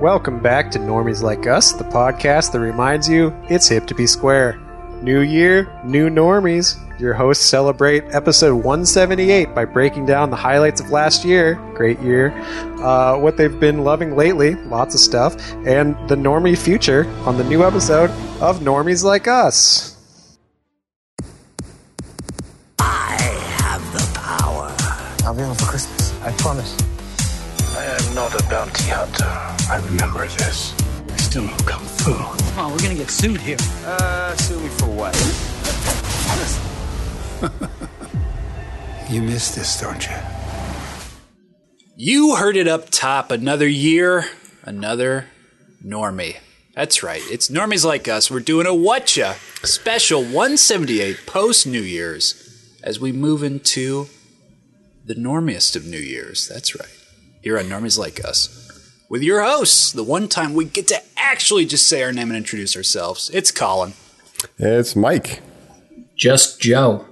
Welcome back to Normies Like Us, the podcast that reminds you it's hip to be square. New year, new normies. Your hosts celebrate episode 178 by breaking down the highlights of last year, great year, uh, what they've been loving lately, lots of stuff, and the normie future on the new episode of Normies Like Us. I have the power. I'll be home for Christmas. I promise. I am not a bounty hunter. I remember this. I still know Kung Fu. Oh, we're gonna get sued here. Uh, sue me for what? You missed this, don't you? You heard it up top. Another year, another normie. That's right. It's normies like us. We're doing a whatcha special 178 post New Year's as we move into the normiest of New Year's. That's right. Here on Normies Like Us with your hosts. The one time we get to actually just say our name and introduce ourselves. It's Colin. It's Mike. Just Joe.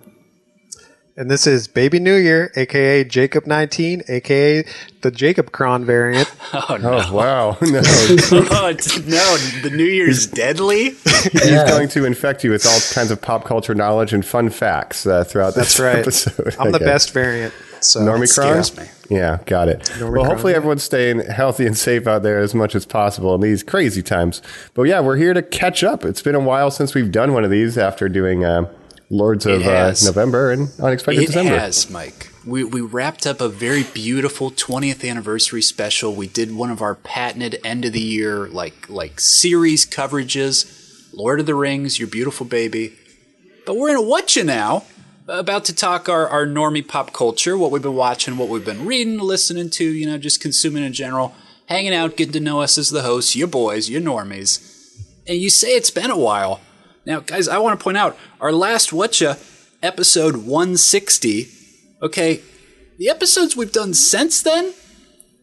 And this is Baby New Year, aka Jacob19, aka the Jacob Cron variant. Oh no! Oh wow! No, Oh, no, the New Year's deadly. he's going to infect you with all kinds of pop culture knowledge and fun facts uh, throughout this episode. That's right. episode. I'm the best variant. So Normie Cron? scares me. Yeah, got it. Normie well, hopefully everyone's staying healthy and safe out there as much as possible in these crazy times. But yeah, we're here to catch up. It's been a while since we've done one of these after doing uh, Lords of uh. November and Unexpected It December. has, Mike. We, we wrapped up a very beautiful 20th anniversary special. We did one of our patented end of the year like like series coverages, Lord of the Rings, Your Beautiful Baby. But we're in a whatcha now, about to talk our, our normie pop culture, what we've been watching, what we've been reading, listening to, you know, just consuming in general, hanging out, getting to know us as the hosts, your boys, your normies. And you say it's been a while. Now, guys, I want to point out our last Whatcha, episode 160. Okay, the episodes we've done since then,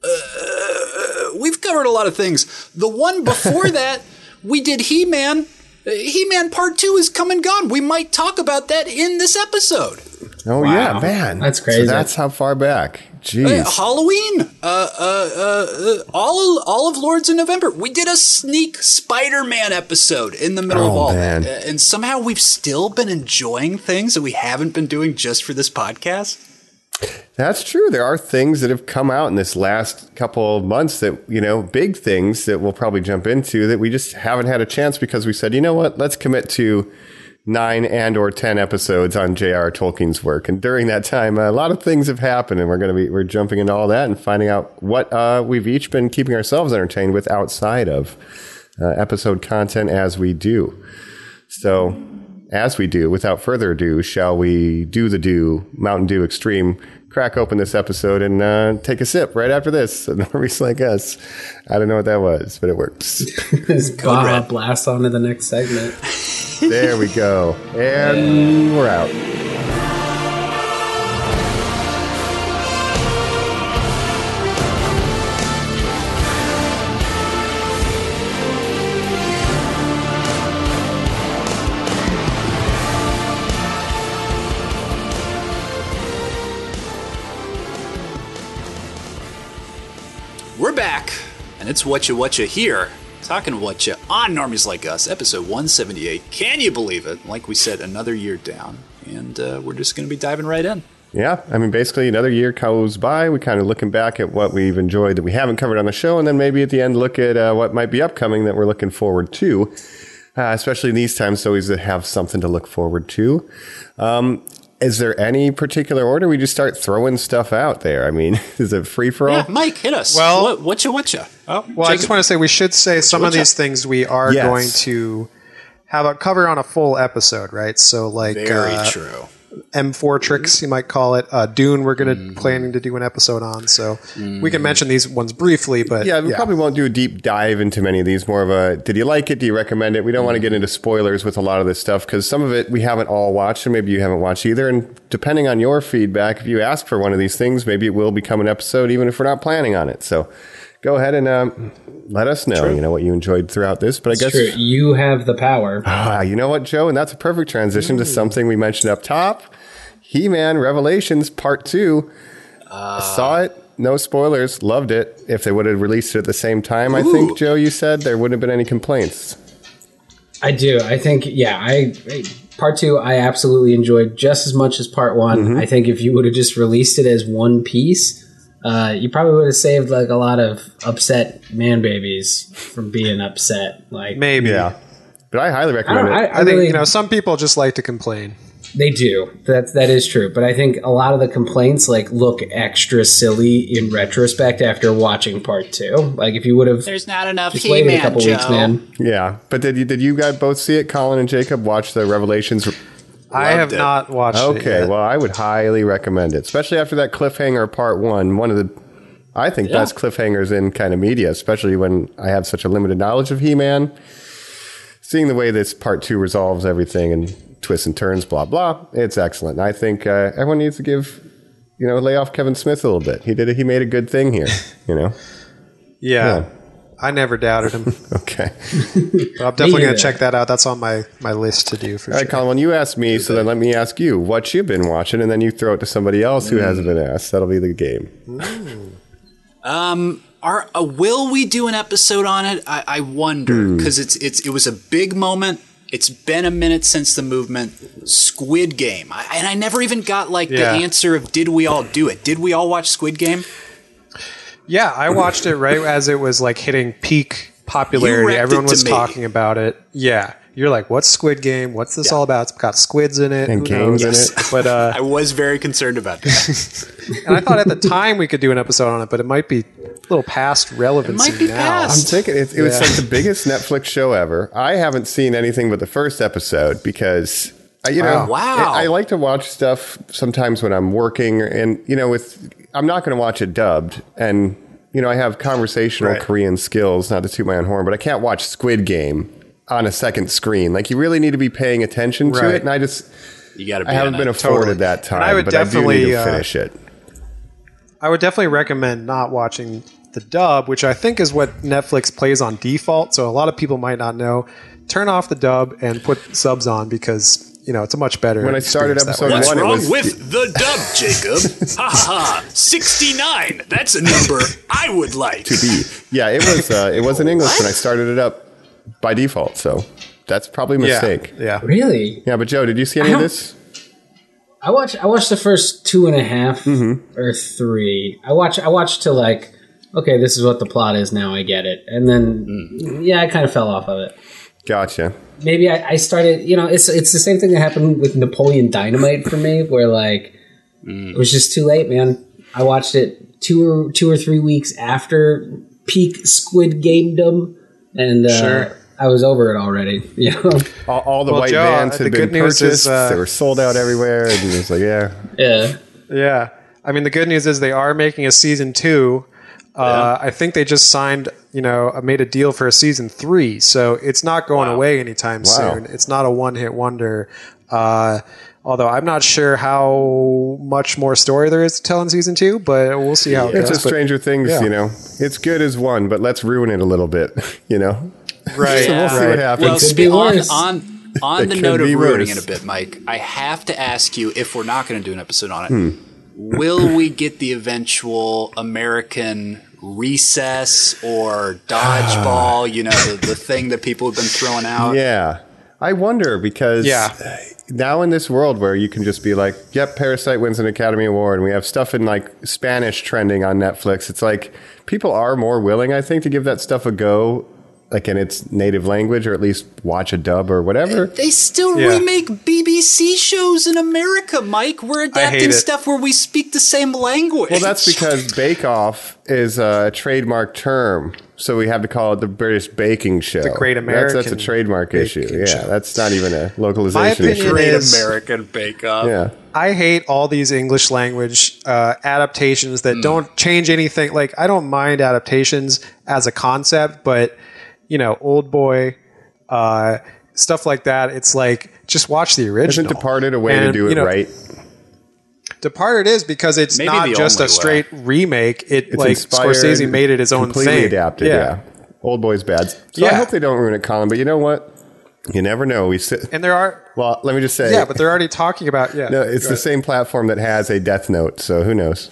uh, we've covered a lot of things. The one before that, we did He Man. He Man Part 2 is come and gone. We might talk about that in this episode. Oh yeah, man, That's So crazy. that's how far back. Uh, Jeez. Halloween, uh, uh, uh, uh, all all of Lords in November. We did a sneak Spider-Man episode in the middle of Oh, all man. that, Uh, and somehow we've still been enjoying things that we haven't been doing just for this podcast. That's true. There are things that have come out in this last couple of months that, you know, big things that we'll probably jump into that we just haven't had a chance because we said, you know what, let's commit to nine and or 10 episodes on J.R. Tolkien's work. And during that time, a lot of things have happened and we're going to be, we're jumping into all that and finding out what uh, we've each been keeping ourselves entertained with outside of uh, episode content as we do. So, as we do, without further ado, shall we do the do Mountain Dew Extreme? Crack open this episode and uh, take a sip right after this. Normies like us. I don't know what that was, but it works. Just Baja blast on to the next segment. there we go. And we're out. Whatcha Whatcha here, talking Whatcha on Normies Like Us, episode 178. Can you believe it? Like we said, another year down, and uh, we're just going to be diving right in. Yeah, I mean, basically, another year goes by. We kind of looking back at what we've enjoyed that we haven't covered on the show, and then maybe at the end look at uh, what might be upcoming that we're looking forward to. Uh, especially in these times, it's always have something to look forward to. Um, is there any particular order? We just start throwing stuff out there. I mean, is it free for all? Yeah, Mike, hit us. Well- what, Whatcha Whatcha? Oh, Well, I just want to say we should say some of these things we are Yes. going to have a cover on a full episode, right? So, like Very uh, true. M4 mm-hmm. tricks, you might call it. Uh, Dune, we're going to mm-hmm. planning to do an episode on, so we can mm-hmm. mention these ones briefly. But Yeah, we probably won't do a deep dive into many of these. More of a, did you like it? Do you recommend it? We don't want to get into spoilers with a lot of this stuff because some of it we haven't all watched, and maybe you haven't watched either. And depending on your feedback, if you ask for one of these things, maybe it will become an episode, even if we're not planning on it. So go ahead and um, let us know, you know, what you enjoyed throughout this. But I guess, True. You have the power. ah, you know what, Joe? And that's a perfect transition to something we mentioned up top He Man Revelations Part 2. I saw it. no spoilers. Loved it. If they would have released it at the same time, I think Joe, you said there wouldn't have been any complaints. I do. I think, yeah, I. Part two, I absolutely enjoyed just as much as part one. Mm-hmm. I think if you would have just released it as one piece, uh, you probably would have saved like a lot of upset man babies from being upset. Like Maybe. Yeah, but I highly recommend I, it. I I think really, you know some people just like to complain. They do. That that is true. But I think a lot of the complaints like look extra silly in retrospect after watching part two. Like if you would have There's not enough just waited a He-Man, couple Joe. weeks, man. yeah, but did you did you guys both see it? Colin and Jacob watch the Revelations. I have it. not watched it. Okay, well, I would highly recommend it, especially after that cliffhanger part one. One of the, I think, best cliffhangers in kind of media, especially when I have such a limited knowledge of He Man. Seeing the way this part two resolves everything and twists and turns, blah blah, it's excellent. I think uh, everyone needs to give, you know, lay off Kevin Smith a little bit. He did, a, he made a good thing here. You know, yeah. Yeah. I never doubted him. okay. But I'm definitely going to check that out. That's on my, my list to do for All sure. right, Colin. Well, you asked me, so then let me ask you what you've been watching, and then you throw it to somebody else who hasn't been asked. That'll be the game. Um, are uh, will we do an episode on it? I, I wonder because it's it's it was a big moment. It's been a minute since the movement. Squid Game, I, and I never even got like Yeah. the answer of did we all do it? Did we all watch Squid Game? Yeah, I watched it right as it was like hitting peak popularity. Everyone was me. talking about it. Yeah. You're like, what's Squid Game? What's this all about? It's got squids in it And Who games in it. But uh, I was very concerned about that. and I thought at the time we could do an episode on it, but it might be a little past relevancy might be now. past. I'm taking it. It was like the biggest Netflix show ever. I haven't seen anything but the first episode because, uh, you know, Wow. I, I like to watch stuff sometimes when I'm working, and you know, with I'm not going to watch it dubbed, and you know, I have conversational Right. Korean skills. Not to toot my own horn, but I can't watch Squid Game on a second screen. Like you really need to be paying attention to it, and I just You got to. I haven't been afforded Totally. that time. And I would but I do definitely, need to uh, finish it. I would definitely recommend not watching the dub, which I think is what Netflix plays on default. So a lot of people might not know. Turn off the dub and put subs on because you know it's a much better. When I started episode way. What's one, it wrong was- with the dub, Jacob? ha ha ha! Sixty-nine. That's a number I would like. to be. Yeah, it was. Uh, it was in English when I started it up by default. So that's probably a mistake. Yeah. yeah. Really? Yeah, but Joe, did you see any of this? I watched I watched the first two and a half Mm-hmm. or three. I watched I watched to like okay, this is what the plot is now. I get it, and then Mm. yeah, I kind of fell off of it. Gotcha. Maybe I, I started. You know, it's it's the same thing that happened with Napoleon Dynamite for me, where like it was just too late, man. I watched it two or two or three weeks after peak Squid Gamedom, and uh, Sure. I was over it already. You know, All, all the Well, white Joe, vans uh, had been purchased. is, uh, they were sold out everywhere, and it was like, yeah, yeah. Yeah. I mean, the good news is they are making a season two. Uh, I think they just signed, you know, made a deal for a season three. So it's not going away anytime Wow. soon. It's not a one hit wonder. Uh, although I'm not sure how much more story there is to tell in season two, but we'll see how it it's goes. a But- Stranger Things. yeah. You know, it's good as one, but let's ruin it a little bit. You know, right. so we'll see right. what happens. Well, could spe- be on on on It the note of ruining worse. it a bit, Mike, I have to ask you if we're not going to do an episode on it. Hmm. Will we get the eventual American recess or dodgeball? you know, the, the thing that people have been throwing out. yeah, I wonder because Yeah. now in this world where you can just be like, "Yep, Parasite wins an Academy Award," and we have stuff in like Spanish trending on Netflix. It's like people are more willing, I think, to give that stuff a go, like in its native language, or at least watch a dub or whatever. They still Yeah. remake BBC shows in America, Mike. We're adapting stuff where we speak the same language. Well, that's because Bake Off is a trademark term, so we have to call it the British Baking Show. The Great That's, that's a trademark issue. Baking Yeah, that's not even a localization opinion issue. Great is- American Bake Off. Yeah. I hate all these English language uh, adaptations that don't change anything. Like, I don't mind adaptations as a concept, but, you know, Old Boy, uh, stuff like that, it's like, just watch the original. Isn't Departed a way to do it you know, right? Departed is because it's Maybe not just a only way. straight remake. It, It's like, inspired, Scorsese made it his own completely thing. adapted. Yeah. Old Boy's bad. So I hope they don't ruin it, Colin. But you know what? You never know. We sit. And there are, Well, let me just say. yeah, but they're already talking about, yeah. no, it's the same platform that has a Death Note. So who knows?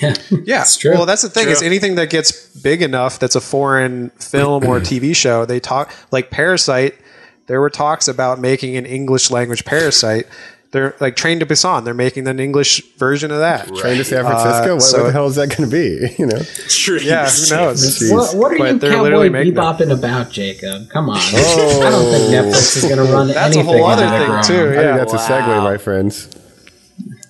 Yeah, Yeah, it's true. Well, that's the thing is anything that gets big enough that's a foreign film or TV show, they talk like Parasite. There were talks about making an English language Parasite. They're like Train to Busan. They're making an English version of that. Train to San Francisco. Uh, what, so- what the hell is that going to be? You know, True. Yeah, who knows? What, what are But you they're cowboy literally making them. bebopping about, Jacob? Come on. I don't think Netflix is going to run That's a whole other thing, ground. too. I Yeah. think that's a segue, my friends.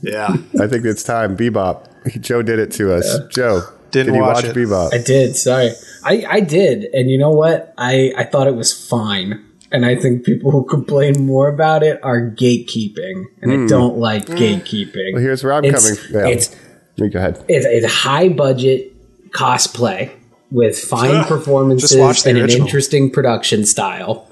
Yeah. I think it's time. Bebop. Joe did it to us. Joe, Didn't did you watch watch it. Bebop? I did. Sorry, I, I did, and you know what? I I thought it was fine, and I think people who complain more about it are gatekeeping, and I don't like gatekeeping. Hmm. Well, here's where I'm It's- coming. Yeah. it's- go ahead. It's, it's high budget cosplay with fine Just performances watch the and an interesting production style.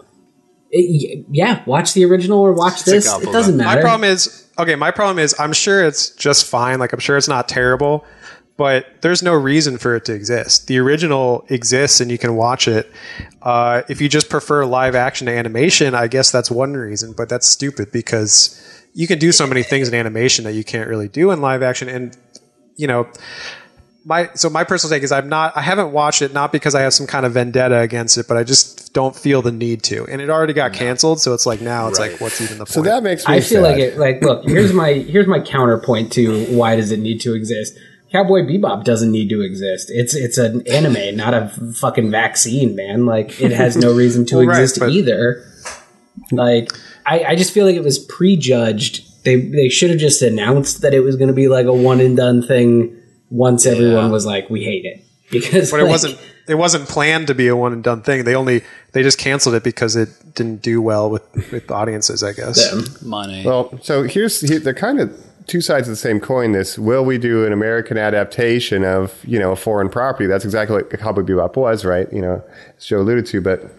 It- yeah, watch the original or watch this. It doesn't matter. My problem is okay. My problem is I'm sure it's just fine. Like I'm sure it's not terrible, but there's no reason for it to exist. The original exists and you can watch it. Uh, if you just prefer live action to animation, I guess that's one reason. But that's stupid because you can do so many things in animation that you can't really do in live action. And you know, my so my personal take is I'm not I haven't watched it not because I have some kind of vendetta against it, but I just don't feel the need to. And it already got canceled, so it's like now it's like what's even the point? So that makes me I feel sad. like it. Like, look, here's my here's my counterpoint to why does it need to exist? Cowboy Bebop doesn't need to exist. It's it's an anime, not a fucking vaccine, man. Like, it has no reason to right, exist but- either. Like, I, I just feel like it was prejudged. They they should have just announced that it was going to be like a one and done thing. Once everyone was like, "We hate it," because but it wasn't it wasn't planned to be a one and done thing. They only they just canceled it because it didn't do well with with audiences, I guess. them. Money. Well, so here's here, they're kind of two sides of the same coin. This will we do an American adaptation of you know a foreign property? That's exactly what Cowboy Bebop was, right? You know, as Joe alluded to, but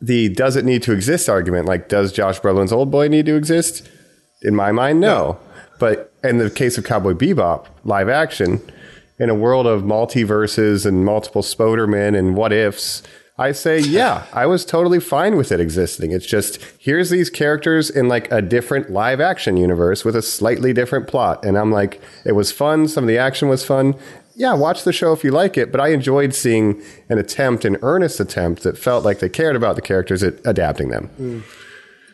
the does it need to exist argument, like does Josh Brolin's Old Boy need to exist? In my mind, no. But in the case of Cowboy Bebop, live action, in a world of multiverses and multiple Spodermen and what ifs, I say, yeah, I was totally fine with it existing. It's just here's these characters in like a different live action universe with a slightly different plot. And I'm like, it was fun. Some of the action was fun. Yeah, watch the show if you like it. But I enjoyed seeing an attempt, an earnest attempt that felt like they cared about the characters at adapting them. Mm.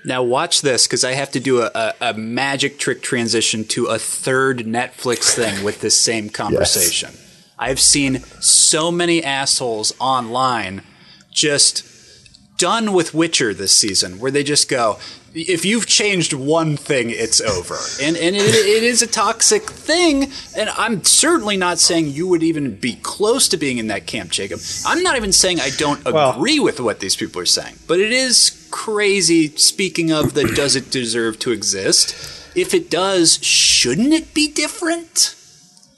Now watch this because I have to do a, a, a magic trick transition to a third Netflix thing with this same conversation. yes. I've seen so many assholes online just done with Witcher this season where they just go, if you've changed one thing, it's over. And, and it, it is a toxic thing. And I'm certainly not saying you would even be close to being in that camp, Jacob. I'm not even saying I don't Well- agree with what these people are saying. But it is crazy, speaking of the does it deserve to exist? If it does, shouldn't it be different?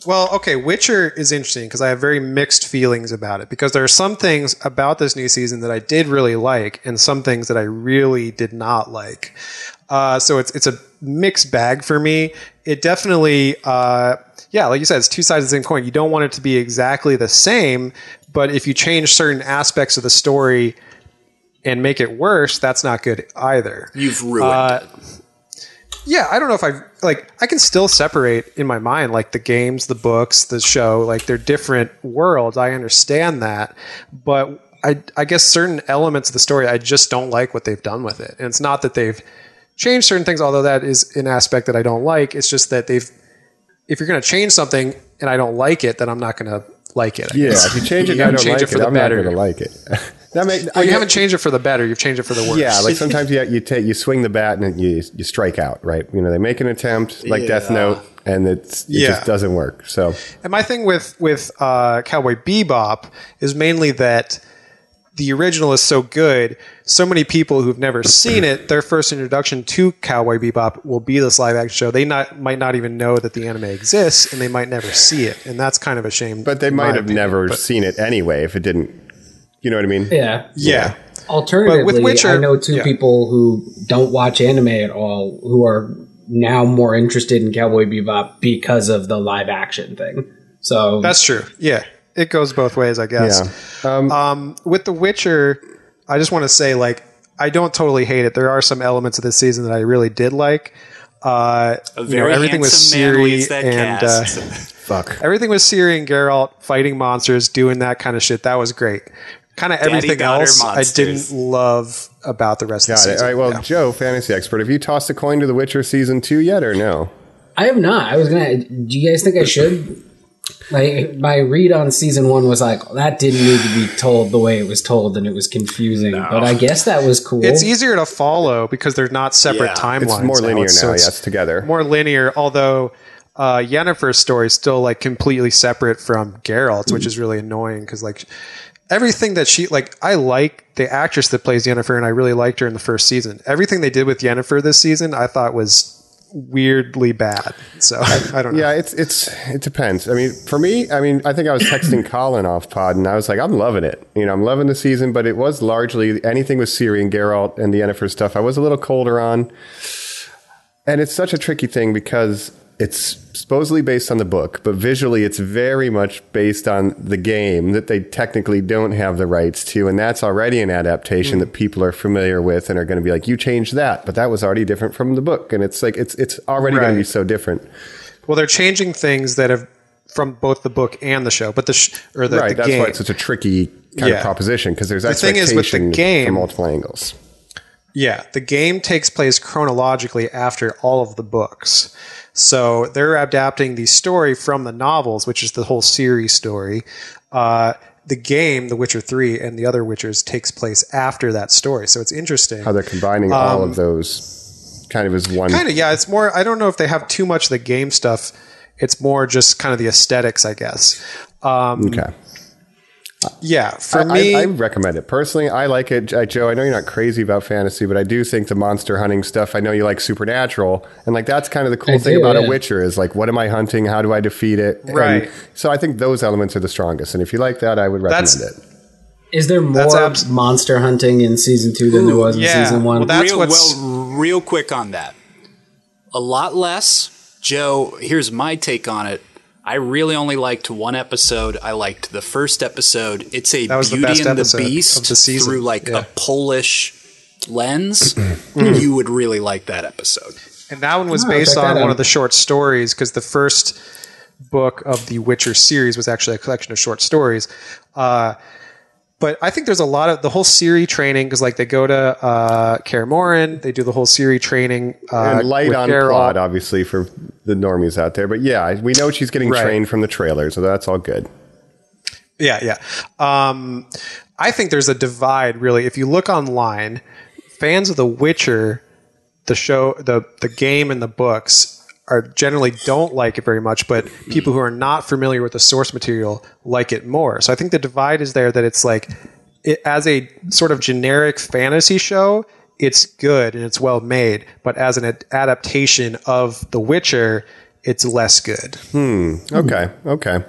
Well, okay, Witcher is interesting because I have very mixed feelings about it because there are some things about this new season that I did really like and some things that I really did not like. Uh, so it's it's a mixed bag for me. It definitely, uh, yeah, like you said, it's two sides of the same coin. You don't want it to be exactly the same, but if you change certain aspects of the story and make it worse, that's not good either. You've ruined Uh, it. yeah, I don't know if I like. I can still separate in my mind like the games, the books, the show. Like they're different worlds. I understand that, but I I guess certain elements of the story I just don't like what they've done with it. And it's not that they've changed certain things, although that is an aspect that I don't like. It's just that they've. If you're going to change something and I don't like it, then I'm not going to like it. I Yeah, guess. if you change it, You I don't change like it for it. the I'm better. not going to like it. that make, Well, I you haven't changed it for the better. You've changed it for the worse. Yeah, like sometimes you you take you swing the bat and you you strike out, right? You know, they make an attempt like Death Note, and it's it Yeah. just doesn't work. So And my thing with with uh, Cowboy Bebop is mainly that the original is so good. So many people who've never seen it, their first introduction to Cowboy Bebop will be this live action show. They not might not even know that the anime exists, and they might never see it, and that's kind of a shame. but they might have opinion. never But- seen it anyway if it didn't. You know what I mean? Yeah. yeah. Alternatively, But with Witcher- I know two yeah. people who don't watch anime at all who are now more interested in Cowboy Bebop because of the live action thing. So That's true. Yeah, it goes both ways, I guess. Yeah. Um, Um, with The Witcher, I just want to say, like, I don't totally hate it. There are some elements of this season that I really did like. Uh, A you know, everything was Ciri and uh. Fuck. everything was Ciri and Geralt fighting monsters, doing that kind of shit. That was great. Kind of everything daughter else I didn't love about the rest of Got the it. season. All right. Well, Yeah. Joe, fantasy expert, have you tossed a coin to The Witcher season two yet, or no? I have not. I was gonna. Do you guys think I should? Like my read on season one was like that didn't need to be told the way it was told, and it was confusing. But I guess that was cool. It's easier to follow because they're not separate Yeah. timelines. It's more linear It's- now. so it's yes, together. More linear, although uh, Yennefer's story is still like completely separate from Geralt's, which is really annoying because like everything that she like, I like the actress that plays Yennefer, and I really liked her in the first season. Everything they did with Yennefer this season, I thought was weirdly bad. So I don't know. Yeah, it's it's it depends. I mean, for me, I mean, I think I was texting Colin off pod, and I was like, I'm loving it. You know, I'm loving the season, but it was largely anything with Ciri and Geralt and the Yennefer stuff. I was a little colder on, and it's such a tricky thing because it's supposedly based on the book, but visually, it's very much based on the game that they technically don't have the rights to, and that's already an adaptation hmm. that people are familiar with and are going to be like, you changed that, but that was already different from the book, and it's like it's it's already going to be so different. Well, they're changing things that have from both the book and the show, but the sh- or the, right. the that's game. why it's such a tricky kind Yeah. of proposition because there's The thing is with the game- from multiple angles. Yeah, the game takes place chronologically after all of the books. So they're adapting the story from the novels, which is the whole series story. Uh, the game, The Witcher 3 and the other Witchers, takes place after that story. So it's interesting. How they're combining all of those kind of as one. Um, Kind of, yeah. It's more, I don't know if they have too much of the game stuff. It's more just kind of the aesthetics, I guess. Um, okay. Yeah, for I, me, I, I recommend it personally. I like it, Joe. I know you're not crazy about fantasy, but I do think the monster hunting stuff. I know you like supernatural, and like that's kind of the cool I thing do, about yeah. a Witcher is like, what am I hunting? How do I defeat it? And Right. so I think those elements are the strongest, and if you like that, I would recommend That's- it. Is there more abs- monster hunting in season two than there was in yeah. season one? Well, that's real, what's- well, real quick on that. A lot less. Joe, here's my take on it. I really only liked one episode. I liked the first episode. It's a That the Beauty and the Beast of the through like Yeah. a Polish lens. Mm-hmm. you would really like that episode. And that one was Oh, based on one out. of the short stories because the first book of the Witcher series was actually a collection of short stories. Uh, but I think there's a lot of the whole Ciri training because like they go to uh, Kaer Morhen, they do the whole Ciri training. Uh, and light on Geralt. plot, obviously, for the normies out there. But yeah, we know she's getting Right. trained from the trailer, so that's all good. Yeah, yeah. Um, I think there's a divide really. If you look online, fans of The Witcher, the show, the the game, and the books are generally don't like it very much, but people who are not familiar with the source material like it more. So I think the divide is there that it's like it, as a sort of generic fantasy show, it's good and it's well made, but as an ad- adaptation of The Witcher, it's less good. Hmm. Okay, okay.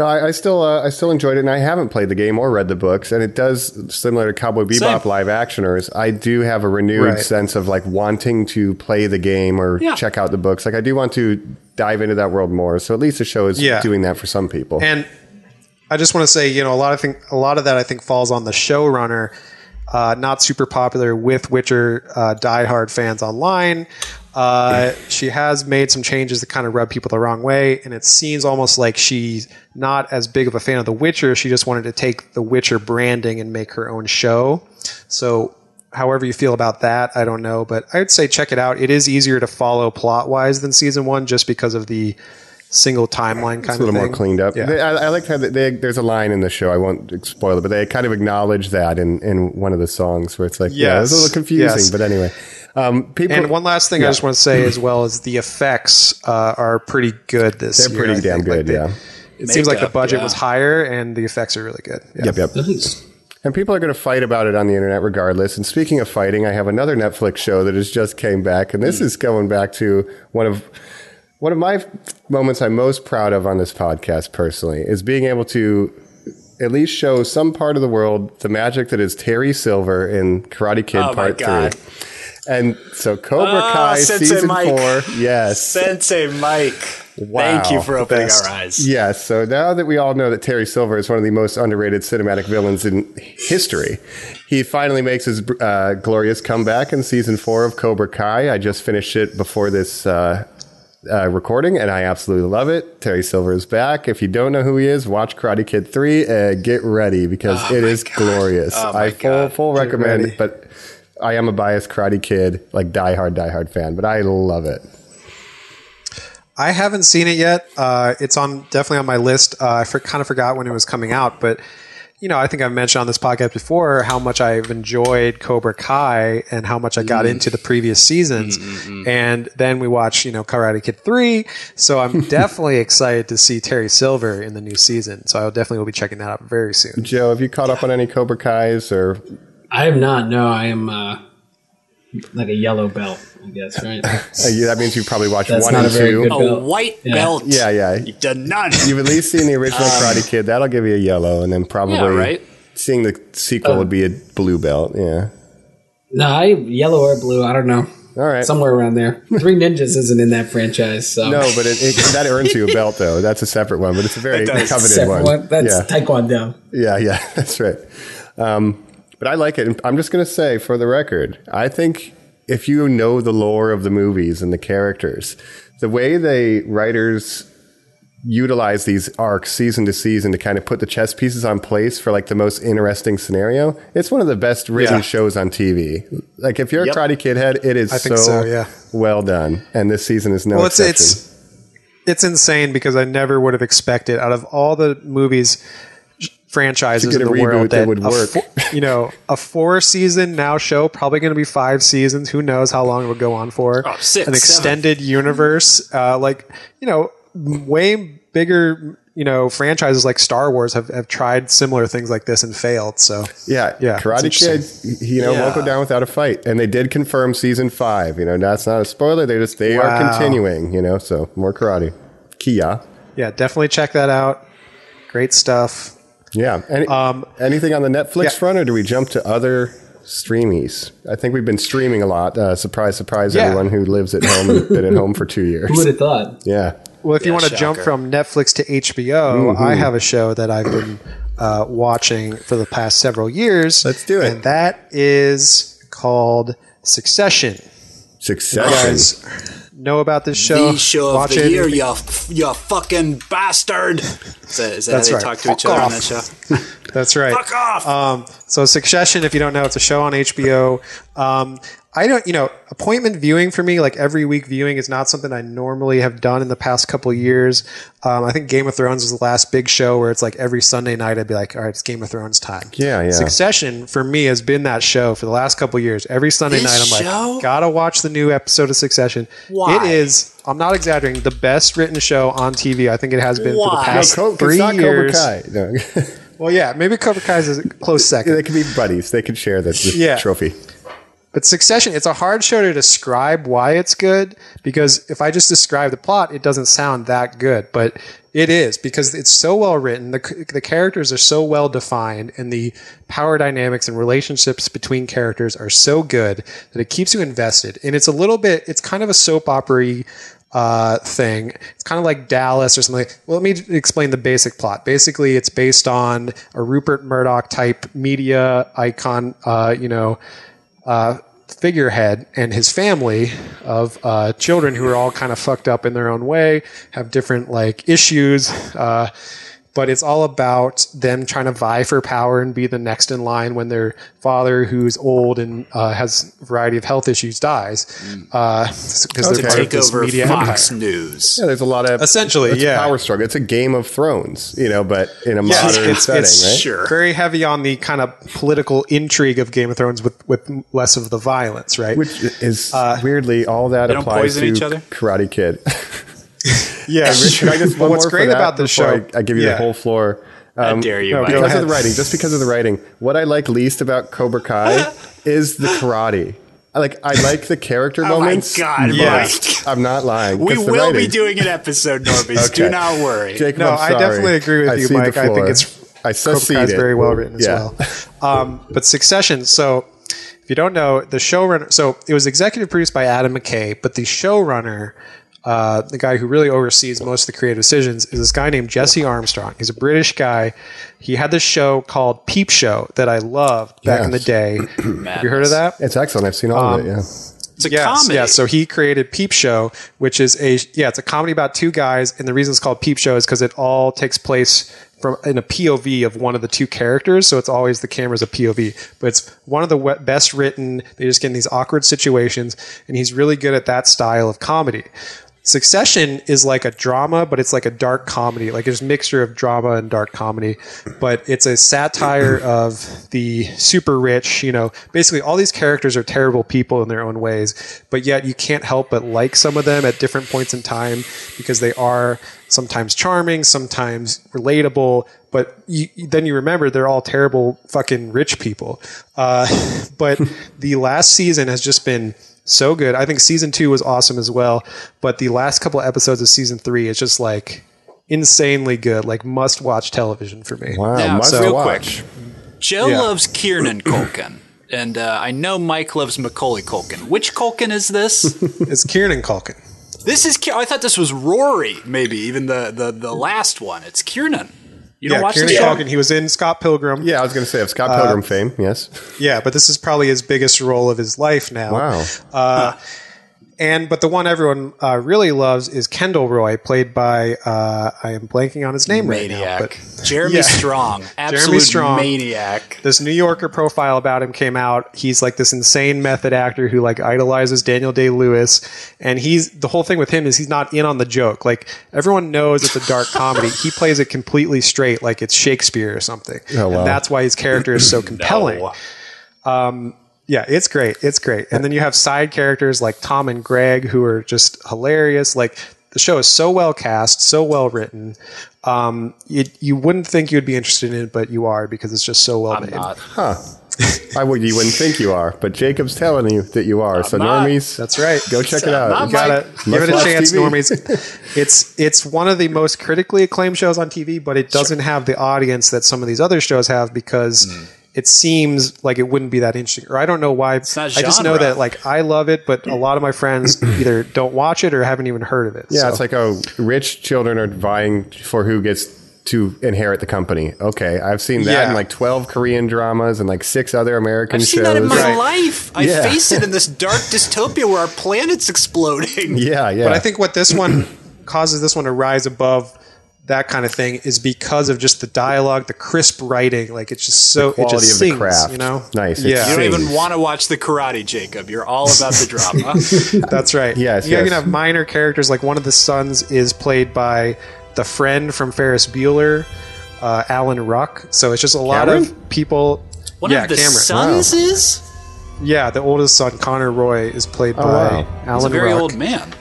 No, I, I still uh, I still enjoyed it, and I haven't played the game or read the books, and it does similar to Cowboy Bebop Same. live actioners. I do have a renewed Right. sense of like wanting to play the game or Yeah. check out the books. Like I do want to dive into that world more. So at least the show is Yeah. doing that for some people. And I just want to say, you know, a lot of thing, a lot of that I think falls on the showrunner. Uh, not super popular with Witcher uh, diehard fans online. Uh, she has made some changes that kind of rub people the wrong way, and it seems almost like she's not as big of a fan of The Witcher. She just wanted to take the Witcher branding and make her own show. So, however you feel about that, I don't know, but I would say check it out. It is easier to follow plot wise than season one, just because of the single timeline kind of. it's a of little more cleaned up. Yeah. They, I, I like how they, they, there's a line in the show. I won't spoil it, but they kind of acknowledge that in, in one of the songs where it's like, yeah, it's a little confusing, yes. but anyway. Um, people, And one last thing I just want to say as well is the effects uh, are pretty good this They're year. pretty I damn think. Like good, they- yeah. It seems like the budget yeah. was higher and the effects are really good. Yeah. Yep, yep. Nice. And people are going to fight about it on the internet regardless. And speaking of fighting, I have another Netflix show that has just came back, and this is going back to one of one of my moments I'm most proud of on this podcast personally is being able to at least show some part of the world the magic that is Terry Silver in Karate Kid Oh Part. Three. And so Cobra Ah, Kai Sensei season Mike. four, yes, Sensei Mike. Thank you for opening best. our eyes. Yes. so now that we all know that Terry Silver is one of the most underrated cinematic villains in history, he finally makes his uh, glorious comeback in season four of Cobra Kai. I just finished it before this uh, uh, recording, and I absolutely love it. Terry Silver is back. If you don't know who he is, watch Karate Kid 3 and get ready because it is glorious. Oh I full, God. full recommend ready. it, but I am a biased Karate Kid, like diehard, diehard fan, but I love it. I haven't seen it yet. Uh, it's on definitely on my list. Uh, I for, kind of forgot when it was coming out, but you know, I think I've mentioned on this podcast before how much I've enjoyed Cobra Kai and how much I got mm. into the previous seasons. Mm, mm, and then we watched, you know, Karate Kid 3. So I'm definitely excited to see Terry Silver in the new season. So I will definitely will be checking that out very soon. Joe, have you caught up on any Cobra Kais or I have not. No, I am uh, like a yellow belt, I guess, right? uh, that means you probably watched That's one not and a very two. good- A belt. white Yeah. belt. Yeah, yeah. You've done none. You've at least seen the original Karate Kid. That'll give you a yellow, and then probably Yeah, right. seeing the sequel would be a blue belt. Yeah. no, I yellow or blue. I don't know. All right. Somewhere around there. Three Ninjas isn't in that franchise, so no, but it, it, that earns you a belt, though. That's a separate one, but it's a very It does. coveted separate one. one. That's yeah, Taekwondo. yeah, yeah. That's right. Um, but I like it. I'm just going to say, for the record, I think if you know the lore of the movies and the characters, the way they writers utilize these arcs season to season to kind of put the chess pieces on place for like the most interesting scenario. It's one of the best written Yeah. shows on TV. Like if you're Yep. a Karate Kid head, it is I think so, so, yeah. well done. And this season is no Well, it's exception. it's it's insane because I never would have expected out of all the movies franchises in the reboot world that would work. fo- you know, a four season now show probably going to be five seasons. Who knows how long it would go on for? Oh, six, An extended universe, uh, like you know, way bigger. You know, franchises like Star Wars have, have tried similar things like this and failed. So Yeah, Yeah, Karate it's Kid. You know, won't go down without a fight, and they did confirm season five. You know, that's not a spoiler. They just they are continuing. You know, so more karate. Kia. yeah, definitely check that out. Great stuff. Yeah. Any, Um, anything on the Netflix yeah. front, or do we jump to other streamies? I think we've been streaming a lot. Uh, surprise, surprise! Yeah. Everyone who lives at home and been at home for two years. Who would have thought? Yeah. Well, if you want to jump from Netflix to HBO, Mm-hmm. I have a show that I've been uh, watching for the past several years. Let's do it. And that is called Succession. Succession. Know about this show? the show of Watch the it. year, you, you fucking bastard. Is that, is that That's how right. they talk to Fuck each other on that show? That's right. Fuck off! Um, so Succession, if you don't know, it's a show on HBO. Um, I don't, you know, appointment viewing for me, like every week viewing, is not something I normally have done in the past couple years. Um, I think Game of Thrones was the last big show where it's like every Sunday night I'd be like, all right, it's Game of Thrones time. Yeah, yeah. Succession for me has been that show for the last couple years. Every Sunday This night I'm show? like, gotta watch the new episode of Succession. Why? It is. I'm not exaggerating. The best written show on TV. I think it has been for the Why? No, past Co- three it's not years. Cobra Kai. No. Well, yeah, maybe Cobra Kai is a close second. they could be buddies. They could share the, the Yeah. trophy. But Succession, it's a hard show to describe why it's good because if I just describe the plot, it doesn't sound that good. But it is because it's so well written. The, the characters are so well defined, and the power dynamics and relationships between characters are so good that it keeps you invested. And it's a little bit, it's kind of a soap opera uh, thing. It's kind of like Dallas or something. Well, let me explain the basic plot. Basically, it's based on a Rupert Murdoch type media icon, uh, you know, uh, figurehead and his family of uh, children who are all kind of fucked up in their own way, have different like issues. Uh, but it's all about them trying to vie for power and be the next in line when their father, who's old and uh, has a variety of health issues, dies mm. uh, because they're Okay. part of Take this over media Fox empire. News. Yeah, there's a lot of Essentially, it's a yeah. power struggle. It's a Game of Thrones, you know, but in a Yeah, modern it's, setting, it's right? Sure. very heavy on the kind of political intrigue of Game of Thrones with, with less of the violence, right? Which is uh, weirdly all that They don't applies poison to each other? Karate Kid. yeah, Can I just one what's more for great that about this show? I, I give you yeah. the whole floor. I dare you, no, because ahead. of the writing, just because of the writing. What I like least about Cobra Kai is the karate. I like I like the character Oh my moments. God, but Yeah. I'm not lying. We the will be doing an episode, Norbies. Do not worry. Jacob, No, I'm I definitely agree with you, cede the Mike. I think it's I Cobra secede Kai it. very well written as well. Um, but Succession, so if you don't know, the showrunner, so it was executive produced by Adam McKay, but the showrunner uh, the guy who really oversees most of the creative decisions is this guy named Jesse Armstrong. He's a British guy. He had this show called Peep Show that I loved back in the day. Have you heard of that? It's excellent. I've seen all of it. Yeah. It's a Yes, comedy. yeah. So he created Peep Show, which is a yeah, it's a comedy about two guys, and the reason it's called Peep Show is because it all takes place from in a POV of one of the two characters. So it's always the camera's a POV, but it's one of the best written. They just get in these awkward situations, and he's really good at that style of comedy. Succession is like a drama, but it's like a dark comedy. Like it's a mixture of drama and dark comedy, but it's a satire of the super rich. You know, basically all these characters are terrible people in their own ways, but yet you can't help but like some of them at different points in time because they are sometimes charming, sometimes relatable. But you, then you remember they're all terrible fucking rich people. Uh, but the last season has just been so good. I think season two was awesome as well, but the last couple episodes of season three is just like insanely good, like must watch television for me. Wow. Now, must real watch. Joe Yeah. loves Kieran Culkin. And uh, I know Mike loves Macaulay Culkin. Which Culkin is this? It's Kieran Culkin. this is. Ki- I thought this was Rory. Maybe even the the, the last one. It's Kieran. You don't yeah, watch Kieran the show? Culkin. He was in Scott Pilgrim. Yeah, I was going to say of Scott Uh, Pilgrim fame. Yes. Yeah, but this is probably his biggest role of his life now. Wow. Uh, and but the one everyone uh, really loves is Kendall Roy, played by uh, I am blanking on his name right now. Maniac. But Jeremy Yeah. Strong. Absolute Strong. maniac. this New Yorker profile about him came out. He's like this insane method actor who like idolizes Daniel Day Lewis, and he's the whole thing with him is he's not in on the joke. Like everyone knows it's a dark comedy. He plays it completely straight, like it's Shakespeare or something, Oh, wow. and that's why his character is so compelling. No. Yeah, it's great. It's great. And then you have side characters like Tom and Greg who are just hilarious. Like the show is so well cast, so well written. Um, you, you wouldn't think you'd be interested in it, but you are because it's just so well I'm made. not. I would. You wouldn't think you are, but Jacob's telling you that you are. so not. normies, That's right. go check it out. You gotta give it a chance, TV. normies. It's it's one of the most critically acclaimed shows on TV, but it doesn't have the audience that some of these other shows have because Hmm. It seems like it wouldn't be that interesting. Or I don't know why. not I just know that like I love it, but a lot of my friends either don't watch it or haven't even heard of it. Yeah, So- it's like oh, rich children are vying for who gets to inherit the company. Okay, I've seen that Yeah. in like twelve Korean dramas and like six other American I've seen shows. that in my Right. life. I Yeah. face it in this dark dystopia where our planet's exploding. yeah, yeah. But I think what this one causes this one to rise above that kind of thing is because of just the dialogue, the crisp writing. Like it's just so it quality just of the sings, craft. you know. Nice. Yeah, You don't even want to watch the karate, Jacob. You're all about the drama. That's right. Yes, You're yes. can have minor characters like one of the sons is played by the friend from Ferris Bueller, uh, Alan Ruck. So it's just a lot Cameron? of people. One yeah, of the Cameron. sons is Yeah, the oldest son, Connor Roy, is played by Oh, wow. Alan he's a very Ruck. old man.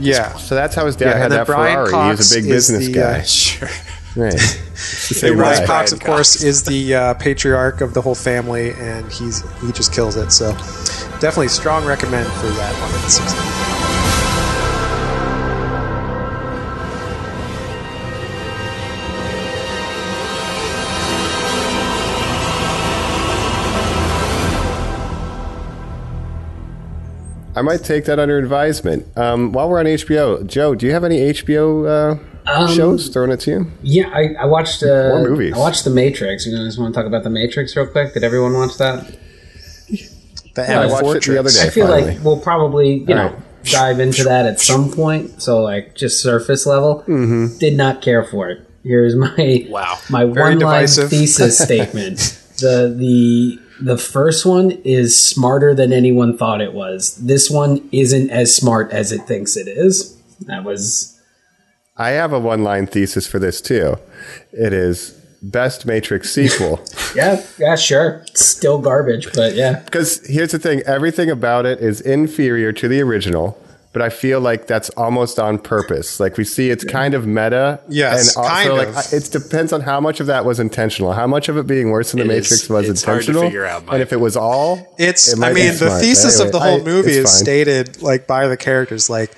Yeah. so. That's how his dad Yeah, had that Brian Ferrari. Cox He's a big business the, guy. uh, Sure. right. It's the same And Brian. Cox, of course, Cox. is the uh, patriarch of the whole family, and he's he just kills it. So, definitely strong recommend for that one. I might take that under advisement. Um, while we're on HBO, Joe, do you have any HBO uh, Um, shows thrown at you? Yeah, I, I watched. Uh, More movies. I watched The Matrix. You guys want to talk about The Matrix real quick? Did everyone watch that? The I M watched it the other day. I feel finally. like we'll probably you know Alright. dive into that at some point. So like just surface level. Mm-hmm. Did not care for it. Here's my Wow. my Very one line thesis statement. The the the first one is smarter than anyone thought it was. This one isn't as smart as it thinks it is. That was I have a one line thesis for this too. It is best Matrix sequel. yeah yeah sure still garbage, but yeah. Because here's the thing everything about it is inferior to the original, but I feel like that's almost on purpose. Like we see it's kind of meta. Yes, and also kind like of. I- it depends on how much of that was intentional, how much of it being worse than the It Matrix is- was it's hard to intentional. figure out, Mike. and if it was all, It's. it might I be mean, the smart. thesis Anyway, of the whole I- movie is fine. stated like by the characters. Like,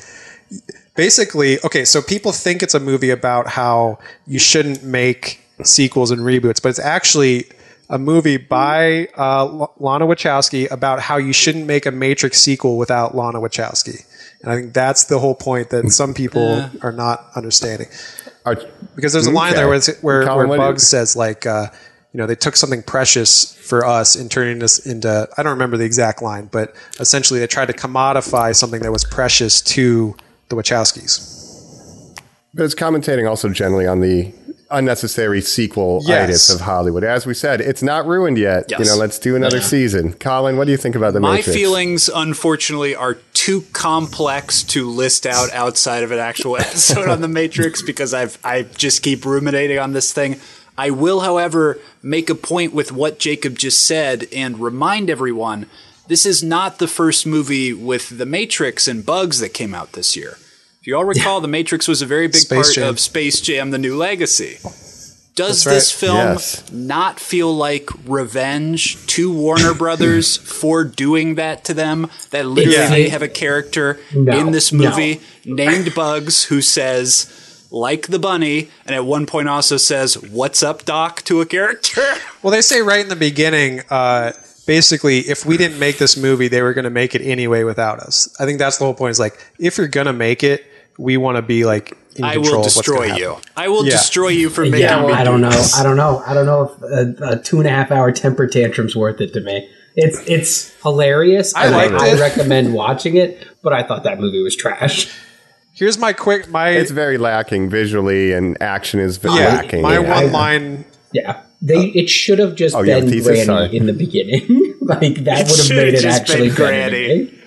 basically, okay. So people think it's a movie about how you shouldn't make sequels and reboots, but it's actually a movie by uh, L- Lana Wachowski about how you shouldn't make a Matrix sequel without Lana Wachowski. And I think that's the whole point that some people are not understanding. Are- Because there's a line Okay. there where, where, Colin, where what do you- Bugs says, like, uh, you know, they took something precious for us and turning this into, I don't remember the exact line, but essentially they tried to commodify something that was precious to the Wachowskis. But it's commentating also generally on the unnecessary sequel Yes. of Hollywood. As we said, it's not ruined yet. Yes. You know, let's do another season. Colin, what do you think about the Matrix? My Matrix? feelings, unfortunately, are too complex to list out outside of an actual episode on the Matrix because I've I just keep ruminating on this thing. I will, however, make a point with what Jacob just said and remind everyone this is not the first movie with the Matrix and bugs that came out this year. If you all recall, the Matrix was a very big Space part Jam. of Space Jam: The New Legacy. Does right. this film Yes. not feel like revenge to Warner Brothers for doing that to them? That literally Yeah. they have a character No, in this movie named Bugs who says, like the bunny, and at one point also says, What's up, Doc, to a character? Well, they say right in the beginning, uh, basically, if we didn't make this movie, they were going to make it anyway without us. I think that's the whole point. Is like, if you're going to make it, we want to be like in I will of what's gonna destroy you. I will Yeah. destroy you for making Yeah, me I do don't know. I don't know. I don't know if a, a two and a half hour temper tantrum's worth it to me. It's it's hilarious. I and liked I it. recommend watching it, but I thought that movie was trash. Here's my quick my It's very lacking visually, and action is very yeah lacking. my yeah. one line. Yeah, they uh, it should have just Oh, been a thesis? Granny Sorry. in the beginning. like that would have made it actually been better to Granny.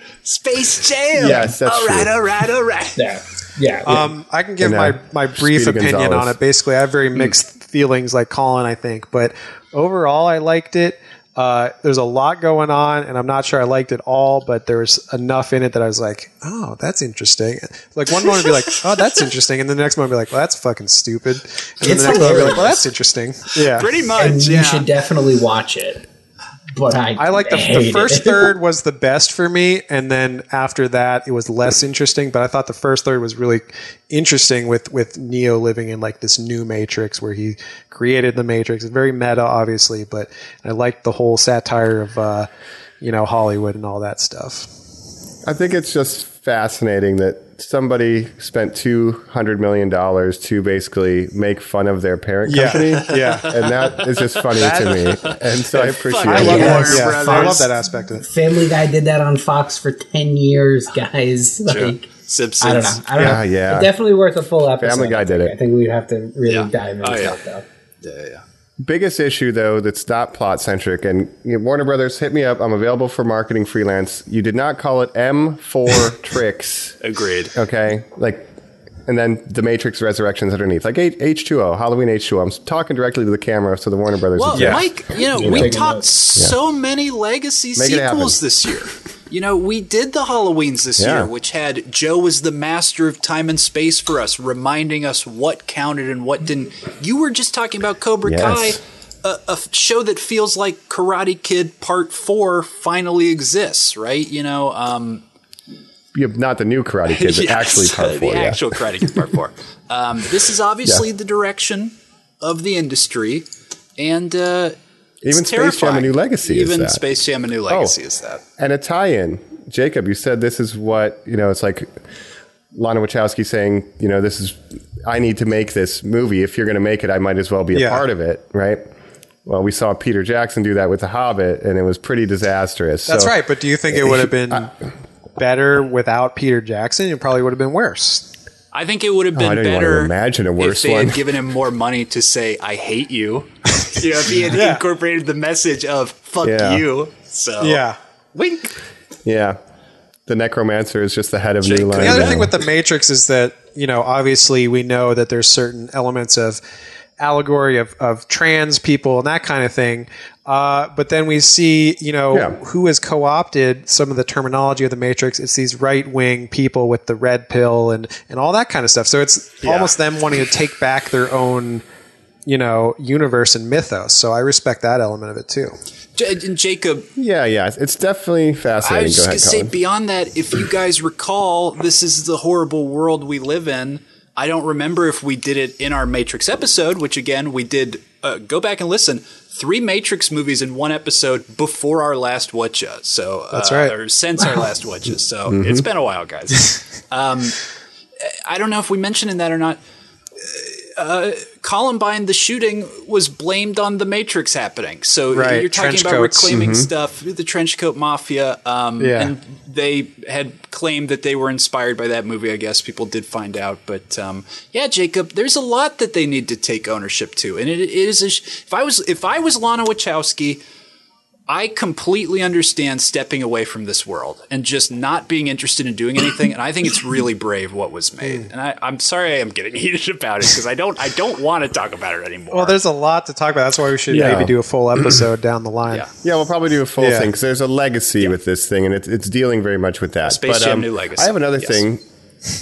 Me. Space Jam! Yes, that's all right, true. all right, all right. Yeah, yeah. Um, I can give And, my uh, my brief Speedy opinion Gonzalez. on it. Basically, I have very mixed feelings, like Colin, I think, but overall, I liked it. Uh, there's a lot going on, and I'm not sure I liked it all, but there was enough in it that I was like, "Oh, that's interesting." Like one moment, I'd be like, "Oh, that's interesting," and then the next moment, I'd be like, "Well, that's fucking stupid," and then It's the next moment, I'd be like, "Well, that's interesting." Yeah, Pretty much, and yeah. you should definitely watch it. But I I like the, the first it. third was the best for me, and then after that it was less interesting. But I thought the first third was really interesting with with Neo living in like this new Matrix where he created the Matrix. It's very meta, obviously, but I liked the whole satire of uh, you know Hollywood and all that stuff. I think it's just fascinating that somebody spent two hundred million dollars to basically make fun of their parent Yeah. company. Yeah. and that is just funny to me, and so I appreciate I I it. love, Yes, Warner Brothers. I love that aspect of it. Family Guy did that on Fox for ten years, guys. Like, Simpsons. I don't know. I don't Yeah, know. yeah. It's definitely worth a full episode. Family Guy did it. I think we'd have to really Yeah. dive into Oh, yeah. it though. Yeah, yeah. Biggest issue though that's not plot centric, and you know, Warner Brothers hit me up. I'm available for marketing freelance. You did not call it M4 Tricks, Agreed. okay? Like, and then the Matrix Resurrections underneath, like H- H2O, Halloween H2O. I'm talking directly to the camera, so the Warner Brothers. Well, execs- Mike, you know, Yeah. we talked notes. so many legacy Make sequels this year. You know, we did the Halloweens this Yeah. year, which had Joe as the master of time and space for us, reminding us what counted and what didn't. You were just talking about Cobra Yes. Kai, a show that feels like Karate Kid Part Four finally exists, right? You know, um, Yeah, not the new Karate Kid, but yes, actually part four. the yeah. actual Karate Kid Part Four. Um, this is obviously the direction of the industry, and uh, Even it's Space Jam: A. New Legacy is Even that. Space Jam: A New oh, Legacy is that. and a tie-in. Jacob, you said this is what you know. It's like Lana Wachowski saying, you know, this is I need to make this movie. If you're going to make it, I might as well be a Yeah. part of it, right? Well, we saw Peter Jackson do that with The Hobbit, and it was pretty disastrous. That's So- right. But do you think it would have been better without Peter Jackson? It probably would have been worse. I think it would have Oh, I been don't even to better imagine a worse if worse they one. had given him more money to say "I hate you." you know, if he had Yeah. incorporated the message of "fuck Yeah. you." So Yeah. wink. yeah, the Necromancer is just the head of Jake New Line. The other now. thing with the Matrix is that you know obviously we know that there's certain elements of allegory of, of trans people and that kind of thing. Uh, but then we see, you know, Yeah. who has co-opted some of the terminology of the Matrix. It's these right-wing people with the red pill and and all that kind of stuff. So it's almost them wanting to take back their own, you know, universe and mythos. So I respect that element of it too. J- and Jacob, yeah, yeah, it's definitely fascinating. I fascinating. was Go just ahead, gonna say beyond that, if you guys recall, this is the horrible world we live in. I don't remember if we did it in our Matrix episode, which again we did. Uh, go back and listen. Three Matrix movies in one episode before our last watcha. So That's uh, right. or since our last watcha. So it's been a while, guys. um, I don't know if we mentioned in that or not. Uh, Columbine, the shooting was blamed on the Matrix happening. So Right, you're talking trench about coats. reclaiming stuff, the trench coat mafia. Um, Yeah. And they had claimed that they were inspired by that movie. I guess people did find out, but um, yeah, Jacob, there's a lot that they need to take ownership to, and it, it is. A sh- if I was if I was Lana Wachowski, I completely understand stepping away from this world and just not being interested in doing anything. And I think it's really brave what was made. And I, I'm sorry I am getting heated about it because I don't I don't want to talk about it anymore. Well, there's a lot to talk about. That's why we should Yeah. maybe do a full episode down the line. Yeah. Yeah, we'll probably do a full Yeah. thing because there's a legacy with this thing, and it's it's dealing very much with that. Space Jam um, New Legacy. I have another Yes. thing.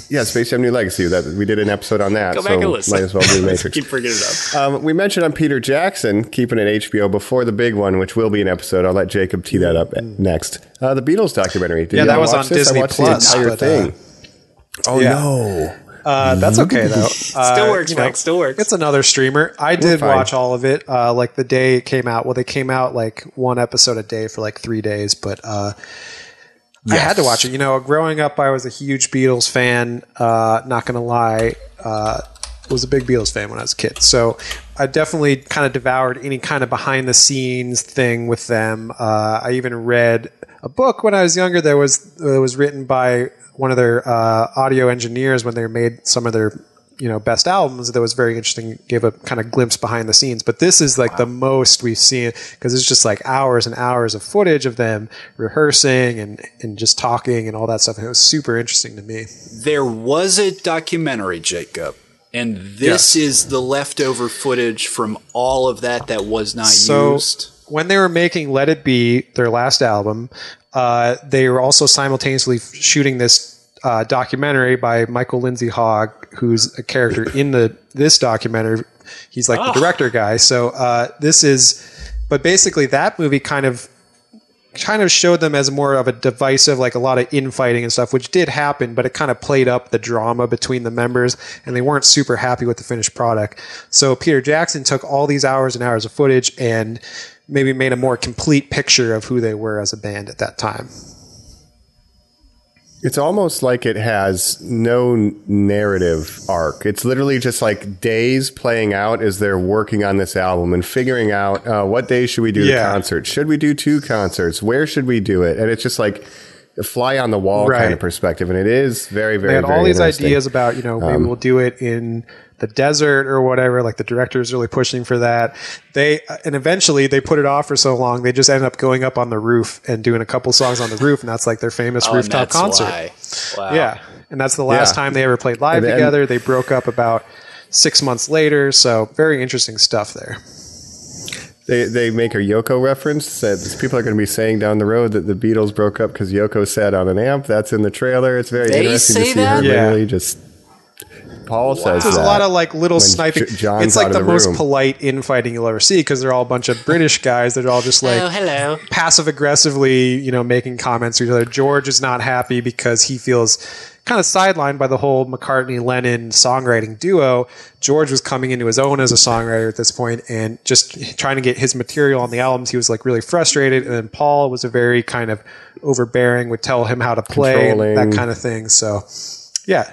Yeah, Space Jam New Legacy. That we did an episode on that. Go so back and listen. Might as well do Matrix. Keep bringing it up. Um, we mentioned on Peter Jackson keeping it HBO before the big one, which will be an episode. I'll let Jacob tee that up next. Uh, the Beatles documentary. Did Yeah, that was on this? Disney I watched Plus, the entire but, uh, thing. oh yeah. no! Uh, that's okay though. Uh, Still works, you know, Mike. Still works. It's another streamer. I did fine. watch all of it. Uh, like the day it came out. Well, they came out like one episode a day for like three days, but uh, I had to watch it. You know, growing up, I was a huge Beatles fan. Uh, not gonna lie, uh, was a big Beatles fan when I was a kid. So I definitely kind of devoured any kind of behind the scenes thing with them. Uh, I even read a book when I was younger that was that was written by one of their uh, audio engineers when they made some of their you know best albums that was very interesting gave a kind of glimpse behind the scenes but this is like the most we've seen because it's just like hours and hours of footage of them rehearsing and and just talking and all that stuff and it was super interesting to me There was a documentary, Jacob, and this Yes. is the leftover footage from all of that that was not so used. when they were making let it be their last album uh, they were also simultaneously shooting this uh, documentary by michael lindsay hogg who's a character in the this documentary he's like the director guy so uh, this is but basically that movie kind of kind of showed them as more of a divisive, like a lot of infighting and stuff, which did happen, but it kind of played up the drama between the members and they weren't super happy with the finished product. So Peter Jackson took all these hours and hours of footage and maybe made a more complete picture of who they were as a band at that time. It's almost like it has no narrative arc. It's literally just like days playing out as they're working on this album and figuring out uh, what day should we do Yeah. the concert? Should we do two concerts? Where should we do it? And it's just like a fly on the wall kind of perspective. And it is very, very, They had very all these ideas about, you know, maybe we'll do it in the desert or whatever. Like the director is really pushing for that. They and eventually they put it off for so long they just ended up going up on the roof and doing a couple songs on the roof, and that's like their famous Oh, rooftop that's concert. why. Wow. Yeah, and that's the last Yeah. time they ever played live then- together. They broke up about six months later. So very interesting stuff there. They, they make a Yoko reference that people are going to be saying down the road that the Beatles broke up because Yoko sat on an amp. That's in the trailer. It's very They interesting to see that? her Yeah. literally just. Paul says There's that. a lot of like little when sniping. J- John's it's like the, the most polite infighting you'll ever see because they're all a bunch of British guys. They're all just like Oh, hello. passive aggressively, you know, making comments to each other. George is not happy because he feels kind of sidelined by the whole McCartney Lennon songwriting duo. George was coming into his own as a songwriter at this point and just trying to get his material on the albums. He was like really frustrated. And then Paul was a very kind of overbearing, would tell him how to play and that kind of thing. So, yeah.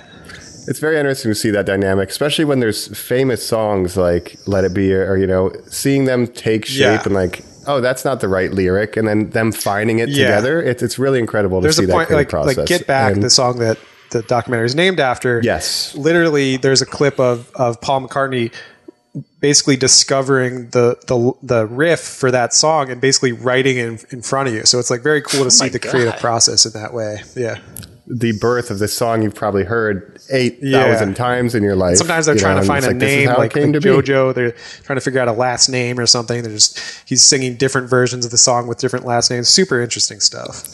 It's very interesting to see that dynamic, especially when there's famous songs like "Let It Be" or, or, you know, seeing them take shape Yeah. and like, oh, that's not the right lyric, and then them finding it Yeah. together. It's it's really incredible to there's see a that point creative like process. like get back And- the song that the documentary is named after Yes. literally there's a clip of of paul mccartney basically discovering the the the riff for that song and basically writing it in, in front of you so it's like very cool to oh see my the creative process in that way yeah the birth of this song you've probably heard eight thousand Yeah. times in your life. sometimes they're trying know, to find a is name like, like to be. jojo they're trying to figure out a last name or something they're just he's singing different versions of the song with different last names super interesting stuff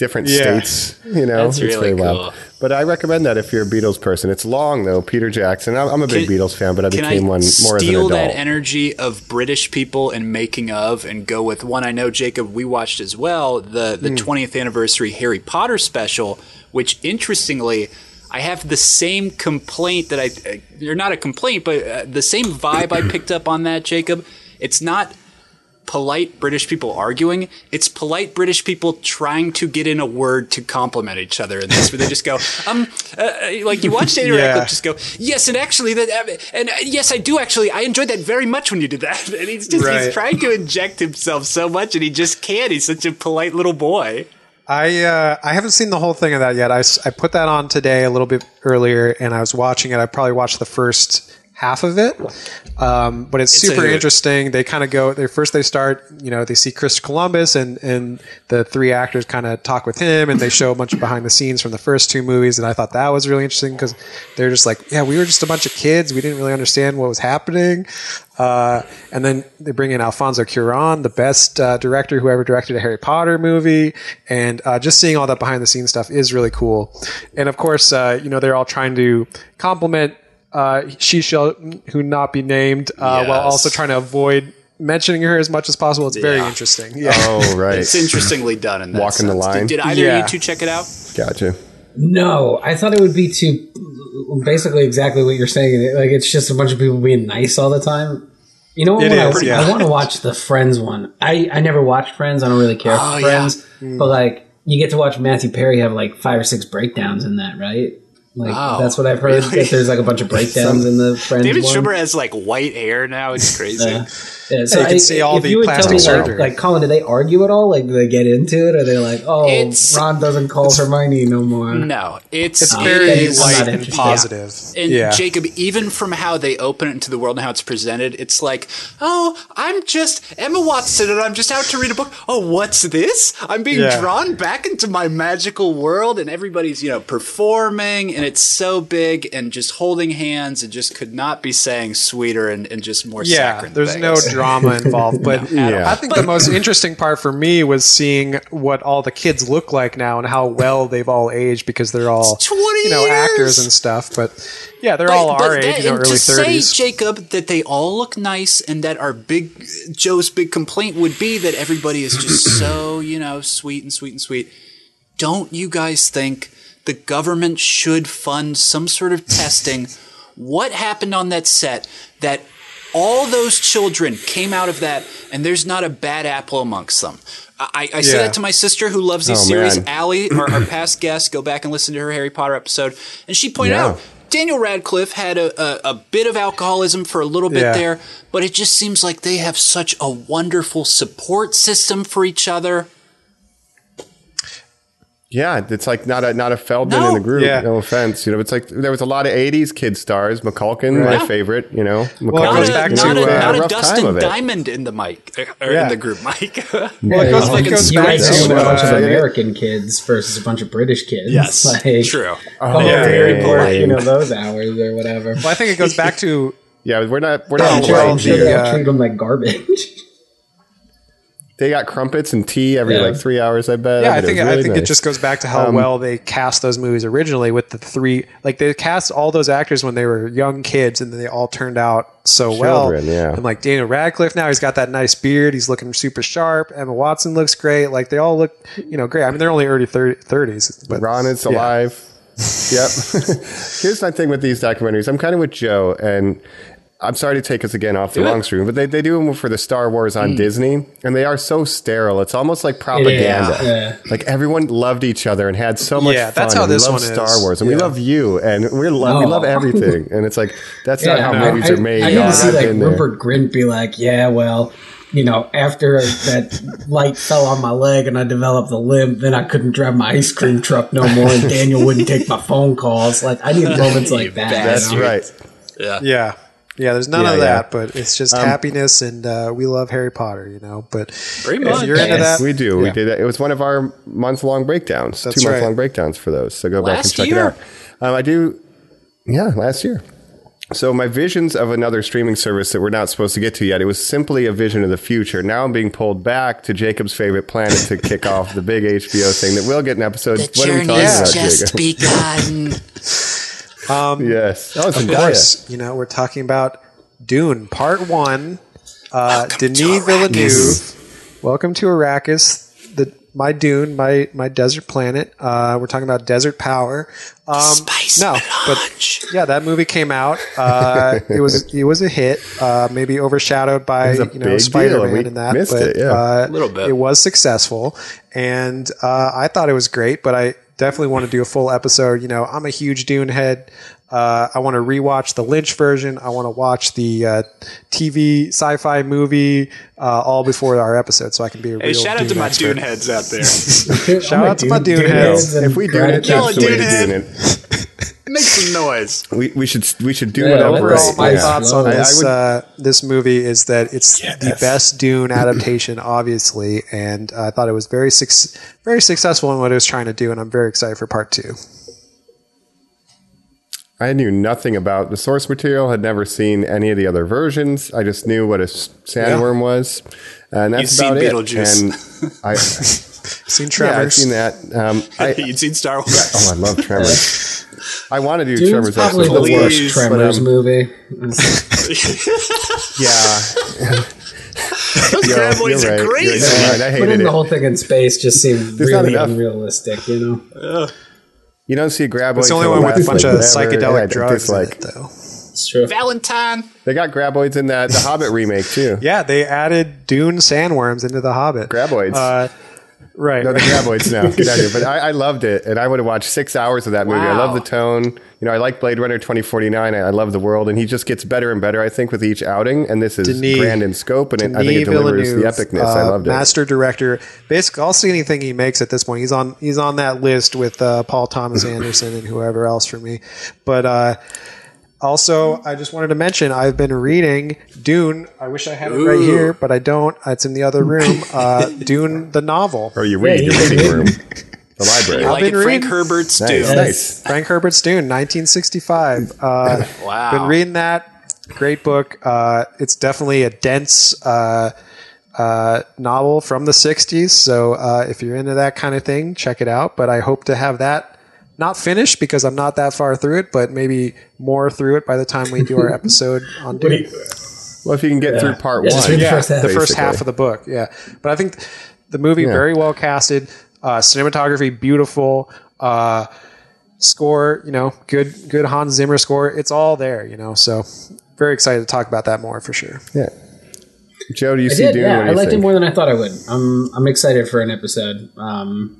different Yeah. states. You know, That's really very cool. But I recommend that if you're a Beatles person. It's long though. Peter Jackson. I'm, I'm a big Can- Beatles fan, but I became I one more as an steal adult. that energy of British people and making of, and go with one I know Jacob we watched as well the the twentieth anniversary Harry Potter special, which interestingly. I have the same complaint that I, or not a complaint, but uh, the same vibe I picked up on that, Jacob. It's not polite British people arguing. It's polite British people trying to get in a word to compliment each other in this, where they just go, um, uh, uh, like you watch Daniel Yeah. Radcliffe just go, yes, and actually that, uh, and uh, yes, I do actually, I enjoyed that very much when you did that. And he's just Right. he's trying to inject himself so much, and he just can't. He's such a polite little boy. I uh, I haven't seen the whole thing of that yet. I, I put that on today a little bit earlier, and I was watching it. I probably watched the first half of it, um, but it's, It's super interesting. They kind of go. They first they start. You know, they see Chris Columbus, and and the three actors kind of talk with him, and they show a bunch of behind the scenes from the first two movies. And I thought that was really interesting because they're just like, yeah, we were just a bunch of kids. We didn't really understand what was happening. Uh, and then they bring in Alfonso Cuarón, the best uh, director who ever directed a Harry Potter movie, and uh, just seeing all that behind the scenes stuff is really cool. And of course, uh, you know they're all trying to compliment uh, she shall who not be named, uh, while also trying to avoid mentioning her as much as possible. It's very Yeah. interesting. Yeah. Oh, right. It's interestingly done in that Walking the line. Did, did either Yeah. of you two check it out? Gotcha. No, I thought it would be too basically exactly what you're saying. Like it's just a bunch of people being nice all the time. You know what? It when is, I, yeah. I want to watch the Friends one. I I never watched Friends. I don't really care Oh, for yeah. Friends, but like you get to watch Matthew Perry have like five or six breakdowns in that, right? Like Oh, that's what I've heard. really? That there's like a bunch of breakdowns in the Friends David one. Schwimmer has like white hair now. It's crazy. Yeah. Yeah, so you can I- see all if the you would tell plastic me, surgery. Like, like Colin, do they argue at all? Like, do they get into it? Or they're like, oh, It's- Ron doesn't call Hermione no more. No, it's It's very okay, light and interested. positive. And yeah. Jacob, even from how they open it into the world and how it's presented, it's like, oh, I'm just Emma Watson and I'm just out to read a book. Oh, what's this? I'm being Yeah. drawn back into my magical world, and everybody's, you know, performing, and it's so big, and just holding hands, and just could not be saying sweeter and, and just more yeah, saccharine there's no drama involved. But Yeah. I think the most interesting part for me was seeing what all the kids look like now and how well they've all aged because they're all 20 you know years! actors and stuff. But yeah, they're all our age, that- you know, and early to say. Jacob, that they all look nice, and that our big Joe's big complaint would be that everybody is just so you know sweet and sweet and sweet. Don't you guys think the government should fund some sort of testing? What happened on that set that all those children came out of that, and there's not a bad apple amongst them? I, I say that to my sister who loves these Oh, series. man. Allie, our, our past guest, go back and listen to her Harry Potter episode, and she pointed Yeah. out Daniel Radcliffe had a, a, a bit of alcoholism for a little bit Yeah. there, but it just seems like they have such a wonderful support system for each other. Yeah, it's like not a not a Feldman No. in the group. Yeah. No offense, you know. It's like there was a lot of '80s kid stars. McCulkin, Right. my favorite. You know, it McCulkin, goes Not back a, to, not a, uh, not a rough Dustin time of it. Diamond in the mic or Yeah. in the group, Mike. Well, it Yeah, goes, like it goes you back guys to a bunch of uh, American kids versus a bunch of British kids. yes, like, true. Oh, Yeah. very yeah, polite, you know those hours or whatever. well, I think it goes back to Yeah, we're not we're Oh, not I'm all sure, well, I'm sure here. they the, all uh, treat them like garbage. They got crumpets and tea every Yeah. like three hours. I bet. yeah. I bet it think was I think nice. it just goes back to how Um, well they cast those movies originally with the three like they cast all those actors when they were young kids and they all turned out so well. Children, yeah. And like Daniel Radcliffe now he's got that nice beard. He's looking super sharp. Emma Watson looks great. Like they all look you know great. I mean they're only early thirties, but Ron is yeah. alive. yep. Here's my thing with these documentaries. I'm kind of with Joe, and I'm sorry to take us again off the wrong stream, but they, they do them for the Star Wars Mm. on Disney, and they are so sterile. It's almost like propaganda. Yeah. Like everyone loved each other and had so much Yeah, fun. that's how and this we love one Star is. Wars, and we love you, and we're lo- we Oh. love everything. And it's like that's not how no, movies I, are made. I need y'all. to see like been there. Rupert Grint be like, yeah, well, you know, after that light fell on my leg and I developed the limp, then I couldn't drive my ice cream truck no more, and Daniel wouldn't take my phone calls. Like, I need moments like that. That's you know? right. Yeah. Yeah, there's none Yeah, of yeah. that, but it's just happiness, and uh, we love Harry Potter, you know. But Pretty if much. you're into Yes. that, We do. We did it. It was one of our month long breakdowns, That's two month long breakdowns for those. So go back and Last check year? it out. Um, I do. Yeah, last year. So my visions of another streaming service that we're not supposed to get to yet, it was simply a vision of the future. Now I'm being pulled back to Jacob's favorite planet to kick off the big HBO thing that we'll get an episode. The what are we journey talking has about, just Jacob? begun. Yes. Oh, of course, you know we're talking about Dune Part One. Uh, Denis Villeneuve. Welcome to Arrakis. The my Dune, my my desert planet. Uh, we're talking about Desert Power. Um, Spice no, Melange. but yeah, that movie came out. Uh, it was it was a hit. Uh, maybe overshadowed by you know big Spider deal, and Man we and that, missed but it, yeah. uh, A little bit. it was successful, and uh, I thought it was great. But I definitely want to do a full episode. You know, I'm a huge Dune head. Uh, I want to rewatch the Lynch version. I want to watch the uh, TV sci-fi movie uh, all before our episode, so I can be a Hey, real shout out to my expert. Dune heads out there. Shout out to my Dune heads. and If we do it, gratitude. Kill that's it, the way dude. to do it. Make some noise. We, we should we should do Yeah, it overall, Overall, my Yeah. thoughts on I- I this would- uh, this movie is that it's the best Dune adaptation, obviously, and I thought it was very suc- very successful in what it was trying to do, and I'm very excited for part two. I knew nothing about the source material. Had never seen any of the other versions. I just knew what a sandworm was, and that's You've about seen it. Beetlejuice. And I, Seen yeah, Tremors. I've seen that. Um, I, You'd seen Star Wars. oh, I love Tremors. I want to do Dune's Tremors probably episode. the worst Please, Tremors but, um, movie. Yeah, Those Yo, bad boys you're are right. You're- crazy. you're right. I hated Putting it. the whole thing in space just seemed There's really unrealistic, you know? You don't see graboids. It's the only one with a bunch like, of psychedelic drugs like it, though. It's true. Valentine. they got graboids in that the Hobbit remake too. Yeah, they added Dune sandworms into The Hobbit. Graboids. Uh, right. No, the graboids now. Get out here. But I, I loved it, and I would have watched six hours of that movie. I love the tone. You know, I like Blade Runner 2049. I, I love the world, and he just gets better and better, I think, with each outing. And this is Denis- grand in scope, and it, I think it delivers the Villeneuve, epicness. I uh, loved it. Master director. Basically, I'll see anything he makes at this point. He's on. He's on that list with uh, Paul Thomas Anderson and whoever else for me. But uh, also, I just wanted to mention I've been reading Dune. I wish I had it right here, but I don't. It's in the other room. Uh, Dune, the novel. or you read Yeah, your reading room, the library. I like it, been Frank reading- Herbert's Nice, Dune. nice. Frank Herbert's Dune, 1965. Uh, Wow. Been reading that. Great book. Uh, it's definitely a dense uh, uh, novel from the 60s. So uh, if you're into that kind of thing, check it out. But I hope to have that not finished because I'm not that far through it, but maybe more through it by the time we do our episode on Dune. Well, if you can get through part Yeah, one, read the Yeah, first half. the first half of the book. Yeah, but I think the movie Yeah. very well casted, uh, cinematography beautiful, uh, score you know good good Hans Zimmer score. It's all there, you know. So very excited to talk about that more for sure. yeah. Joe, do you I see did, Dune? yeah. What do I liked think? it more than I thought I would. I'm I'm excited for an episode. Um,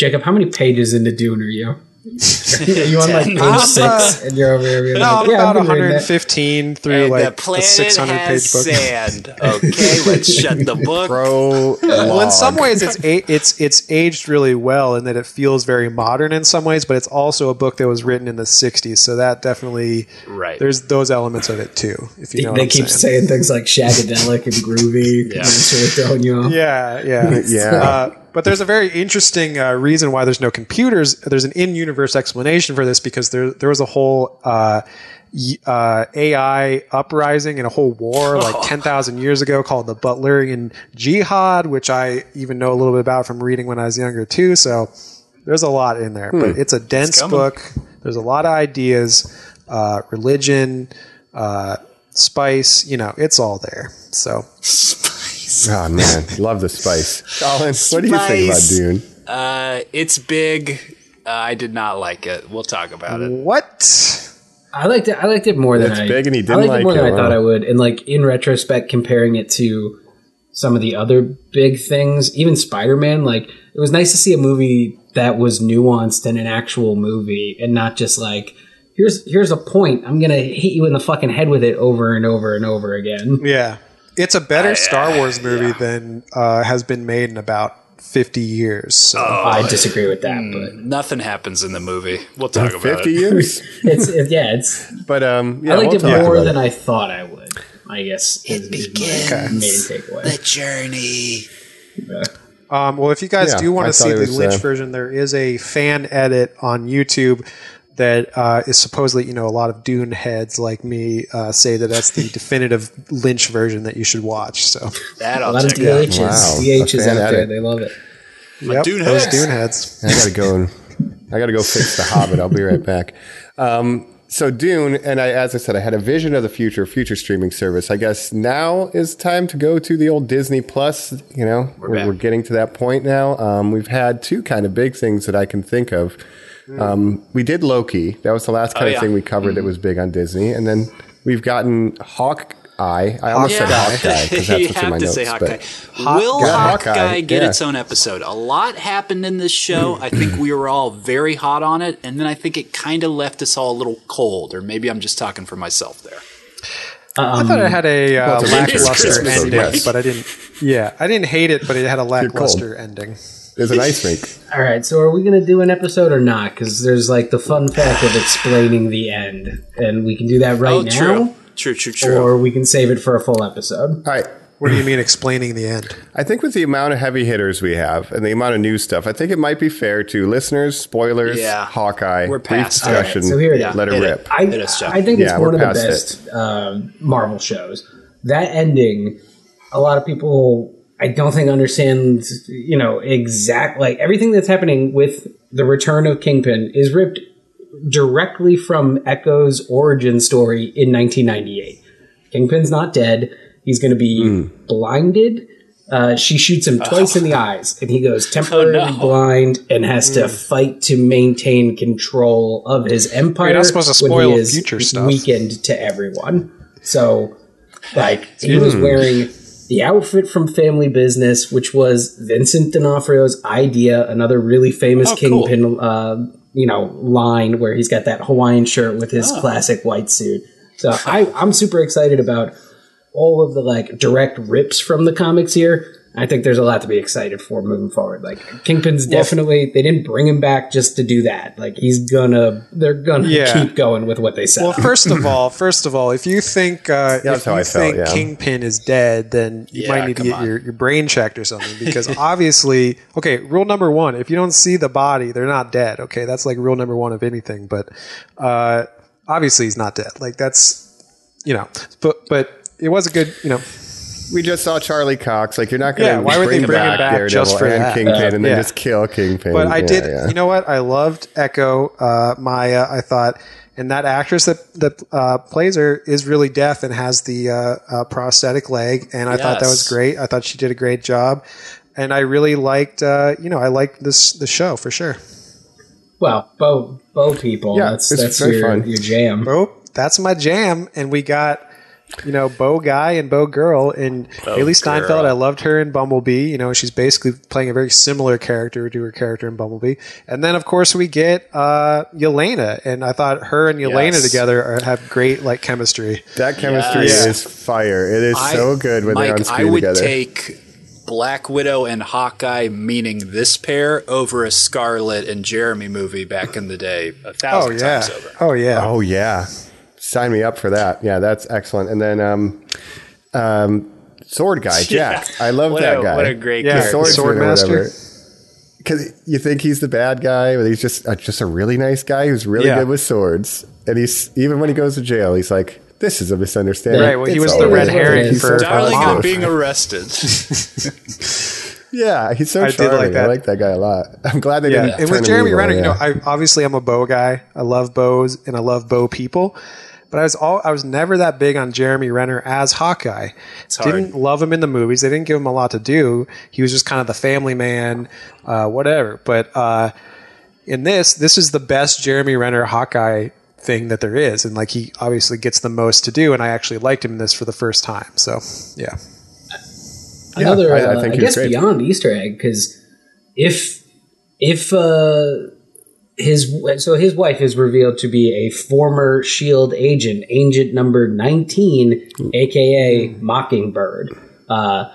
Jacob, how many pages into Dune are you? are you on like page I'm, six, uh, and you're over here? Being No, like, I'm yeah, about I've been that." 115 through And like a planet 600 has page book. sand. Okay, let's shut the book. Bro, Well, in some ways, it's a- it's it's aged really well in that it feels very modern in some ways, but it's also a book that was written in the '60s, so that definitely Right. There's those elements of it too. If you know, they what I'm keep saying. saying things like shagadelic and groovy. Yeah. and it's really throwing you off. Yeah, yeah, Yeah. Uh, but there's a very interesting uh, reason why there's no computers. There's an in-universe explanation for this because there there was a whole uh, uh, AI uprising and a whole war like ten thousand years ago called the Butlerian Jihad, which I even know a little bit about from reading when I was younger too. So there's a lot in there, but it's a dense coming. book. There's a lot of ideas, uh, religion. Uh, spice you know it's all there so oh man, love the spice. Colin, what do you think about Dune? Uh, it's big. Uh, I did not like it. We'll talk about it. what I liked it. I liked it more than It's I. big and he didn't liked like it more than it, I thought. I would. And like in retrospect, comparing it to some of the other big things, even Spider Man, like it was nice to see a movie that was nuanced in an actual movie and not just like here's here's a point. I'm gonna hit you in the fucking head with it over and over and over again. Yeah, it's a better Star Wars movie than uh, has been made in about fifty years. So. I disagree with that, Hmm. but Nothing happens in the movie. We'll talk about Fifty it. years, it's it, yeah, it's. but um, yeah, I liked we'll it more about than I thought I would. I guess is, is my main takeaway. The journey. Um, well, if you guys Yeah, do want to see the Lynch uh, version, there is a fan edit on YouTube that uh, is supposedly, you know, a lot of Dune heads like me uh, say that that's the definitive Lynch version that you should watch. So, That A I'll lot of check out. DHs, Wow, a DHs out there, they love it. yep, Dune those heads. Dune heads. I gotta go and I gotta go fix the Hobbit. I'll be right back. Um, so Dune, and I, as I said, I had a vision of the future, future streaming service. I guess now is time to go to the old Disney Plus. You know, we're, back. we're getting to that point now. Um, we've had two kind of big things that I can think of. Um, we did Loki. That was the last kind Oh, of yeah. thing we covered that was big on Disney, and then we've gotten Hawkeye. I almost said Hawkeye because that's you what's in have my to notes. say Hawkeye. but- Will Yeah, Hawkeye, Hawkeye, get yeah. its own episode? A lot happened in this show. I think we were all very hot on it, and then I think it kind of left us all a little cold. Or maybe I'm just talking for myself there. I thought it had a uh, Well, it's a winter lackluster ending, yes. but I didn't. Yeah, I didn't hate it, but it had a lackluster ending. There's an ice rink. All right, so are we going to do an episode or not? Because there's like the fun fact of explaining the end, and we can do that right oh, now, true. True, true, true. or we can save it for a full episode. All right. What do you mean explaining the end? I think with the amount of heavy hitters we have and the amount of new stuff, I think it might be fair to listeners, spoilers, Yeah. Hawkeye, We're brief past it. discussion, Alright, so here it is. let it it. rip. I, Hit us, Jeff. I think it's Yeah, one of the best uh, Marvel shows. That ending, a lot of people, I don't think understands, you know, exact like everything that's happening with the return of Kingpin is ripped directly from Echo's origin story in 1998. Kingpin's not dead. He's going to be Hmm. blinded. Uh, she shoots him twice in the eyes, and he goes temporarily Oh, no. blind and has Hmm. to fight to maintain control of his empire. You're not supposed to when spoil he is future stuff. Weakened to everyone. So, like, he was wearing the outfit from Family Business, which was Vincent D'Onofrio's idea. Another really famous Oh, cool. Kingpin, uh, you know, line where he's got that Hawaiian shirt with his Oh. classic white suit. So I, I'm super excited about all of the like direct rips from the comics here. I think there's a lot to be excited for moving forward. Like Kingpin's definitely they didn't bring him back just to do that. Like he's gonna they're gonna Yeah. keep going with what they said. Well, first of all, first of all, if you think uh, Yeah, if you I felt, think yeah. Kingpin is dead, then you Yeah, might need to get on. your, your brain checked or something. Because obviously, okay, rule number one: if you don't see the body, they're not dead. Okay, that's like rule number one of anything. But uh, obviously, he's not dead. Like that's you know, but but it was a good you know. We just saw Charlie Cox. Like you're not going to Yeah, why would they bring, bring him back, back Daredevil just for and that? Kingpin and then Yeah. just kill Kingpin. But I Yeah, did, yeah. you know what? I loved Echo uh, Maya. I thought, and that actress that that uh, plays her is really deaf and has the uh, uh, prosthetic leg, and I thought that was great. I thought she did a great job, and I really liked, uh, you know, I liked this the show for sure. well, bow bow people. Yeah, that's it's that's very your, fun. your jam. Bo, that's my jam, and we got. You know, Bo guy and Bo girl, and Hailee Steinfeld. girl. I loved her in Bumblebee. You know, she's basically playing a very similar character to her character in Bumblebee. And then, of course, we get uh, Yelena, and I thought her and Yelena Yes. together are, have great like chemistry. that chemistry Yes. is fire. It is I- so good when they're on Mike, screen I would together. take Black Widow and Hawkeye, meaning this pair, over a Scarlett and Jeremy movie back in the day, a Oh thousand yeah, times over. oh yeah. Oh yeah, sign me up for that. Yeah, that's excellent. And then um, um, sword guy Jack. Yeah. I love What that a- guy. what a great Yeah, character. swordsman Sword master. Because you think he's the bad guy, but he's just uh, just a really nice guy who's really Yeah. good with swords. And he's even when he goes to jail, he's like, "This is a misunderstanding." Right, well, he was the red herring He's for- so Darling, Mom. I'm being arrested. Yeah, he's so I charming. like I like that guy a lot. I'm glad they Yeah, didn't. and turn with Jeremy evil, Renner, you know. I obviously I'm a bow guy. I love bows and I love bow people. But I was all I was never that big on Jeremy Renner as Hawkeye. hard. Didn't love him in the movies. They didn't give him a lot to do. He was just kind of the family man, uh, whatever. But uh, in this, this is the best Jeremy Renner Hawkeye thing that there is, and like he obviously gets the most to do. And I actually liked him in this for the first time. So yeah, Another, I- I uh, I, think he guess great. beyond Easter egg because if if uh, his so his wife is revealed to be a former Shield agent, Agent Number Nineteen, hmm. aka Mockingbird. Uh,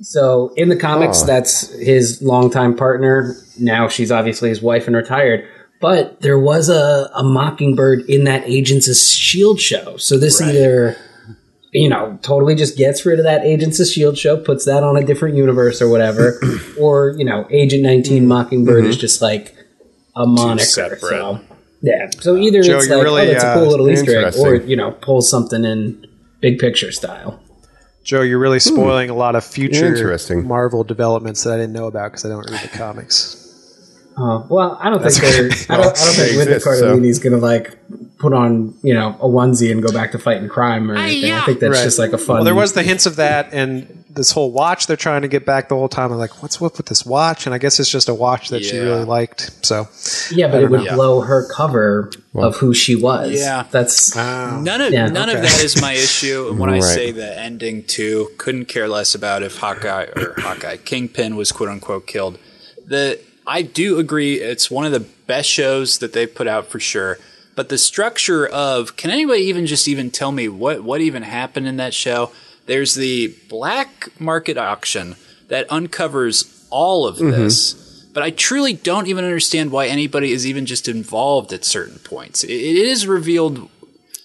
so in the comics, Oh. that's his longtime partner. Now she's obviously his wife and retired. But there was a, a Mockingbird in that Agents Shield show. So this either you know, totally just gets rid of that Agents of S.H.I.E.L.D. show, puts that on a different universe or whatever. or, you know, Agent 19 hmm. Mockingbird is hmm. just like a moniker. separate. So, yeah. So uh, either Joe, it's like, really, oh, that's a uh, cool little Easter egg, or, you know, pull something in big picture style. Joe, you're really hmm. spoiling a lot of future Interesting. Marvel developments that I didn't know about because I don't read the comics. Oh, well, I don't think That's they're. I don't, I don't think Linda exist, so- gonna like put on you know a onesie and go back to fighting crime or anything. I think that's Right. just like a fun. Well, there was the hints of that, and this whole watch they're trying to get back the whole time. I'm like, what's up with this watch? And I guess it's just a watch that she really liked. So yeah, but it would know. blow her cover of who she was. Yeah. that's oh. None of Yeah, none of that is my issue. And when I say the ending too, couldn't care less about if Hawkeye or Hawkeye Kingpin was quote unquote killed. The I do agree it's one of the best shows that they've put out for sure. But the structure of can anybody even just even tell me what what even happened in that show? There's the black market auction that uncovers all of mm-hmm. this. But I truly don't even understand why anybody is even just involved at certain points. It- it is revealed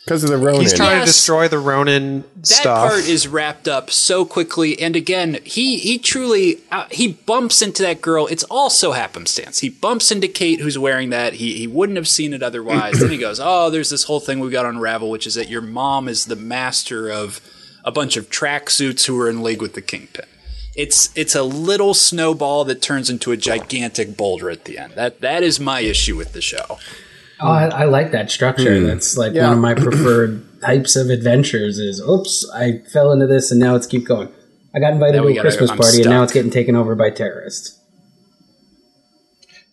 Because of the Ronin. he's trying Yes. to destroy the Ronin that stuff. part is wrapped up so quickly and again he he truly uh, he bumps into that girl. It's also happenstance. He bumps into kate who's wearing that. He, he wouldn't have seen it otherwise. Then he goes oh there's this whole thing we've got to unravel which is that your mom is the master of a bunch of tracksuits who are in league with the kingpin. It's it's a little snowball that turns into a gigantic boulder at the end. That that is my issue with the show Oh, I, I like that structure. Hmm. That's like one of my preferred types of adventures. Is oops, I fell into this and now it's keep going. I got invited Now to a Christmas I'm party and now it's getting taken over by terrorists.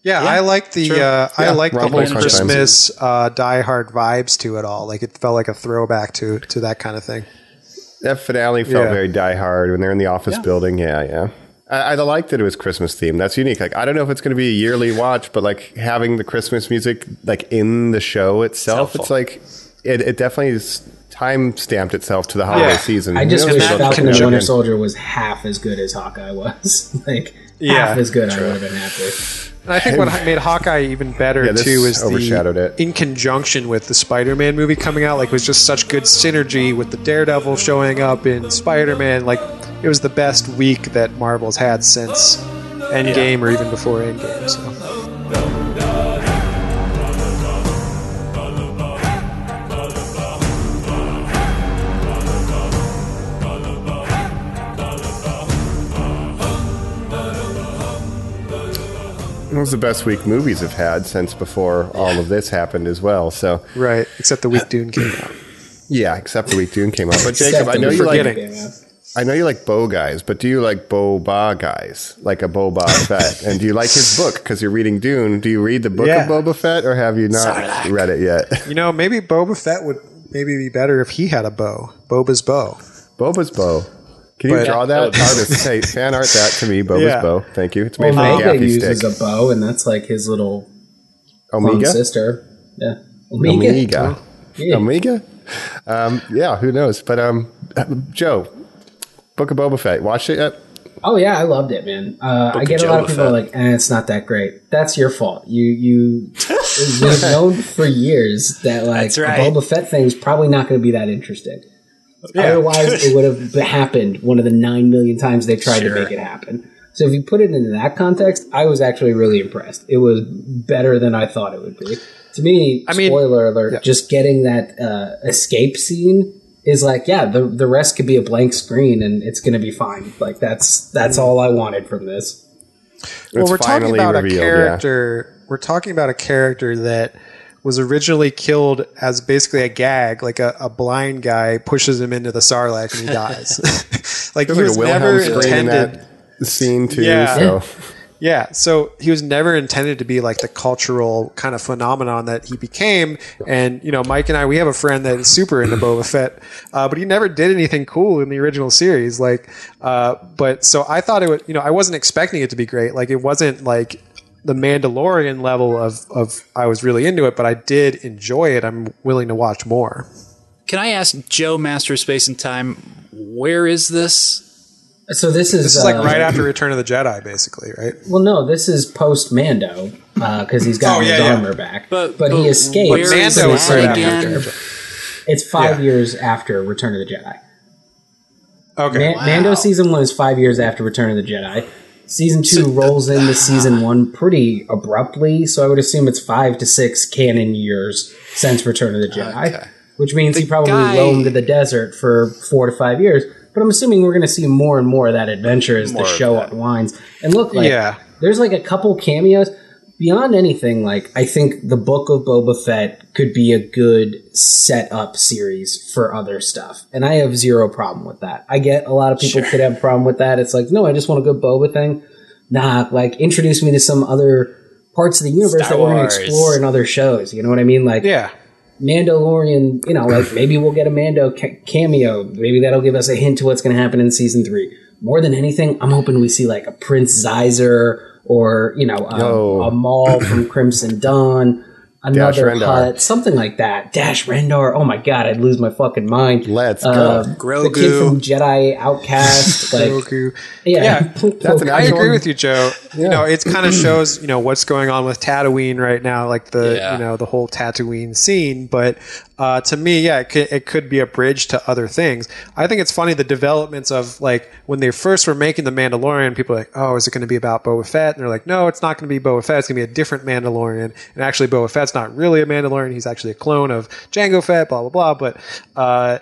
Yeah, Yeah, I like the true. uh, I like the Rob whole Christmas uh, Die Hard vibes to it all. Like it felt like a throwback to to that kind of thing. That finale felt Yeah. very Die Hard when they're in the office building. Yeah, yeah. I, I like that it was Christmas themed. That's unique. Like I don't know if it's going to be a yearly watch, but like having the Christmas music like in the show itself, helpful. it's like it, it definitely is time stamped itself to the holiday Yeah. season. I just You know, wish that Falcon and conjunction- Winter Soldier was half as good as Hawkeye was. like Yeah, half as good, I would have been happy. And I think what made Hawkeye even better Yeah, this too is overshadowed the it. in conjunction with the Spider-Man movie coming out. Like, it was just such good synergy with the Daredevil showing up in Spider-Man. Like, it was the best week that Marvel's had since Endgame or even before Endgame. So. It was the best week movies have had since before all of this happened as well. So Right, except the week Dune came out. yeah, except the week Dune came out. But Jacob, I know the you like. I know you like bow guys, but do you like boba guys, like a Boba Fett? and do you like his book because you're reading Dune? Do you read the book Yeah. of Boba Fett, or have you not read it yet? You know, maybe Boba Fett would maybe be better if he had a bow. Boba's bow. Boba's bow. Can you But- draw that? Artist, hey, fan art that to me. Boba's Yeah. bow. Thank you. It's made from a Omega gaffy uses stick. a bow, and that's like his little clone Omega. sister. Yeah, Omega. Omega. Yeah. Omega. Um, yeah, who knows? But um, Joe, Book of Boba Fett. Watched it yet? Oh yeah, I loved it, man. Uh, I get a lot of people Fett. like, eh, it's not that great. That's your fault. You you we've known for years that like That's a right. Boba Fett thing's probably not going to be that interesting. Otherwise, it would have happened one of the nine million times they tried to make it happen. So if you put it into that context, I was actually really impressed. It was better than I thought it would be. To me, I mean- spoiler alert, yeah. just getting that uh, escape scene is like, yeah, the the rest could be a blank screen and it's going to be fine. Like that's that's all I wanted from this. well, It's we're talking about revealed, a yeah. character. We're talking about a character that was originally killed as basically a gag, like a, a blind guy pushes him into the sarlacc and he dies. like he There's was like a never Wilhelm scream in intended. that scene too. Yeah. So Yeah, so he was never intended to be like the cultural kind of phenomenon that he became. And you know, Mike and I, we have a friend that is super into Boba Fett, uh, but he never did anything cool in the original series. Like, uh, but so I thought it would. You know, I wasn't expecting it to be great. Like, it wasn't like the Mandalorian level of of I was really into it, but I did enjoy it. I'm willing to watch more. Can I ask Joe, Master of Space and Time, where is this? So this is, This is like uh, right after Return of the Jedi, basically, right? Well, no, this is post Mando because he's got Oh, his yeah, yeah. armor back. But- But, but he escapes. where is from Mando the is right again? after. It's five Yeah. years after Return of the Jedi. Okay. Ma- Mando season one is five years after Return of the Jedi. Season two rolls into season one pretty abruptly, so I would assume it's five to six canon years since Return of the Jedi, Okay. which means he probably guy- roamed the desert for four to five years. But I'm assuming we're going to see more and more of that adventure as the show unwinds. And look, like Yeah. there's like a couple cameos. Beyond anything, like I think the book of Boba Fett could be a good setup series for other stuff, and I have zero problem with that. I get a lot of people could have a problem with that. It's like, no, I just want a good Boba thing. Nah, like introduce me to some other parts of the universe Star that we're going to explore in other shows. You know what I mean? Like, Yeah. Mandalorian, you know, like maybe we'll get a Mando ca- cameo. Maybe that'll give us a hint to what's going to happen in season three. More than anything, I'm hoping we see like a Prince Xizor or, you know, a, Yo. a Maul from Crimson Dawn, another Rendar. Hut, something like that. Dash Rendar. Oh my God, I'd lose my fucking mind. Let's Uh, go. The kid from Jedi Outcast. like, Goku. yeah. Yeah, That's an I actual- agree with you, Joe. You know, it kind of shows you know what's going on with Tatooine right now, like the Yeah. you know the whole Tatooine scene. But uh, to me, yeah, it could, it could be a bridge to other things. I think it's funny the developments of like when they first were making the Mandalorian, people were like, oh, is it going to be about Boba Fett? And they're like, no, it's not going to be Boba Fett. It's going to be a different Mandalorian. And actually, Boba Fett's not really a Mandalorian. He's actually a clone of Jango Fett. Blah blah blah. But uh,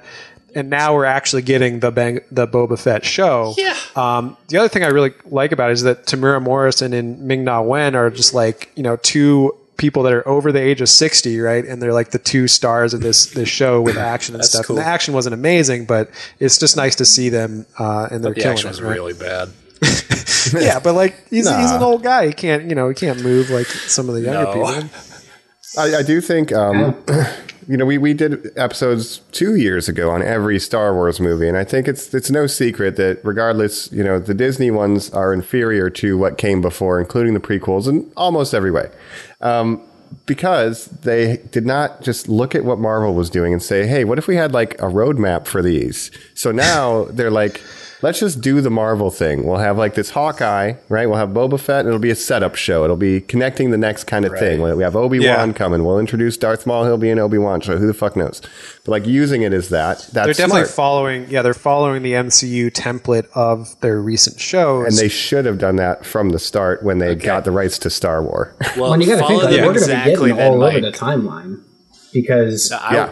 and now we're actually getting the Bang, the Boba Fett show. Yeah. Um, the other thing I really like about it is that Temuera Morrison and Ming Na Wen are just like you know two people that are over the age of sixty, right? And they're like the two stars of this this show with action and stuff. cool. And the action wasn't amazing, but it's just nice to see them uh, and they're The killing action it. was right? really bad. yeah, but like he's, he's an old guy. He can't you know he can't move like some of the younger No. people. I, I do think, um, you know, we, we did episodes two years ago on every Star Wars movie, and I think it's it's no secret that regardless, you know, the Disney ones are inferior to what came before, including the prequels in almost every way. Um, because they did not just look at what Marvel was doing and say, hey, what if we had like a roadmap for these? So now they're like, let's just do the Marvel thing. We'll have like this Hawkeye, right? We'll have Boba Fett, and it'll be a setup show. It'll be connecting the next kind of thing. We have Obi Wan Yeah. coming. We'll introduce Darth Maul. He'll be an Obi Wan show. Who the fuck knows? But like using it as that, that's They're definitely smart. following. Yeah, they're following the MCU template of their recent shows. and they should have done that from the start when they got the rights to Star Wars. Well, When you got to think, follow like, them we're going to exactly be getting then, all over the timeline because, I, yeah.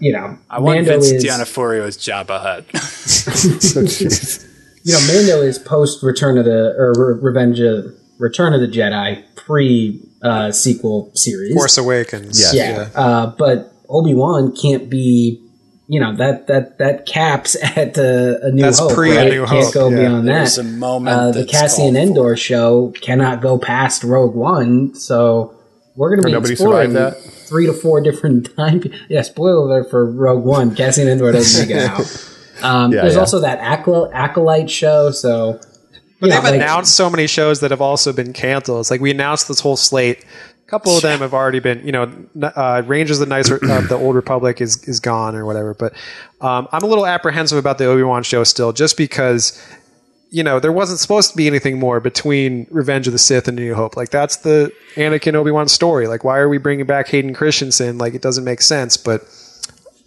You know, I want Mando Vince is, D'Onofrio as Jabba Hutt. you know, Mando is post Return of the or Re- Revenge of Return of the Jedi pre uh, sequel series. Force Awakens. Yes. yeah, Uh, but Obi Wan can't be. You know that that that caps at uh, a New That's Hope. pre A right? New Can't Hope, go yeah. beyond that. There's a moment uh, the that's Cassian called Andor show cannot go past Rogue One, so we're going to be nobody exploring that? three to four different time. pe- Yeah, spoiler alert for Rogue One. Cassian Andor doesn't make it out. Um, Yeah, there's yeah. also that Acolyte, Acolyte show. So, But yeah, they've like- announced so many shows that have also been canceled. It's like we announced this whole slate. A couple of them have already been, you know, n- uh, Rangers of the Nice, uh, the Old Republic is is gone or whatever. But um, I'm a little apprehensive about the Obi Wan show still, just because, you know, there wasn't supposed to be anything more between Revenge of the Sith and New Hope. Like that's the Anakin Obi Wan story. Like why are we bringing back Hayden Christensen? Like it doesn't make sense. But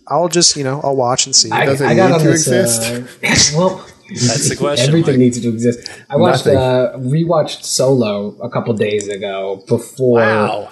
I'll just, you know, I'll watch and see. I, Does it I got need on to this. exist? Uh, well, That's the question. everything Mike. needs to exist. I watched, uh, rewatched Solo a couple days ago before. Wow.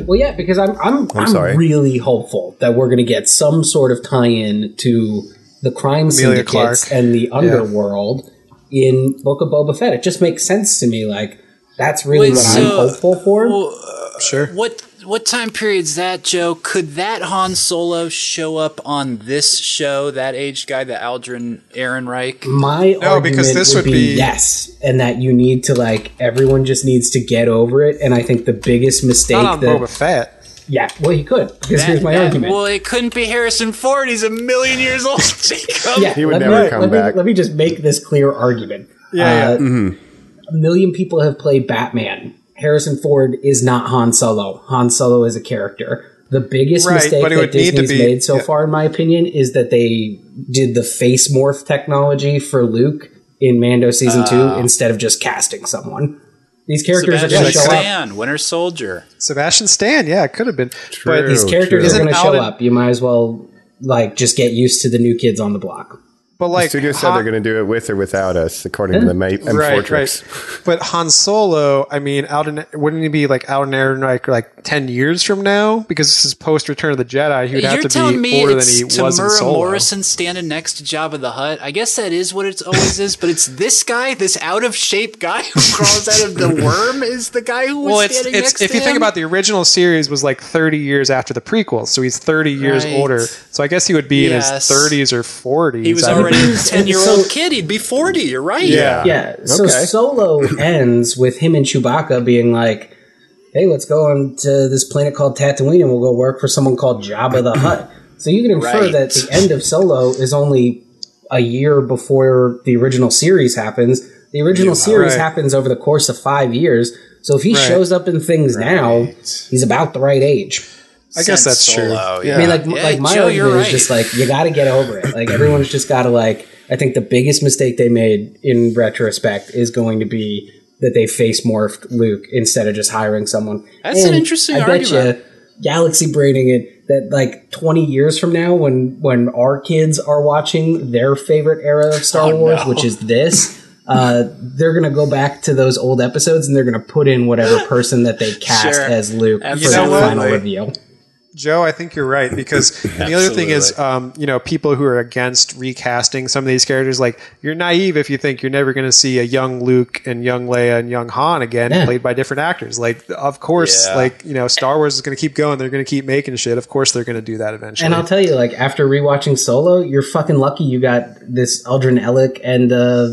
Well, yeah, because I'm I'm I'm, sorry. really hopeful that we're going to get some sort of tie-in to the crime Emilia syndicates Clarke. and the underworld in Book of Boba Fett. It just makes sense to me. Like that's really Wait, what I'm so- hopeful for. Well, sure. Uh, what what time period's that, Joe? Could that Han Solo show up on this show? That aged guy, the Alden Ehrenreich. My No, argument because this would would be, be- yes, and that you need to like everyone just needs to get over it. And I think the biggest mistake Not on that Boba Fett. Yeah, well, he could because That- here's my that- argument. Well, it couldn't be Harrison Ford. He's a million years old, Jacob. yeah, He would let never me, come let back. Me, let me just make this clear argument. Yeah, Uh, yeah. A million people have played Batman. Harrison Ford is not Han Solo. Han Solo is a character. The biggest Right, mistake that would need to Disney's be- made so yeah. far, in my opinion, is that they did the face morph technology for Luke in Mando season two Ah. instead of just casting someone. These characters are Sebastian going to show up. Stan, Winter Soldier. Sebastian Stan, yeah, it could have been. True. But These characters True. are going to Isn't show Alden- up. You might as well like just get used to the new kids on the block. But The like studio said Han- they're going to do it with or without us, according to the Ma- eh. M4 right, tricks. right. But Han Solo, I mean, out in wouldn't he be like out in air like like ten years from now? Because this is post Return of the Jedi. He would have You're to telling be me older than it's he was in Solo. Morrison standing next to Jabba the Hutt? I guess that is what it always is, but it's this guy, this out of shape guy who crawls out of the worm, is the guy who was Well, it's standing it's next if to you think him? about the original series was like 30 years after the prequels, so he's 30 years Right. older. So I guess he would be Yes. in his 30s or 40s. He was I would- already a ten year old So- kid. He'd be forty. You're right. Yeah. Yeah. So Okay. Solo ends with him and Chewbacca being like, "Hey, let's go on to this planet called Tatooine, and we'll go work for someone called Jabba the Hutt." So you can infer Right. that the end of Solo is only a year before the original series happens. The original series Right. happens over the course of five years. So if he Right. shows up in things now, he's about the right age. I guess that's true. Yeah. I mean, like, Yeah, like my Joe, you're argument is right. just like you got to get over it. Like everyone's just got to like. I think the biggest mistake they made in retrospect is going to be that they face morphed Luke instead of just hiring someone. That's an interesting I argument. bet you, galaxy braining it that like 20 years from now, when when our kids are watching their favorite era of Star Oh, Wars, no. which is this. Uh, they're gonna go back to those old episodes and they're gonna put in whatever person that they cast Sure. as Luke for Absolutely. their final review. Joe, I think you're right because the other thing is, um, you know, people who are against recasting some of these characters, like you're naive if you think you're never going to see a young Luke and young Leia and young Han again, Yeah. played by different actors. Like, of course, Yeah. like you know, Star Wars is going to keep going. They're going to keep making shit. Of course, they're going to do that eventually. And I'll tell you, like after rewatching Solo, you're fucking lucky you got this Aldrin Ellick and uh,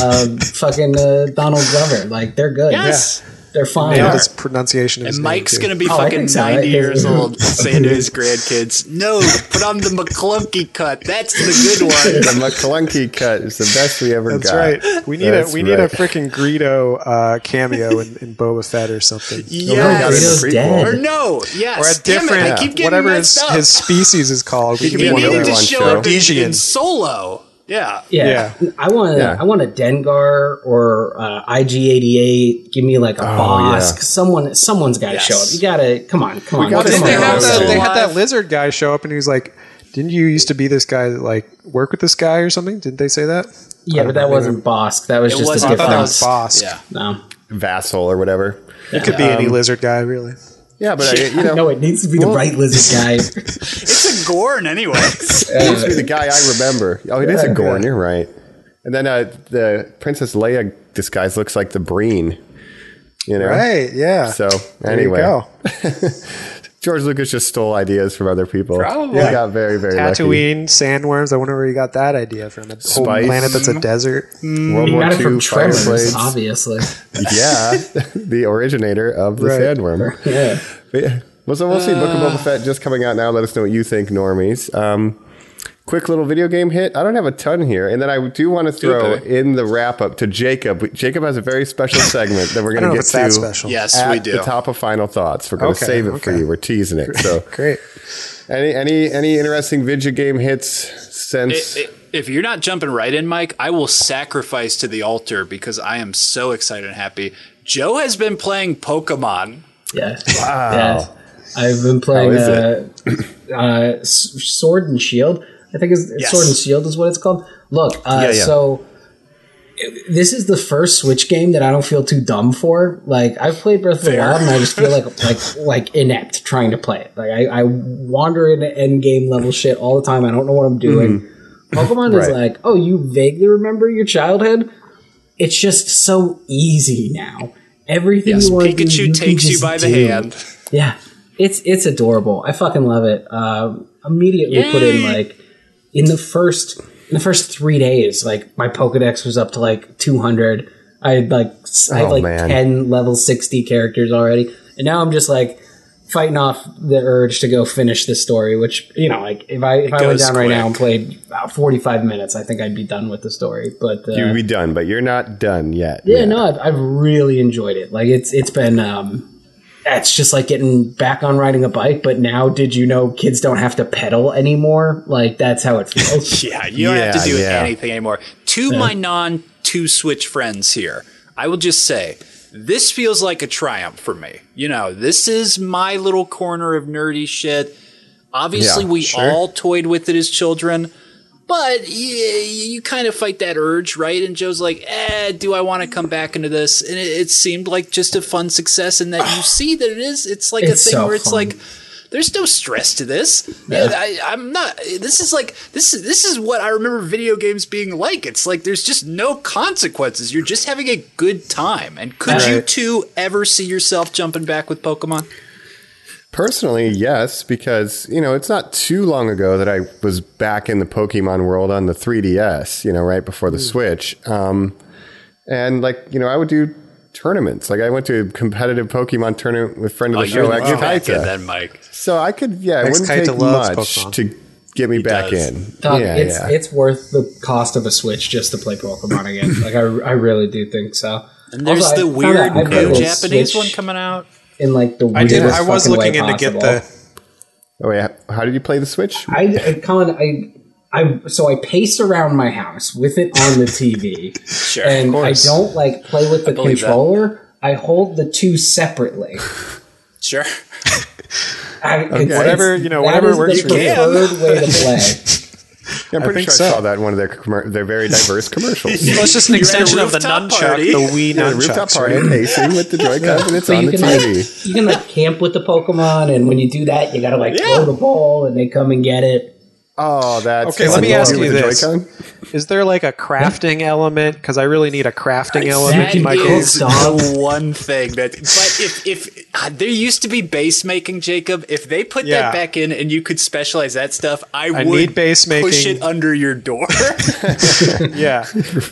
uh, fucking uh, Donald Glover. Like they're good. Yes. They're fine. Nailed his pronunciation. Of his And Mike's gonna be Oh, fucking ninety years old, saying to his grandkids, "No, put on the McClunky cut. That's the good one." The McClunky cut is the best we ever That's got. right. We need That's a we need a freaking Greedo uh, cameo in, in Boba Fett or something. Yeah, got it in the Greedo's dead. Or no, yes. Or a Damn it, different, I keep getting whatever his, up. his species is called. We He can could be one of one needed to show show. up in, in Solo. Yeah. Yeah. Yeah. I want a, Yeah. I want a Dengar or uh, IG88. Give me like a Bossk. yeah. Someone, someone's got to Yes. show up. You gotta come on, come on. gotta come they on, have that? They had that lizard guy show up, and he was like, "Didn't you used to be this guy that like work with this guy or something?" Didn't they say that? Yeah, but that wasn't Bossk. That was It just was. a I thought that different. was Bosk. Yeah. No, Vassal or whatever. It could be any lizard guy, really. Yeah, but I, you know, no, it needs to be the right lizard guy. It's a Gorn anyway. it used to be the guy I remember. Oh, it is a Gorn. You're right. And then uh, the Princess Leia disguise looks like the Breen. You know, Right? Yeah. So There anyway, you go. George Lucas just stole ideas from other people. Probably. He got very, very lucky. Tatooine, sandworms. I wonder where you got that idea from. A whole planet that's a desert. World You War got it II from Tremors, fireplace. obviously. yeah, the originator of the Right. sandworm. Yeah. But yeah. Well, so we'll see. Book of Boba Fett just coming out now. Let us know what you think, normies. Um, quick little video game hit. I don't have a ton here, and then I do want to throw in the wrap up to Jacob. Jacob has a very special segment that we're going to get to. special. yes, At we do. the top of final thoughts, we're going to Okay, save it for you. We're teasing it. So, Great. any any any interesting video game hits since? I- I- if you're not jumping right in, Mike, I will sacrifice to the altar because I am so excited and happy. Joe has been playing Pokemon. Yeah. Wow. I've been playing How is uh, uh, Sword and Shield. I think it's Yes. Sword and Shield is what it's called. Look, uh, Yeah, yeah. so this is the first Switch game that I don't feel too dumb for. Like I've played Breath of the Wild, and I just feel like like like inept trying to play it. Like I, I wander into end game level shit all the time. I don't know what I'm doing. Pokemon is Mm-hmm. Right. like, oh, you vaguely remember your childhood. It's just so easy now. Everything Yes, you want to do, Pikachu you takes you by the do. hand. Yeah, it's it's adorable. I fucking love it. Um, immediately put in like in the first in the first three days, like my Pokedex was up to like two hundred. I had like I had Oh, like man. ten level sixty characters already, and now I'm just like fighting off the urge to go finish this story. Which you know, like if I if I went down right now and played about forty five minutes, I think I'd be done with the story. But uh, You'd be done, but you're not done yet. yeah, no, I've, I've really enjoyed it. Like it's it's been um it's just like getting back on riding a bike, but now did you know kids don't have to pedal anymore? Like that's how it feels. Yeah, you don't have to do yeah. anything anymore. To my non two Switch friends here, I will just say this feels like a triumph for me. You know, this is my little corner of nerdy shit. Obviously, Yeah, we sure. all toyed with it as children. But you, you kind of fight that urge, right? And Joe's like, eh, do I want to come back into this? And it, it seemed like just a fun success in that you see that it is. It's like It's a thing so where it's fun. like, there's no stress to this. I, I'm not. This is like this is this is what I remember video games being like. It's like there's just no consequences. You're just having a good time. And could you two ever see yourself jumping back with Pokemon? Personally, yes, because you know it's not too long ago that I was back in the Pokemon world on the 3DS. You know, right before the Switch, um, and like you know, I would do tournaments. Like I went to a competitive Pokemon tournament with friend of the show, X Kaita. then, Mike. So I could, yeah, it wouldn't take much Pokemon. to get me back does. in. Doug, yeah, it's yeah. it's worth the cost of a Switch just to play Pokemon again. like I, I really do think so. And there's Also, the found weird out I new Japanese Switch one coming out. In like the I did. I was fucking way looking in to get the. oh yeah, how did you play the Switch? I, I Colin, I I so I pace around my house with it on the TV, Sure, and I don't like play with the believe that. controller. I hold the two separately. Sure. I, it's- Whatever, you know, whatever is works the for you. preferred way to play. Yeah, I'm pretty think sure so. I saw that in one of their commer- their very diverse commercials. Well, it's just an You're at a extension of the rooftop nunchuck, party. the Wii Yeah, the rooftop party right? pacing with the Joy-Cons and it's So on you the can TV. like you can like camp with the Pokemon, and when you do that, you gotta like Yeah. throw the ball, and they come and get it. Oh, that's Okay, let me ask you this. Joy-Con? Is there like a crafting element? Because I really need a crafting element That in my is the one thing that. But if if uh, there used to be base making, Jacob, if they put Yeah. that back in and you could specialize that stuff, I, I would need base push it under your door. Yeah,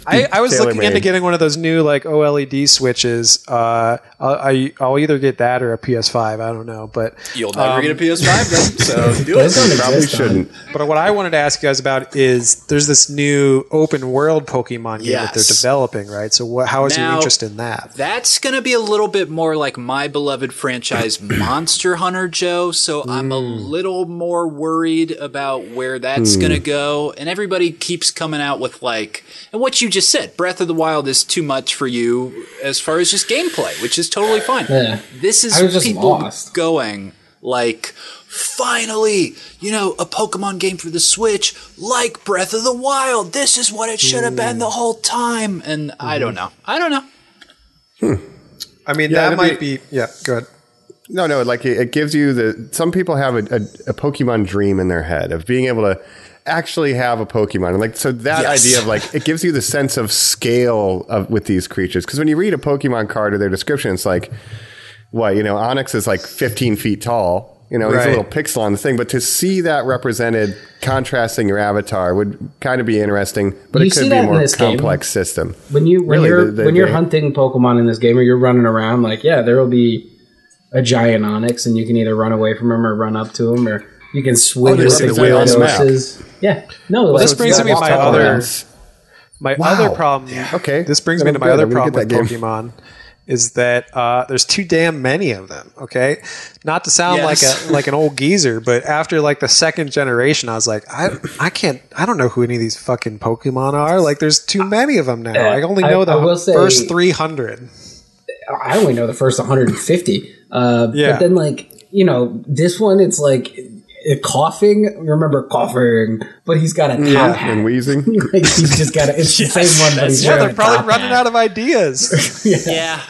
I, I was looking Tailor-made. into getting one of those new like OLED switches. Uh, I'll, I, I'll either get that or a PS5. I don't know, but You'll never Um, get a PS5 then, so do it. Probably exist shouldn't. But what I wanted to ask you guys about is there's this new open world Pokemon game that they're developing, right? So what, how is your interest in that? That's going to be a little bit more like my beloved franchise Monster Hunter, Joe. So I'm a mm. little more worried about where that's hmm. going to go. And everybody keeps coming out with like, and what you just said, Breath of the Wild is too much for you as far as just gameplay, which is totally fine. Yeah. This is I was just people lost. going like, finally, you know, a Pokemon game for the Switch, like Breath of the Wild. This is what it should have hmm. been the whole time. And I hmm. don't know. I don't know. Hmm. I mean, Yeah, that it'd might be- be, yeah. Good. No, no, like it, it gives you the. Some people have a, a, a Pokemon dream in their head of being able to actually have a Pokemon. And like, so that Yes. idea of like, it gives you the sense of scale of with these creatures. Because when you read a Pokemon card or their description, it's like, what, you know, Onix is like 15 feet tall. You know, he's a little pixel on the thing, but to see that represented contrasting your avatar would kind of be interesting. But You it could be a more this game? complex system. when you when Really, you're the- the- when you're the- hunting Pokemon in this game or you're running around, like yeah, there will be a giant Onix, and you can either run away from him or run up to him, or you can swing Oh, with the there's on the map. Yeah, no, like, this brings that me to walks my other- around. My Wow. other problem. Okay. This brings Then me to my good. other problem get with that game. Is that uh, there's too damn many of them. Okay, not to sound Yes. like a like an old geezer, but after like the second generation, I was like, I I can't, I don't know who any of these fucking Pokemon are. Like, there's too many of them now. I only I- know the I will say- first 300. I only know the first 150. Uh, Yeah. But then, like, you know, this one, it's like uh, Koffing. Remember Koffing, but he's got a top Yeah, hat. And Weezing. like, he's just got a, it's the same one, but he's Yeah, they're probably top running hat. out of ideas. Yeah.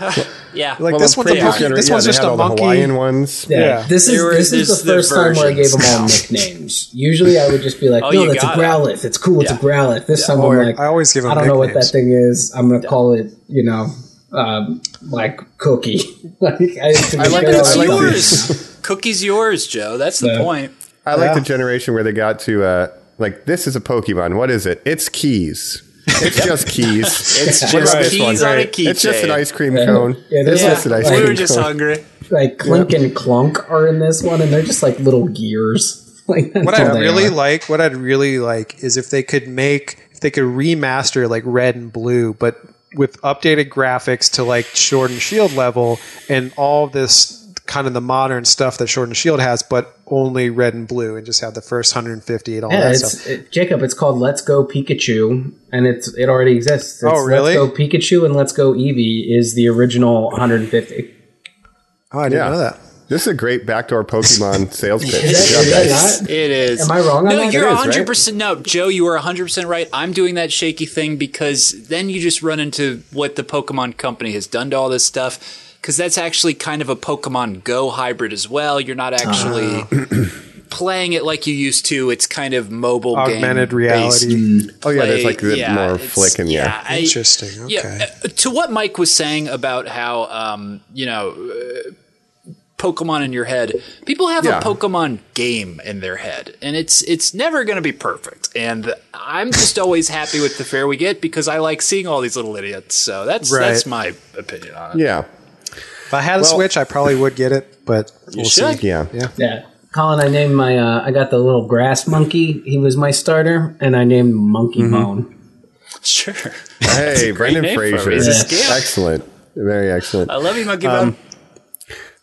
yeah. like Well, this one's a monkey. gener- This yeah, one's just a the monkey. Hawaiian ones. Yeah, Yeah. this is were- this is there's the the first time where I gave them all nicknames. Usually, I would just be like, Oh, "No, that's a gotta. Growlithe. It's cool. It's a Growlithe." This time, I'm like, I always give 'em I don't know what that thing is. I'm gonna call it, you know, um, like Cookie. like, I, I like it. it. It's I like yours. Cookie's yours, Joe. That's the Yeah. point. I like Yeah. the generation where they got to uh, like this is a Pokemon. What is it? It's keys. It's just keys. It's just about this keys on a Right. It's just an ice cream Yeah. cone. Yeah, it's there's just an ice like- ice We were just cone. hungry. like Klink and Clunk are in this one, and they're just like little gears. Like that's what I'd really are. like, what I'd really like, is if they could make, if they could remaster like Red and Blue, but with updated graphics to like Sword and Shield level, and all this kind of the modern stuff that Sword and Shield has, but only Red and Blue, and just have the first 150 and all Yeah, that it's stuff. it, Jacob. It's called Let's Go Pikachu, and it's it already exists. Oh, it's Oh, really? Let's Go Pikachu and Let's Go Eevee is the original 150. Oh, I didn't Yeah. know that. This is a great backdoor Pokemon sales pitch. Is that- Good job, is that guys. not? It is. Am I wrong on no, that? you're It is, right? 100 percent no, Joe. You are 100 percent right. I'm doing that shaky thing because then you just run into what the Pokemon Company has done to all this stuff. Because that's actually kind of a Pokemon Go hybrid as well. You're not actually playing it like you used to. It's kind of mobile Augmented game reality. Oh yeah, there's like the yeah, more it's- flicking. Yeah, I- Interesting. Okay. yeah, uh, to what Mike was saying about how um, you know uh, Pokemon in your head, people have Yeah. a Pokemon game in their head, and it's it's never going to be perfect. And I'm just always happy with the fare we get because I like seeing all these little idiots. So that's Right. that's my opinion on it. yeah, If I had a Well- Switch, I probably would get it, but we'll should. see. yeah. Yeah. Yeah. Colin, I named my, uh, I got the little grass monkey. He was my starter, and I named Monkey Mm-hmm. Bone. Sure, Hey, Brendan name. Fraser. He's. Excellent, very excellent. I love you, Monkey Um, Bone.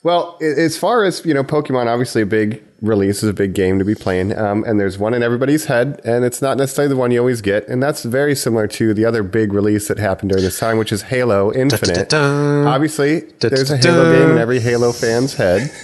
Well, as far as you know, Pokemon obviously a big release is a big game to be playing, um, and there's one in everybody's head, and it's not necessarily the one you always get, and that's very similar to the other big release that happened during this time, which is Halo Infinite. Da-da-da. Obviously, there's a. Halo game in every Halo fan's head.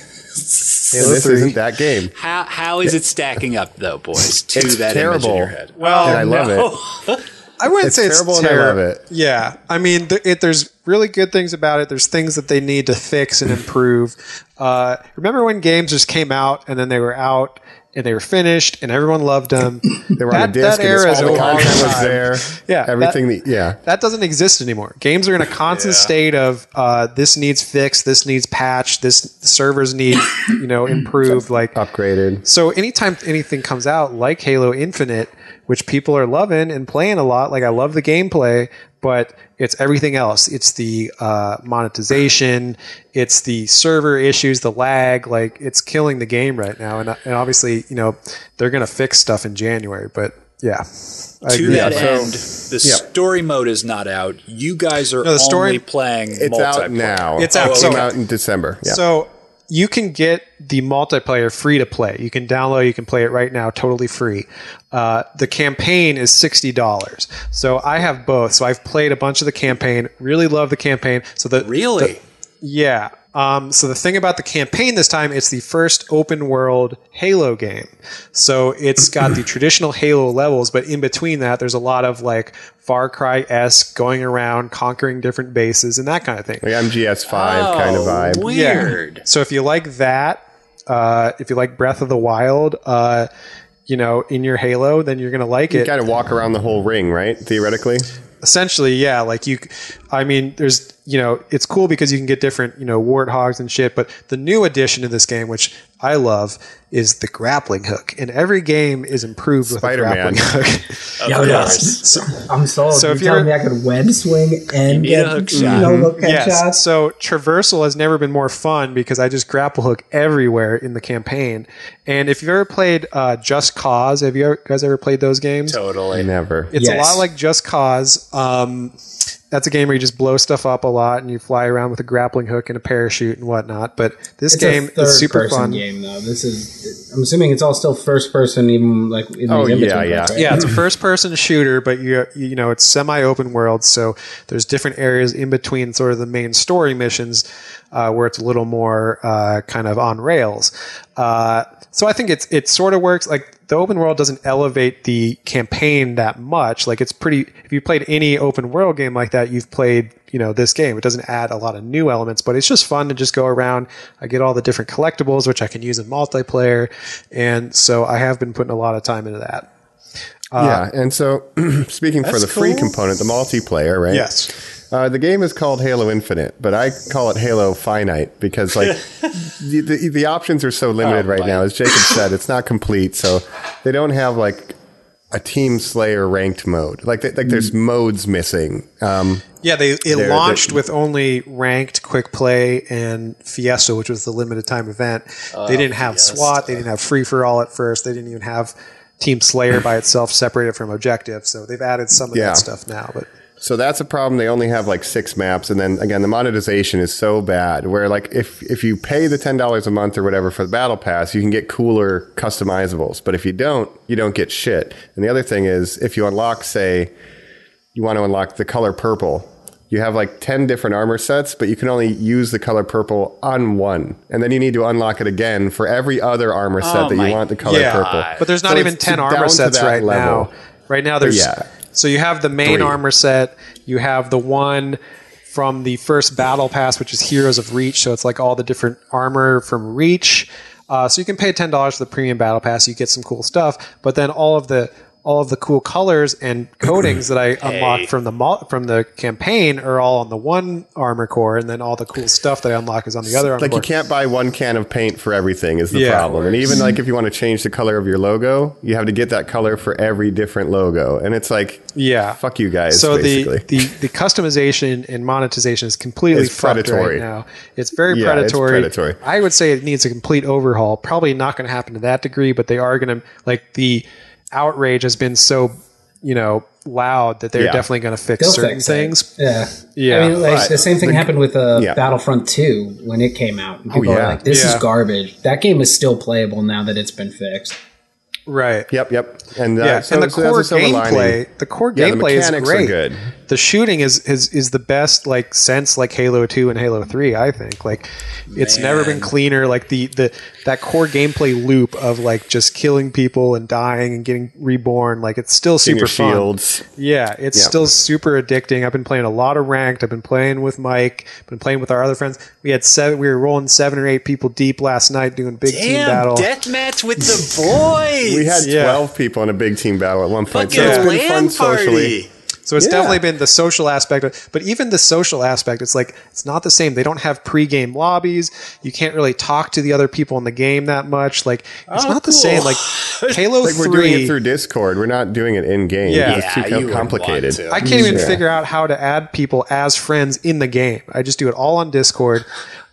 Halo this 3. isn't that game. How how is it stacking up though, boys? To It's that image in terrible. your head. Well, and I love no. it. I wouldn't It's say terrible it's terrible. I terrible. love it. Yeah, I mean, th- it, there's really good things about it. There's things that they need to fix and improve. Uh, remember when games just came out and then they were out and they were finished and everyone loved them? They were on a That- disc, that and era is all the a long content was there. Yeah, everything. that- that, yeah, That doesn't exist anymore. Games are in a constant state of uh, this needs fixed, this needs patched, this servers need you know improved. Like upgraded. So anytime anything comes out like Halo Infinite, which people are loving and playing a lot, like I love the gameplay, but it's everything else. It's the uh, monetization, it's the server issues, the lag. Like it's killing the game right now. And, and obviously, you know, they're going to fix stuff in January. But yeah, I to agree. that so- end, the yeah. story mode is not out. You guys are No, the story- only playing It's out now. It's out. It So- came out in December. Yeah. So you can get the multiplayer free to play. You can download. You can play it right now, totally free. Uh, the campaign is sixty dollars. So I have both. So I've played a bunch of the campaign. Really love the campaign. So the Really? the- yeah. Um, so the thing about the campaign this time, it's the first open world Halo game. So it's got the traditional Halo levels, but in between that, there's a lot of like Far Cry esque going around, conquering different bases, and that kind of thing. like MGS5 kind of Oh, vibe. Weird. So if you like that, uh, if you like Breath of the Wild, uh, you know, in your Halo, then you're gonna like it. You it. kind of walk around the whole ring, right? Theoretically. Essentially, yeah. Like you, I mean, there's, you know, it's cool because you can get different, you know, warthogs and shit. But the new addition to this game, which I love, is the grappling hook. And every game is improved with Spider-Man. a grappling hook. Yeah, course. So, I'm sold. So So if you're telling me you're- I could web swing and need a get hook you shot. know, hook yes. headshots? So traversal has never been more fun because I just grapple hook everywhere in the campaign. And if you've ever played uh, Just Cause, have you ever, guys ever played those games? Totally. Never. It's a lot like Just Cause. Um, that's a game where you just blow stuff up a lot and you fly around with a grappling hook and a parachute and whatnot. But this It's game a is super third-person fun. game though. This is. I'm assuming it's all still first person, even like in Oh, yeah, yeah. parts, right? Yeah, it's a first-person shooter, but you you know it's semi-open world, so there's different areas in between sort of the main story missions uh, where it's a little more uh, kind of on rails. Uh, so I think it's it sort of works. Like the open world doesn't elevate the campaign that much. Like it's pretty. If you played any open world game like that, you've played you know this game. It doesn't add a lot of new elements, but it's just fun to just go around. I get all the different collectibles, which I can use in multiplayer, and so I have been putting a lot of time into that. Uh, yeah. And so, speaking for the free component, the multiplayer, right? Yes. Uh, the game is called Halo Infinite, but I call it Halo Finite because, like, the, the the options are so limited Oh, right my. now. As Jacob said, it's not complete, so they don't have like a Team Slayer ranked mode. Like, they, like there's modes missing. Um, Yeah, they it They're- launched they're- with only ranked quick play and Fiesta, which was the limited time event. they didn't have SWAT, they didn't have free for all at first. They didn't even have Team Slayer by itself separated from objective. So they've added some of Yeah. that stuff now. But So that's a problem. They only have like six maps, and then again, the monetization is so bad. Where like if if you pay the ten dollars a month or whatever for the battle pass, you can get cooler customizables. But if you don't, you don't get shit. And the other thing is, if you unlock, say, you want to unlock the color purple, you have like 10 different armor sets, but you can only use the color purple on one. And then you need to unlock it again for every other armor set Oh that you want the color purple. but there's not So even 10 armor sets right level. now. Right now, there's yeah. So you have the main Three. armor set. You have the one from the first battle pass, which is Heroes of Reach. So it's like all the different armor from Reach. Uh, so you can pay ten dollars for the premium battle pass. You get some cool stuff, but then all of the all of the cool colors and coatings that I unlocked from the mo- from the campaign are all on the one armor core, and then all the cool stuff that I unlock is on the other armor Like core. you can't buy one can of paint for everything is the Yeah. problem. And even like if you want to change the color of your logo, you have to get that color for every different logo. And it's like, Yeah. fuck you guys. So basically. the, the the customization and monetization is completely It's predatory. right now. It's very Yeah, it's predatory. predatory. I would say it needs a complete overhaul. Probably not going to happen to that degree, but they are going to like the outrage has been so you know loud that they're Yeah. definitely going to fix They'll certain fix things. Yeah. Yeah. I mean, like But the same thing the- happened with uh, yeah. Battlefront 2 when it came out. And people yeah. are like, this Yeah. is garbage. That game is still playable now that it's been fixed. Right. Yep, yep. And uh, Yeah, so, and the so core a silver lining. gameplay, the core Yeah, the gameplay is mechanics are great. good. The shooting is, is is the best like since like Halo Two and Halo Three. I think like it's never been cleaner. Like the the that core gameplay loop of like just killing people and dying and getting reborn. Like it's still super your fun. shields. Yeah, it's Yeah. still super addicting. I've been playing a lot of ranked. I've been playing with Mike. Been playing with our other friends. We had seven. We were rolling seven or eight people deep last night doing big team Damn, battle. deathmatch with the boys. We had Yeah. 12 people in a big team battle at one point. fucking So it's been LAN fun socially. Party. So it's Yeah. definitely been the social aspect, of, but even the social aspect, it's like it's not the same. They don't have pre-game lobbies. You can't really talk to the other people in the game that much. Like it's Oh, not the cool. same. Like Halo Like we're doing it through Discord. We're not doing it in game. Yeah. it's Yeah, too you wouldn't complicated. want to. I can't even Yeah. figure out how to add people as friends in the game. I just do it all on Discord.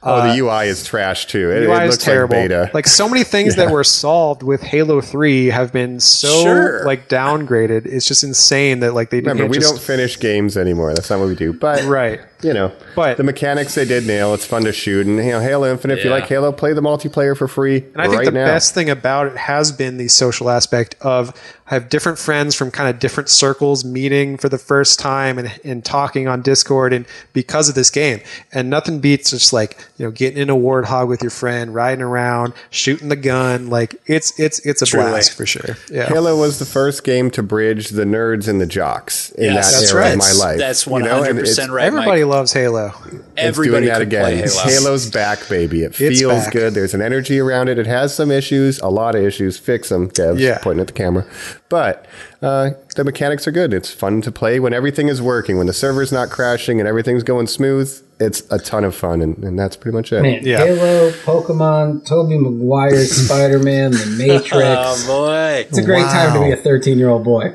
Oh, the uh, UI is trash too. It, UI it is looks terrible. like beta. Like so many things that were solved with Halo Three have been so Sure. like downgraded. It's just insane that like they Remember, we just, don't finish games anymore. That's not what we do. But right. You know, But- the mechanics they did nail. It's fun to shoot, and you know, Halo Infinite. If you like Halo, play the multiplayer for free And I think right the now. best thing about it has been the social aspect of I have different friends from kind of different circles meeting for the first time and, and talking on Discord and because of this game. And nothing beats just like, you know, getting in a warthog with your friend, riding around, shooting the gun. Like it's it's it's a Truly. blast for sure. Yeah. Halo was the first game to bridge the nerds and the jocks in Yes, that that's era right. of my life. That's you one know, hundred and it's- percent right. Everybody Mike. Loves Halo. Everybody it's doing that could play again. Halo. Halo's back, baby. It It's feels back. good. There's an energy around it. It has some issues, a lot of issues. Fix them, Kev. Yeah. Pointing at the camera. But uh, the mechanics are good. It's fun to play when everything is working, when the server's not crashing and everything's going smooth. It's a ton of fun, and, and that's pretty much it. Man, Yeah. Halo, Pokemon, Toby Maguire, Spider Man, The Matrix. Oh boy, it's a great time to be a 13 year old boy.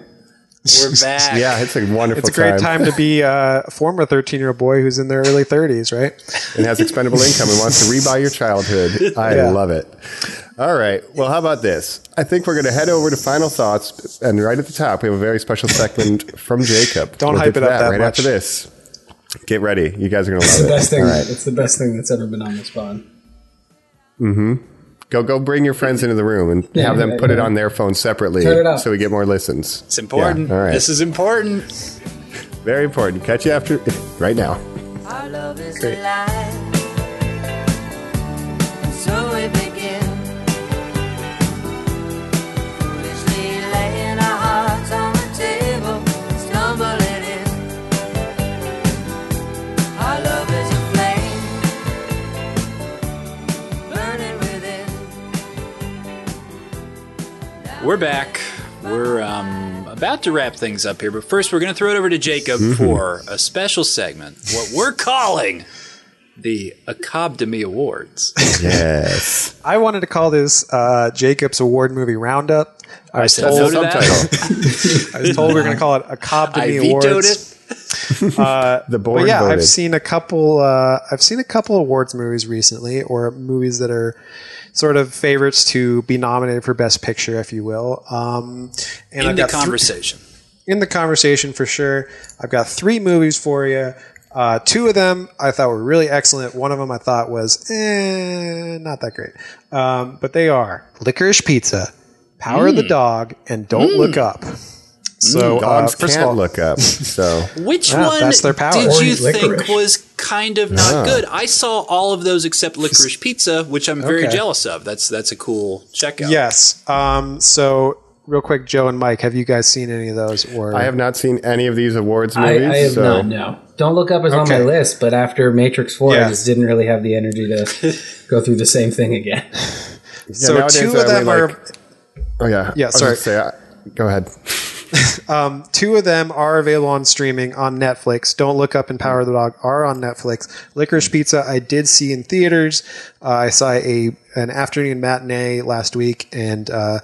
we're back. Yeah, it's a wonderful It's a great time to be uh, a former 13 year old boy who's in their early 30s, right? and has expendable income and wants to rebuy your childhood. I Yeah. love it. All right. Well, how about this? I think we're going to head over to final thoughts, and right at the top, we have a very special segment from Jacob. Don't We'll hype it up that right much. after this. Get ready. You guys are going to It's love the it. best thing. All right. It's the best thing that's ever been on this pod. Go go bring your friends into the room and Yeah, have them yeah, put it on their phone separately Turn it up. so we get more listens. It's important. Yeah, all right. This is important. Very important. Catch you after right now. Our love is Great. We're back. We're um, about to wrap things up here, but first we're going to throw it over to Jacob for a special segment, what we're calling the Academy Awards. Yes. I wanted to call this uh, Jacob's Award Movie Roundup. I was said told, no to that. I was told we are going to call it a Cobb I Awards. it. The board But yeah, voted. I've seen a couple. Uh, I've seen a couple awards movies recently, or movies that are sort of favorites to be nominated for Best Picture, if you will. Um, and In I've the conversation. in the conversation for sure. I've got three movies for you. Uh, two of them I thought were really excellent. One of them I thought was eh, not that great. Um, but they are Licorice Pizza, Power of the Dog, and Don't Look Up. So So uh, Dogs first can't of all, look up. So Which Yeah, one that's their power. did you think was kind of not Yeah. good? I saw all of those except licorice pizza, which I'm very Okay. jealous of. That's that's a cool checkout. yes. Um, so real quick, Joe and Mike, have you guys seen any of those? Or I have not seen any of these awards I, movies. I have so not. No, Don't Look Up is on my list, but after Matrix Four, Yeah. I just didn't really have the energy to go through the same thing again. So nowadays two of them only are like- Oh yeah. Yeah, sorry. Say, I- go ahead. Two of them are available on streaming on Netflix. Don't look up and Power of the Dog are on Netflix. Licorice Pizza I did see in theaters. Uh, I saw a an afternoon matinee last week and. Uh,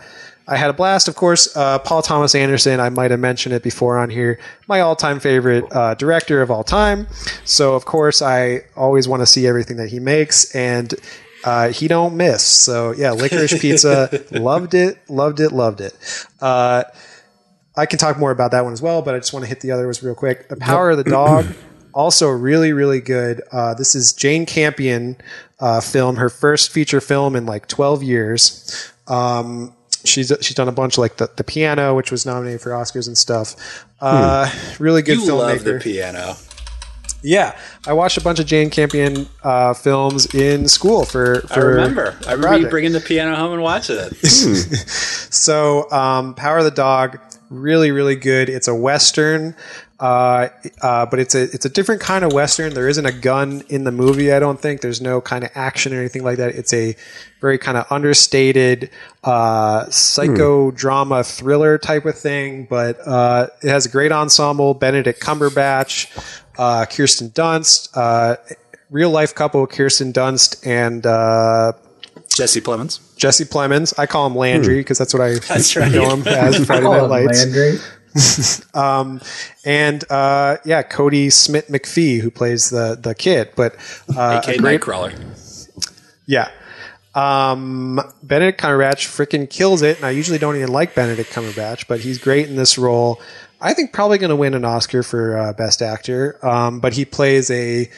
I had a blast, of course. Uh, Paul Thomas Anderson, I might have mentioned it before on here, my all time favorite uh, director of all time. So, of course, I always want to see everything that he makes, and uh, he don't miss. So, yeah, Licorice Pizza, loved it, loved it, loved it. I can talk more about that one as well, but I just want to hit the other ones real quick. The Power of the Dog, also really, really good. Uh, this is Jane Campion uh, film, her first feature film in like 12 years. Um, she's she's done a bunch like the, the Piano, which was nominated for Oscars and stuff. Uh, Really good You filmmaker. love the piano. yeah, I watched a bunch of Jane Campion uh, films in school for. I remember. I remember you bringing the piano home and watching it. So, um, Power of the Dog, really, really good. It's a western, uh, uh, but it's a it's a different kind of western. There isn't a gun in the movie. I don't think there's no kind of action or anything like that. It's a very kind of understated uh, psychodrama thriller type of thing. But uh, it has a great ensemble: Benedict Cumberbatch, uh, Kirsten Dunst. Uh, Real life couple Kirsten Dunst and Jesse Plemons. Jesse Plemons. I call him Landry because that's what I That's right. know him as Friday Night Lights. Landry. And uh, yeah, Kodi Smit-McPhee who plays the the kid. But uh, AK a great, Nightcrawler. yeah. Um, Benedict Cumberbatch freaking kills it, and I usually don't even like Benedict Cumberbatch, but he's great in this role. I think probably going to win an Oscar for uh, Best Actor. Um, but he plays a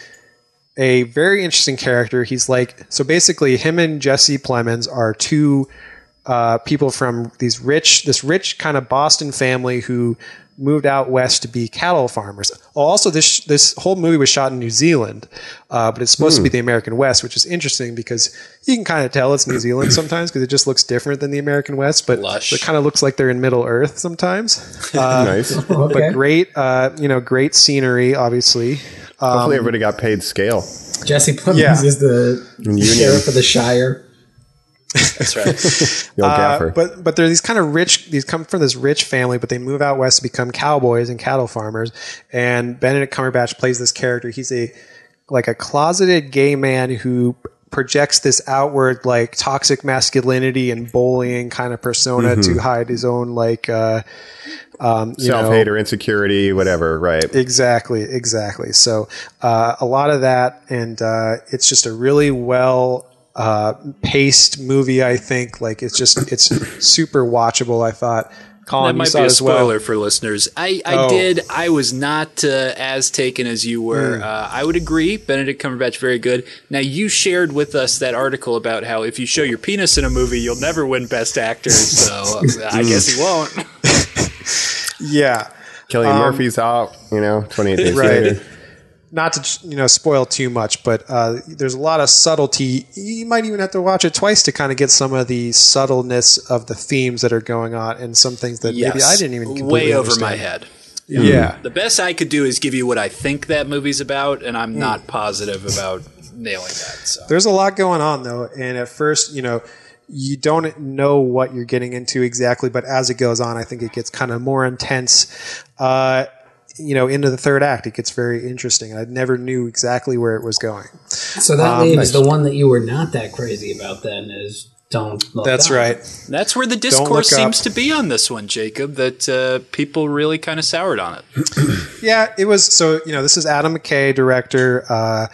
a very interesting character. He's like so basically, him and Jesse Plemons are two uh, people from these rich, this rich kind of Boston family who moved out west to be cattle farmers. Oh, also, this this whole movie was shot in New Zealand, uh, but it's supposed to be the American West, which is interesting because you can kind of tell it's New Zealand sometimes because it just looks different than the American West, but Lush. it kind of looks like they're in Middle Earth sometimes. Uh, nice. Okay. But great, uh, you know, great scenery, obviously. Hopefully, everybody got paid scale. Jesse Plemons Yeah. is the Union. sheriff of the Shire. That's right. The old Uh, but but they're these kind of rich. These come from this rich family, but they move out west to become cowboys and cattle farmers. And Benedict Cumberbatch plays this character. He's a like a closeted gay man who projects this outward like toxic masculinity and bullying kind of persona Mm-hmm. to hide his own like uh, um, Self hate or insecurity, whatever. Right. Exactly, exactly. So uh, a lot of that, and uh, it's just a really well uh, paced movie. I think like it's just it's super watchable. I thought. That Colin, you might be a as well. spoiler for listeners. I, I Oh. did. I was not uh, as taken as you were. Uh, I would agree. Benedict Cumberbatch, very good. Now, you shared with us that article about how if you show your penis in a movie, you'll never win Best Actor. So uh, I guess he won't. Yeah, Cillian Murphy's out. You know, 28 days Um, right. later. Not to you know spoil too much, but uh, there's a lot of subtlety. You might even have to watch it twice to kind of get some of the subtleness of the themes that are going on, and some things that Yes. maybe I didn't even completely way over understand. my head. Yeah, The best I could do is give you what I think that movie's about, and Hmm. I'm not positive about nailing that. So. There's a lot going on though, and at first, you know, you don't know what you're getting into exactly, but as it goes on, I think it gets kind of more intense. Uh, you know, into the third act, it gets very interesting. I never knew exactly where it was going. So that leaves the one that you were not that crazy about. Then is don't. Look That's Up. right. That's where the look discourse up. seems to be on this one, Jacob. That uh, people really kind of soured on it. Yeah, it was. So you know, this is Adam McKay, director. Uh,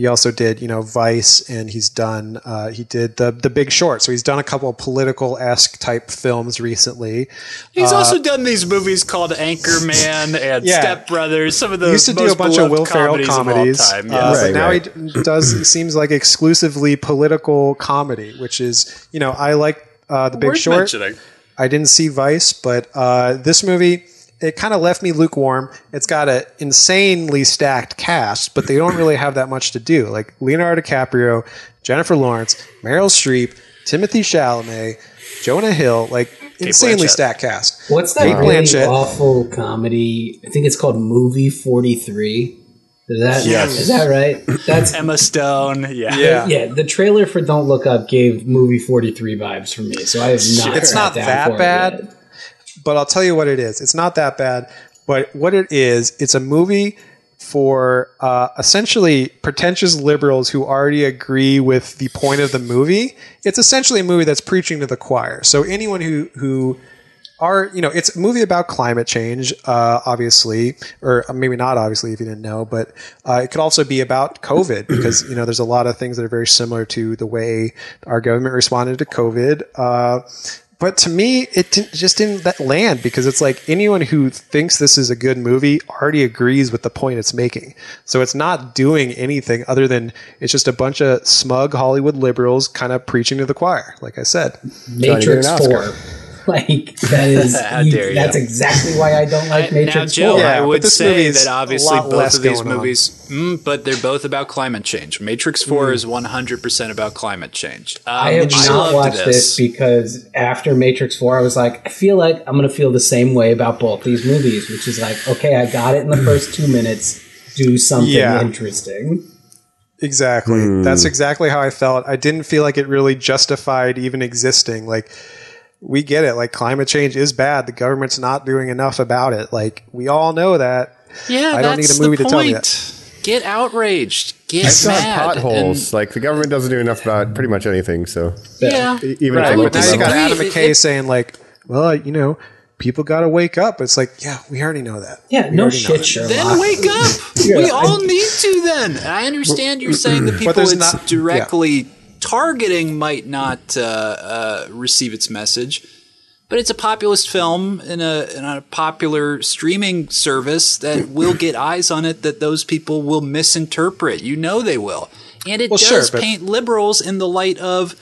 he also did, you know, Vice, and he's done. Uh, he did the the Big Short. So he's done a couple of political esque type films recently. He's also done these movies called Anchorman and Yeah. Step Brothers. Some of the He used to do a bunch of Will Ferrell comedies, comedies, of all time. uh, Yes. but Right, now right. he does. Seems like exclusively political comedy, which is, you know, I like uh, the Big Worth Short. mentioning. I didn't see Vice, but uh, this movie it kind of left me lukewarm. It's got an insanely stacked cast, but they don't really have that much to do. Like Leonardo DiCaprio, Jennifer Lawrence, Meryl Streep, Timothée Chalamet, Jonah Hill, like insanely Blanchett. stacked cast. What's that Kate really awful comedy? I think it's called Movie Forty Three. Is that Yes. is that right? That's Emma Stone. Yeah. Yeah. yeah. The trailer for Don't Look Up gave Movie Forty Three vibes for me, so I have not. It's not down that bad. yet. But I'll tell you what it is. It's not that bad, but what it is, it's a movie for uh, essentially pretentious liberals who already agree with the point of the movie. It's essentially a movie that's preaching to the choir. So anyone who who are you know it's a movie about climate change uh, obviously or maybe not obviously if you didn't know but uh, it could also be about covid because you know there's a lot of things that are very similar to the way our government responded to covid uh, but to me it didn't, just didn't that land because it's like anyone who thinks this is a good movie already agrees with the point it's making. So it's not doing anything other than it's just a bunch of smug hollywood liberals kind of preaching to the choir like i said. Matrix Johnny get an Four. Like that is How you- dare you. that's exactly why I don't like now, Matrix Jill, Four. Yeah, I would say that obviously both of these movies, mm, but they're both about climate change. Matrix Four Hmm. is one hundred percent about climate change. Um, I have not loved watched this because after Matrix 4, I was like, I feel like I'm going to feel the same way about both these movies, which is like, okay, I got it in the first two minutes. Do something Yeah. interesting. Exactly. That's exactly how I felt. I didn't feel like it really justified even existing. Like, we get it. Like, climate change is bad. The government's not doing enough about it. Like, we all know that. Yeah, I don't need that's a movie the to tell me point. Get outraged. Get I still mad. potholes. like the government doesn't do enough about pretty much anything. So And, yeah, even Right. at the local now you got. Adam McKay it- saying, like, well, you know, people got to wake up. It's like, yeah, we already know that. Yeah, We no shit. Sherlock. Then wake up. Yeah, we I- all need to. Then I understand you're saying the people there's it's not- directly targeting might not uh, uh, receive its message, but it's a populist film in a in a popular streaming service that will get eyes on it that those people will misinterpret. You know they will, and it Well, does sure, paint liberals in the light of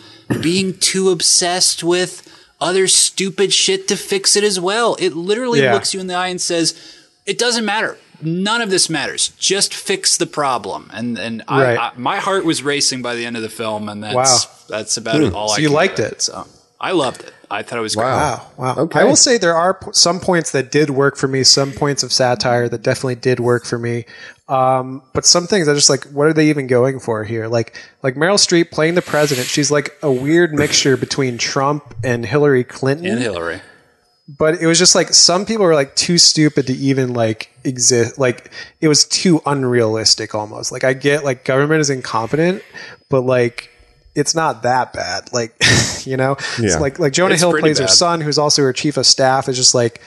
being too obsessed with other stupid shit to fix it as well. It literally Yeah. looks you in the eye and says, "It doesn't matter. None of this matters. Just fix the problem." And and I, Right. I, my heart was racing by the end of the film, and that's Wow. that's about it. All I So you liked do. it? So I loved it. I thought it was great. Wow. Wow, wow. Okay. I will say there are p- some points that did work for me, some points of satire that definitely did work for me. Um, but some things I just like, what are they even going for here? Like, like Meryl Streep playing the president, she's like a weird mixture between Trump and Hillary Clinton. And Hillary. But it was just like some people were like too stupid to even like exist like it was too unrealistic almost like i get like government is incompetent but like it's not that bad like you know Yeah. it's like like jonah It's hill pretty plays her son who's also her chief of staff is just like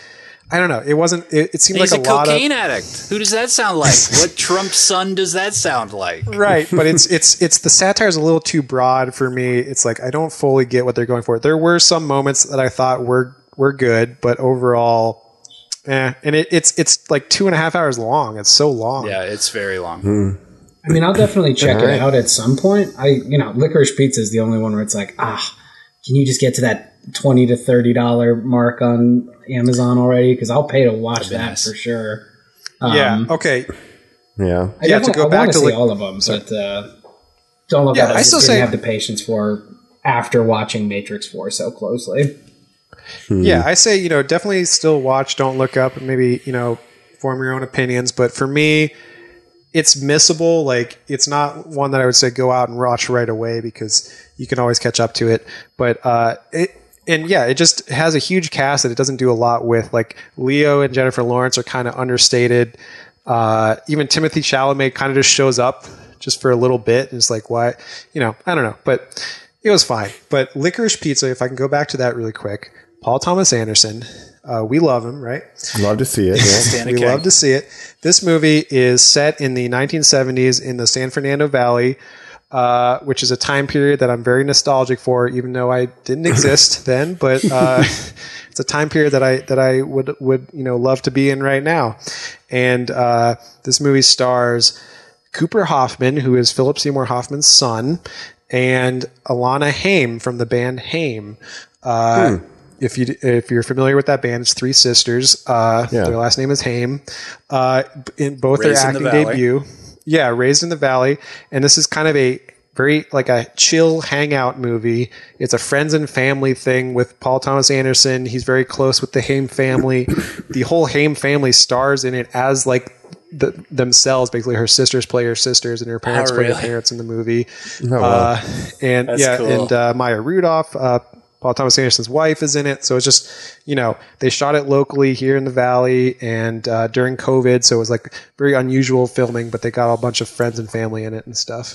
i don't know it wasn't it, it seemed He's like a a, lot of cocaine addict. Who does that sound like? what Trump's son does that sound like? right but it's it's it's the satire is a little too broad for me it's like i don't fully get what they're going for there were some moments that i thought were were good but overall eh. and it, it's it's like two and a half hours long it's so long Yeah, it's very long. I mean, I'll definitely check All right. it out at some point. I, you know, Licorice Pizza is the only one where it's like, ah, can you just get to that twenty to thirty dollar mark on Amazon already? Because I'll pay to watch that nice. for sure. yeah Um, okay yeah. I Yeah, to definitely- go I back wanna see Lic- all of them, but uh, don't look Yeah, at it. I I still didn't say- have the patience for after watching Matrix Four so closely. Yeah i say you know definitely still watch don't look up and maybe you know form your own opinions but for me it's missable like it's not one that i would say go out and watch right away because you can always catch up to it but uh it and yeah it just has a huge cast that it doesn't do a lot with like leo and jennifer lawrence are kind of understated uh even timothée chalamet kind of just shows up just for a little bit and it's like why? You know i don't know but it was fine but licorice pizza if i can go back to that really quick paul thomas anderson uh, we love him right Love to see it. Yeah. We King. love to see it. This movie is set in the 1970s in the San Fernando Valley, uh, which is a time period that I'm very nostalgic for, even though I didn't exist then. But uh, it's a time period that I that I would would you know love to be in right now. And uh, this movie stars Cooper Hoffman, who is Philip Seymour Hoffman's son, and Alana Haim from the band Haim. Uh, if you if you're familiar with that band, it's three sisters. Uh, Yeah. Their last name is Haim. Uh, in both Raised their in the acting debut, yeah, raised in the valley, and this is kind of a very like a chill hangout movie. It's a friends and family thing with Paul Thomas Anderson. He's very close with the Haim family. the whole Haim family stars in it as like. The, themselves basically her sisters play her sisters and her parents Oh, play really? her parents in the movie wow. uh, and That's yeah cool. and uh, Maya Rudolph uh, Paul Thomas Anderson's wife is in it so it's just you know they shot it locally here in the valley and uh, during COVID so it was like very unusual filming but they got a bunch of friends and family in it and stuff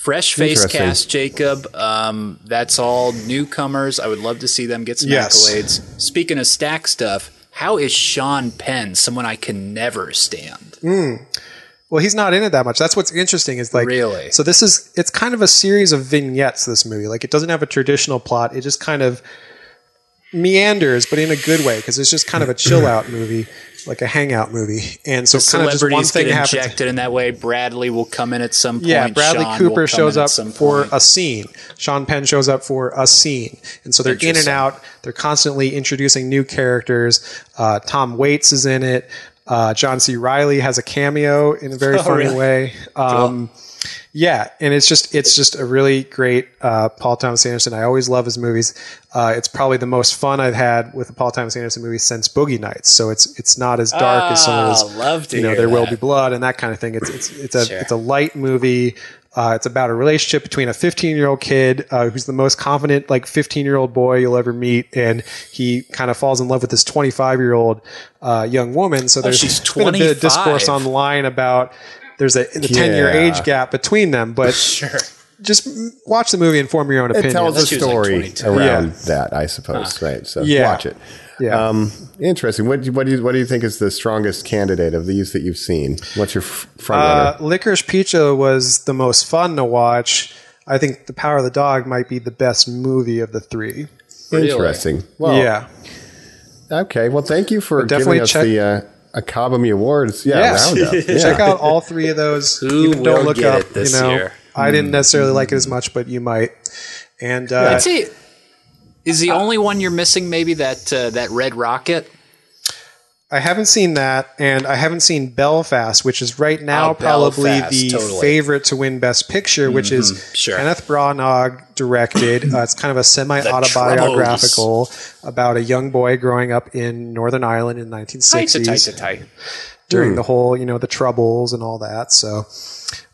Fresh face cast, Jacob. Um, that's all newcomers. I would love to see them get some Yes. accolades. Speaking of stack stuff, how is Sean Penn someone I can never stand? Well, he's not in it that much. That's what's interesting is like Really? So this is it's kind of a series of vignettes. This movie, like it doesn't have a traditional plot. It just kind of meanders, but in a good way because it's just kind of a chill out movie, like a hangout movie. And so kind of just one thing get happens. injected in that way. Bradley will come in at some point. Yeah, Bradley Sean Cooper shows up for point. a scene. Sean Penn shows up for a scene, and so they're in and out. They're constantly introducing new characters. Uh, Tom Waits is in it. Uh, John C. Reilly has a cameo in a very Oh, funny really? way. Um, yeah, and it's just it's just a really great uh, Paul Thomas Anderson. I always love his movies. Uh, it's probably the most fun I've had with a Paul Thomas Anderson movie since Boogie Nights. So it's it's not as dark as some of Ah, his love to you know there will be blood and that kind of thing. It's it's it's a Sure. it's a light movie. Uh, it's about a relationship between a 15 year old kid uh, who's the most confident like 15 year old boy you'll ever meet, and he kind of falls in love with this 25 year old uh, young woman. So there's Oh, she's been a bit of discourse online about there's a the 10 year Yeah. age gap between them, but Sure. just watch the movie and form your own It opinion. tells a She was like story around Yeah. that, I suppose. Right. So Yeah. watch it. Yeah. Um, interesting. What, do you- what do you what do you think is the strongest candidate of these that you've seen? What's your f- front Uh. Licorice Pizza was the most fun to watch. I think The Power of the Dog might be the best movie of the three. really? Interesting. Well, yeah. Okay. Well, thank you for definitely giving us check- the uh, Academy Awards. Yeah, Yes. roundup. Yeah. Check out all three of those. Who Even will don't look get up. it this you know, year? I didn't necessarily like it as much, but you might. And uh, I'd say is the only one you're missing maybe that uh, that Red Rocket. I haven't seen that, and I haven't seen Belfast, which is right now Oh, probably Belfast, the totally. Mm-hmm. favorite to win Best Picture, which is sure. Kenneth Branagh directed. uh, it's kind of a semi-autobiographical about a young boy growing up in Northern Ireland in the 1960s during the whole, you know, the troubles and all that. So,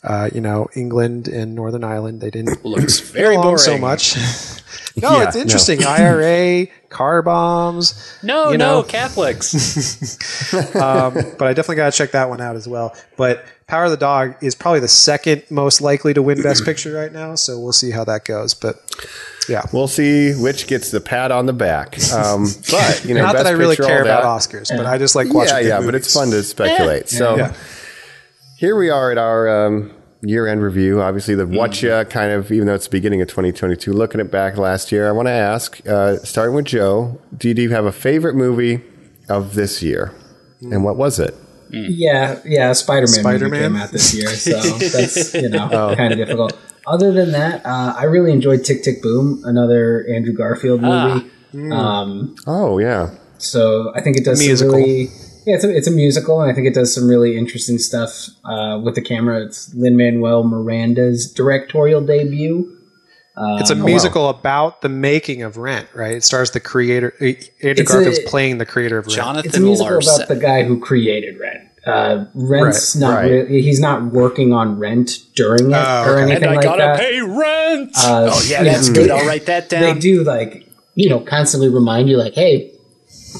uh, you know, England and Northern Ireland, they didn't Looks get very boring. so much. no, Yeah, it's interesting. IRA, car bombs. No, no. Catholics. um, but I definitely got to check that one out as well. But Power of the Dog is probably the second most likely to win Best Picture right now, so we'll see how that goes. But yeah, We'll see which gets the pat on the back. Um, but you know, not that I really Picture, care about that. Oscars, but I just like watching. Yeah, good yeah, but it's fun to speculate. So Yeah. here we are at our um, year-end review. Obviously, the Mm-hmm. what kind of, even though it's the beginning of 2022, looking at back last year. I want to ask, uh, starting with Joe, do you have a favorite movie of this year, and what was it? Yeah, yeah, Spider Man movie Spider-Man? came out this year, so that's you know Oh. kind of difficult. Other than that, uh, I really enjoyed Tick Tick Boom, another Andrew Garfield movie. Um, Oh yeah, so I think it does some Musical. really yeah, it's a, it's a musical, and I think it does some really interesting stuff uh, with the camera. It's Lin Manuel Miranda's directorial debut. It's a musical about the making of Rent, right? It stars the creator. uh, Andrew It's Garfield's a- playing the creator of Rent. Jonathan It's a musical Larson. about the guy who created Rent. Uh, Rent's Right, not right. really, he's not working on Rent during it Oh, or okay. anything like that. pay rent. Uh, oh yeah, yeah, that's they- good. I'll write that down. they do like you know constantly remind you like hey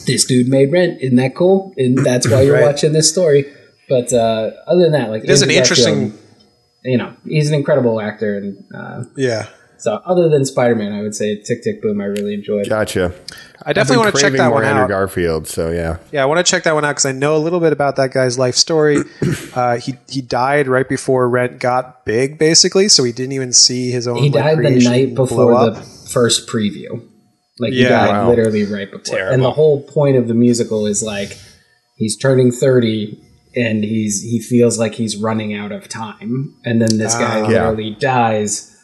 this dude made rent isn't that cool and that's why you're Right. watching this story but uh other than that like It is an interesting. Garfield, you know he's an incredible actor and uh Yeah, so other than spider-man i would say tick tick boom i really enjoyed it. gotcha. I definitely want to check that more one Andrew out. Garfield. So yeah, Yeah, I want to check that one out because I know a little bit about that guy's life story. uh, he he died right before Rent got big, basically, so he didn't even see his own. he like, died the night before the first preview like he died wow. literally right before Terrible. and the whole point of the musical is like he's turning 30 and he's he feels like he's running out of time and then this guy. Yeah. literally dies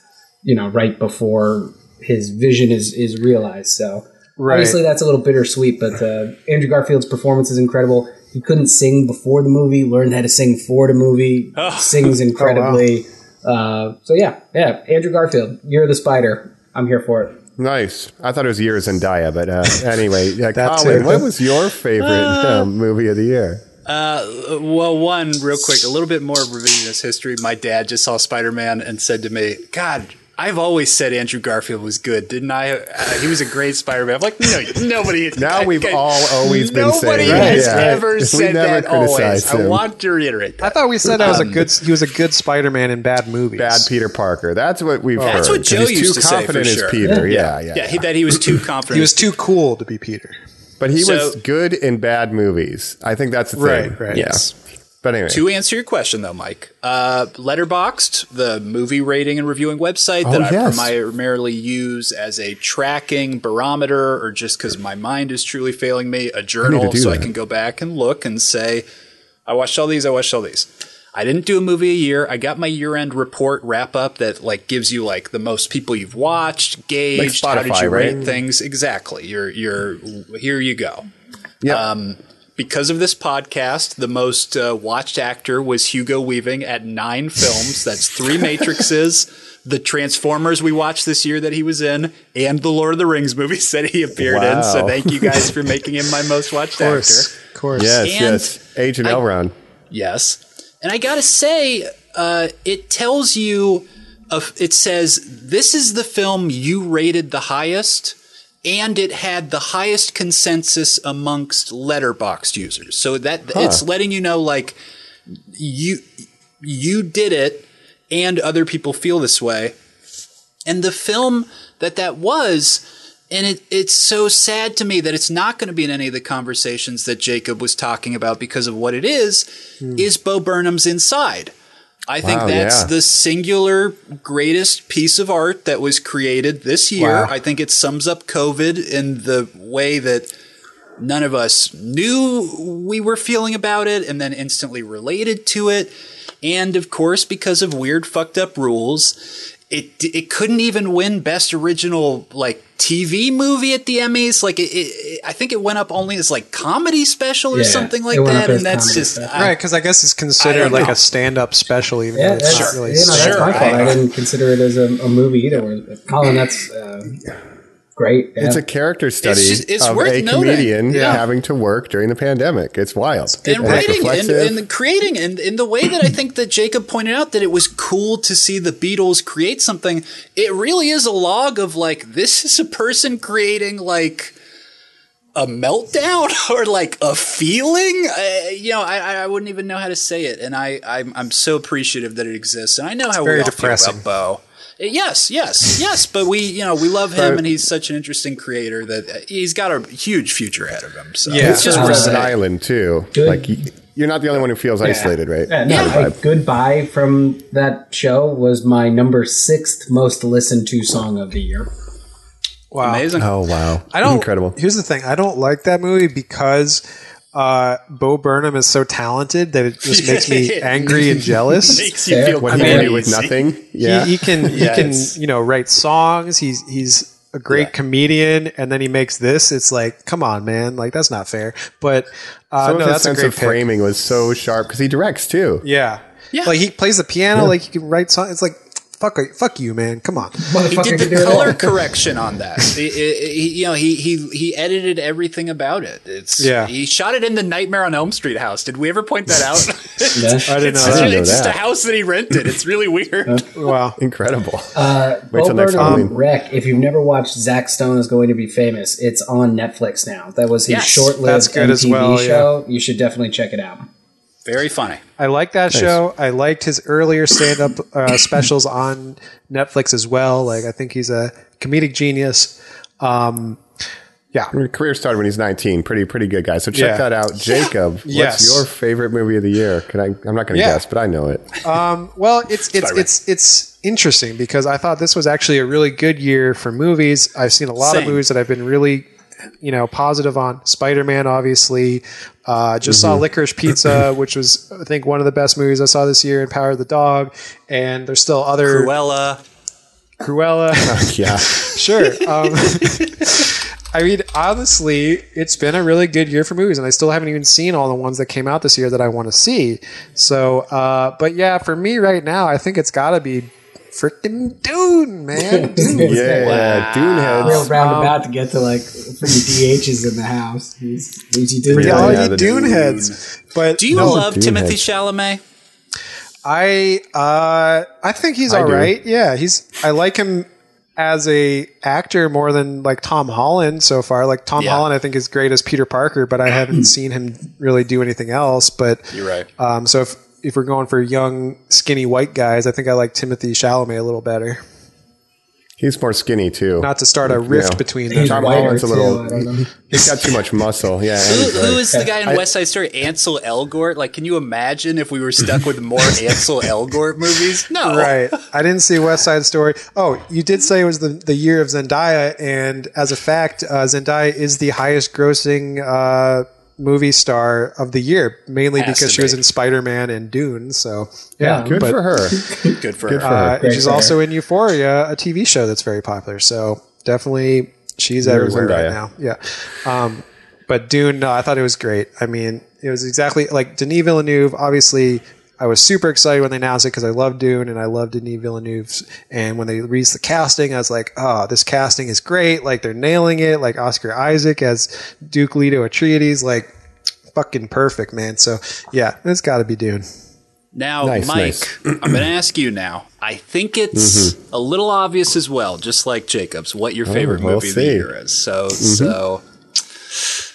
you know right before his vision is is realized so Right. Obviously, that's a little bittersweet, but uh, Andrew Garfield's performance is incredible. He couldn't sing before the movie, learned how to sing for the movie, sings incredibly. uh, so, yeah, yeah, Andrew Garfield, you're the spider. I'm here for it. Nice. I thought it was years and Zendaya, but uh, anyway, yeah, That Colin, too. what was your favorite um, movie of the year? Uh, well, one real quick, a little bit more revisionist history. My dad just saw Spider Man and said to me, "God, I've always said Andrew Garfield was good, didn't I? Uh, he was a great Spider Man." I'm like, no, nobody. Now we've all always been nobody saying has that. Yeah. ever We said never that. Always, criticized I want to reiterate that. I thought we said that was a Um, good. He was a good Spider-Man in bad movies. Bad Peter Parker. That's what we've heard. That's what 'cause Joe he's used too to say, confident for as sure. Peter. Yeah, yeah. yeah, he, that he was too confident. He was too cool to be Peter. but he So- was good in bad movies. I think that's the thing. Right, right. Yes. But anyway, To answer your question, though, Mike, uh, Letterboxd, the movie rating and reviewing website that Oh, I primarily use as a tracking barometer, or just because my mind is truly failing me, a journal, do so I can go back and look and say, I watched all these, I watched all these. I didn't do a movie a year. I got my year-end report wrap up that like gives you like the most people you've watched, gauged, how did Spotify, you rate right? things exactly. You're you're here you go yeah. um, because of this podcast, the most uh, watched actor was Hugo Weaving at nine films. That's three Matrixes, the Transformers we watched this year that he was in, and the Lord of the Rings movies that he appeared in. So thank you guys for making him my most watched Of course, actor. of course. yes, and yes. Agent I- Elrond. Yes. And I gotta say, uh, it tells you, of, it says, this is the film you rated the highest, and it had the highest consensus amongst Letterboxd users. So that it's letting you know, like, you you did it, and other people feel this way. And the film that that was, and it, it's so sad to me that it's not going to be in any of the conversations that Jacob was talking about because of what it is, hmm. is Bo Burnham's Inside. I think that's yeah. the singular greatest piece of art that was created this year. Wow. I think it sums up COVID in the way that none of us knew we were feeling about it and then instantly related to it. And of course, because of weird fucked up rules, it it couldn't even win best original like TV movie at the Emmys. Like it, it I think it went up only as like comedy special or Yeah, something like it went up that. And that's just. I- Right, because I guess it's considered like know. a stand-up special, even Yeah, though it's that's, not really. you know, that's Sure, my fault. I- I, didn't consider it as a, a movie either. Colin, that's uh, great. Yeah. It's a character study just- it's of worth a noting. comedian Yeah. having to work during the pandemic. It's wild. and it's writing and, and creating and in the way that I think that Jacob pointed out that it was cool to see the Beatles create something. It really is a log of like this is a person creating like a meltdown or like a feeling. Uh, you know, I, I wouldn't even know how to say it, and I I'm, I'm so appreciative that it exists, and I know how very we all depressing. feel about Bo. Uh, Yes, yes, yes, but we, you know, we love him, and he's such an interesting creator that uh, he's got a huge future ahead of him. So Yeah. it's just It's worth just an island too. Good. Like you're not the only one who feels isolated, right? Yeah, no, Yeah. like, Goodbye from that show was my number sixth most listened to song of the year. Wow. Amazing. Oh wow! I don't. incredible. Here's the thing: I don't like that movie because uh, Bo Burnham is so talented that it just makes me angry and jealous. Makes you feel What I he mean, can do with nothing. Yeah, he, he can he can you know write songs. He's he's a great Yeah. comedian, and then he makes this. It's like, come on, man! Like that's not fair. But uh, Some no, of his that's a sense great of pick. framing was so sharp because he directs too. Yeah. Yeah. Like he plays the piano. Like he can write songs. It's like fuck fuck you, man. Come on. He did can do the it color correction on that. He- he- he- you know, he he he edited everything about it. It's Yeah. He shot it in the Nightmare on Elm Street house. Did we ever point that out? Yeah. I didn't it's know. I that. didn't it's just a house that he rented. It's really weird. Wow. Incredible. Uh, Wait till next Burnham Halloween. Wreck. If you've never watched Zach Stone is going to be famous, it's on Netflix now. That was his Yes, short-lived that's good MTV as well, yeah. show. You should definitely check it out. Very funny. I like that show. I liked his earlier stand-up uh, specials on Netflix as well. Like I think he's a comedic genius. Um, yeah. His career started when he's 19. Pretty, pretty good guy. So check Yeah. that out. Jacob, what's Yes. your favorite movie of the year? Can I? I'm not going to Yeah. guess, but I know it. Well, it's it's it's it's interesting because I thought this was actually a really good year for movies. I've seen a lot of movies that I've been really, you know, positive on. Spider Man, obviously. Uh, just saw Licorice Pizza, which was I think one of the best movies I saw this year. And Power of the Dog, and there's still other Cruella. Cruella. yeah. sure. Um, I mean, honestly, it's been a really good year for movies, and I still haven't even seen all the ones that came out this year that I want to see. So, uh, but yeah, for me right now, I think it's got to be freaking Dune, man. Dune. Yeah, Dune heads. Real heads. roundabout to get to like for DHs in the house. He's, he's, he did Yeah, all you the Dune Dune. heads. But Do you no, love Timothée head. Chalamet? I uh, I think he's I all do. right. Yeah, he's. I like him as a actor more than like Tom Holland so far. Like Tom Yeah. Holland, I think is great as Peter Parker, but I haven't seen him really do anything else. But You're right. Um, so if if we're going for young, skinny white guys, I think I like Timothée Chalamet a little better. He's more skinny too. Not to start a rift Yeah. between them. He's Tom Holland's a little. Too, he's got too much muscle. Yeah. and Who, he's like- is the guy in West Side Story? Ansel Elgort? Like, can you imagine if we were stuck with more Ansel Elgort movies? No. Right. I didn't see West Side Story. Oh, you did say it was the, the year of Zendaya, and as a fact, uh, Zendaya is the highest grossing uh, movie star of the year, mainly Has because she was in Spider Man and Dune. So, yeah. Yeah, Good but, for her. Good for Good her. for Uh, her. and she's for also her. in Euphoria, a TV show that's very popular. So, definitely, she's There's everywhere right now. Yeah. Um, but Dune, no, I thought it was great. I mean, it was exactly like Denis Villeneuve. Obviously, I was super excited when they announced it because I love Dune and I love Denis Villeneuve. And when they released the casting, I was like, oh, this casting is great. Like they're nailing it. Like Oscar Isaac as Duke Leto Atreides, like fucking perfect, man. So yeah, it's got to be Dune. Now, Nice, Mike, nice. I'm going to ask you now. I think it's Mm-hmm. a little obvious as well, just like Jacob's, what your favorite Oh, we'll movie of the. Mm-hmm. year is. So, so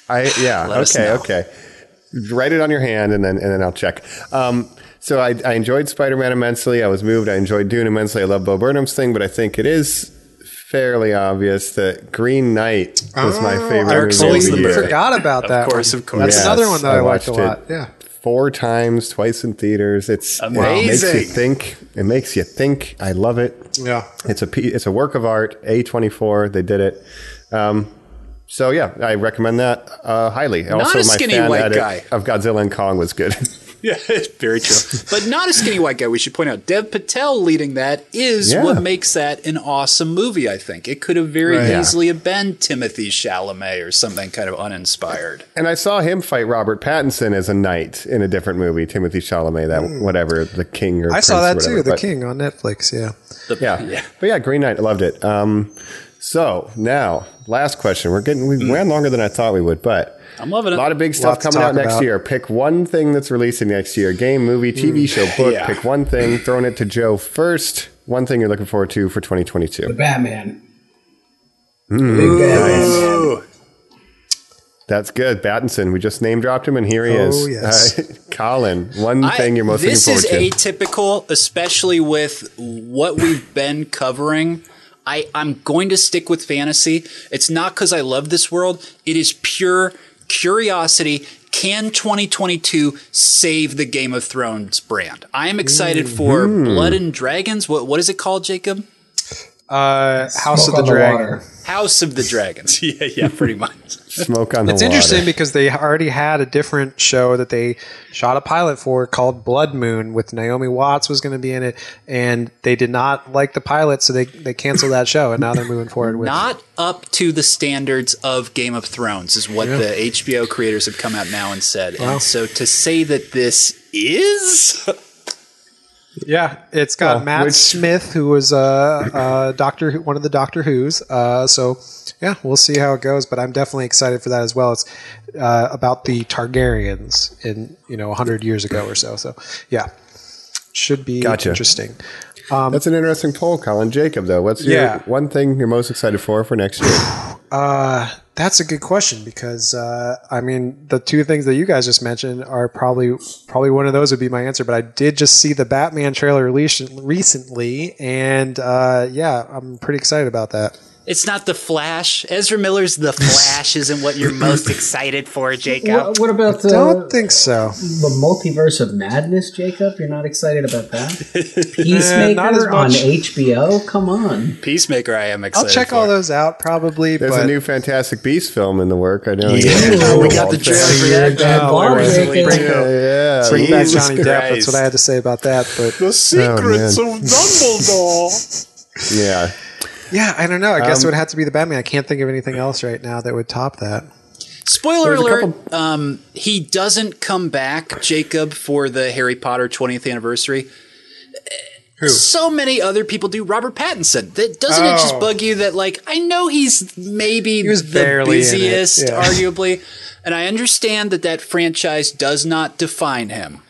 I yeah. Let us okay. know. Okay. Write it on your hand, and then and then I'll check. Um, so I, I enjoyed Spider Man immensely. I was moved. I enjoyed Dune immensely. I love Bo Burnham's thing, but I think it is fairly obvious that Green Knight was my favorite Oh, I movie Souls of the the year. Bird. forgot about Of that. course, one. of course. That's Yes, another one that I, I liked a watched it. lot. Yeah. Four times, twice in theaters. It's amazing. it makes you think. It makes you think. I love it. Yeah. It's a it's a work of art. A twenty four. They did it. Um, so yeah, I recommend that uh, highly. also, a skinny fan white edit guy. of Godzilla and Kong was good. yeah, it's very true. But not a skinny white guy, we should point out. Dev Patel leading that is Yeah. what makes that an awesome movie, I think. It could have very Right. easily have been Timothée Chalamet or something kind of uninspired. and I saw him fight Robert Pattinson as a knight in a different movie. Timothée Chalamet, that whatever the king or. I saw that prince or too. The But- King on Netflix. Yeah. The- Yeah. but yeah, Green Knight, I loved it. Um, so now last question. We're getting we ran longer than I thought we would, but I'm loving it. A lot of big stuff Lots to coming out next about. year. Pick one thing that's releasing next year game, movie, TV show, book. Yeah. Pick one thing, throwing it to Joe first. One thing you're looking forward to for 2022. The Batman. Ooh. That's good. Battinson, we just name dropped him, and here he Oh, is. yes. Uh, Colin, one I- thing you're most looking forward to. this forward is atypical, especially with what we've been covering. I, I'm going to stick with fantasy. It's not because I love this world. It is pure curiosity. Can 2022 save the Game of Thrones brand? I am excited for Hmm. Blood and Dragons. What what is it called, Jacob? Uh, House Smoke of the Dragon. water. House of the Dragons. yeah, yeah, pretty much. Smoke on the It's water. interesting because they already had a different show that they shot a pilot for called Blood Moon with Naomi Watts was going to be in it, and they did not like the pilot, so they they canceled that show, and now they're moving forward with. Not up to the standards of Game of Thrones is what the HBO creators have come out now and said. And so to say that this is Yeah, it's got Well, Matt which- Smith, who was uh, uh, Doctor, Who- one of the Doctor Who's. Uh, so yeah, we'll see how it goes. But I'm definitely excited for that as well. It's uh, about the Targaryens in you know 100 years ago or so. So yeah, should be Gotcha. interesting. That's an interesting poll, Colin. Jacob, though, what's your Yeah. one thing you're most excited for for next year? Uh, that's a good question because uh, I mean the two things that you guys just mentioned are probably probably one of those would be my answer. But I did just see the Batman trailer released recently, and uh, yeah, I'm pretty excited about that. It's not the Flash. Ezra Miller's The Flash isn't what you're most excited for, Jacob. What, what about uh, Don't think so. the multiverse of madness, Jacob? You're not excited about that? Peacemaker not as on. HBO? Come on. Peacemaker, I am excited. I'll check for. all those out probably. There's but a new Fantastic Beast film in the work. I know. Yeah, we got the trailer for You're a that. Oh, ball, we're Jacob. really- Yeah, bring back Jesus Johnny Depp. That's what I had to say about that. But The secrets of Dumbledore. Yeah. Yeah, I don't know. I guess Um, it would have to be the Batman. I can't think of anything else right now that would top that. Spoiler There's alert: um, he doesn't come back, Jacob, for the Harry Potter 20th anniversary. Who? So many other people do. Robert Pattinson. That doesn't it just Oh. bug you that like I know he's maybe He was the barely in it, busiest, yeah. arguably, and I understand that that franchise does not define him.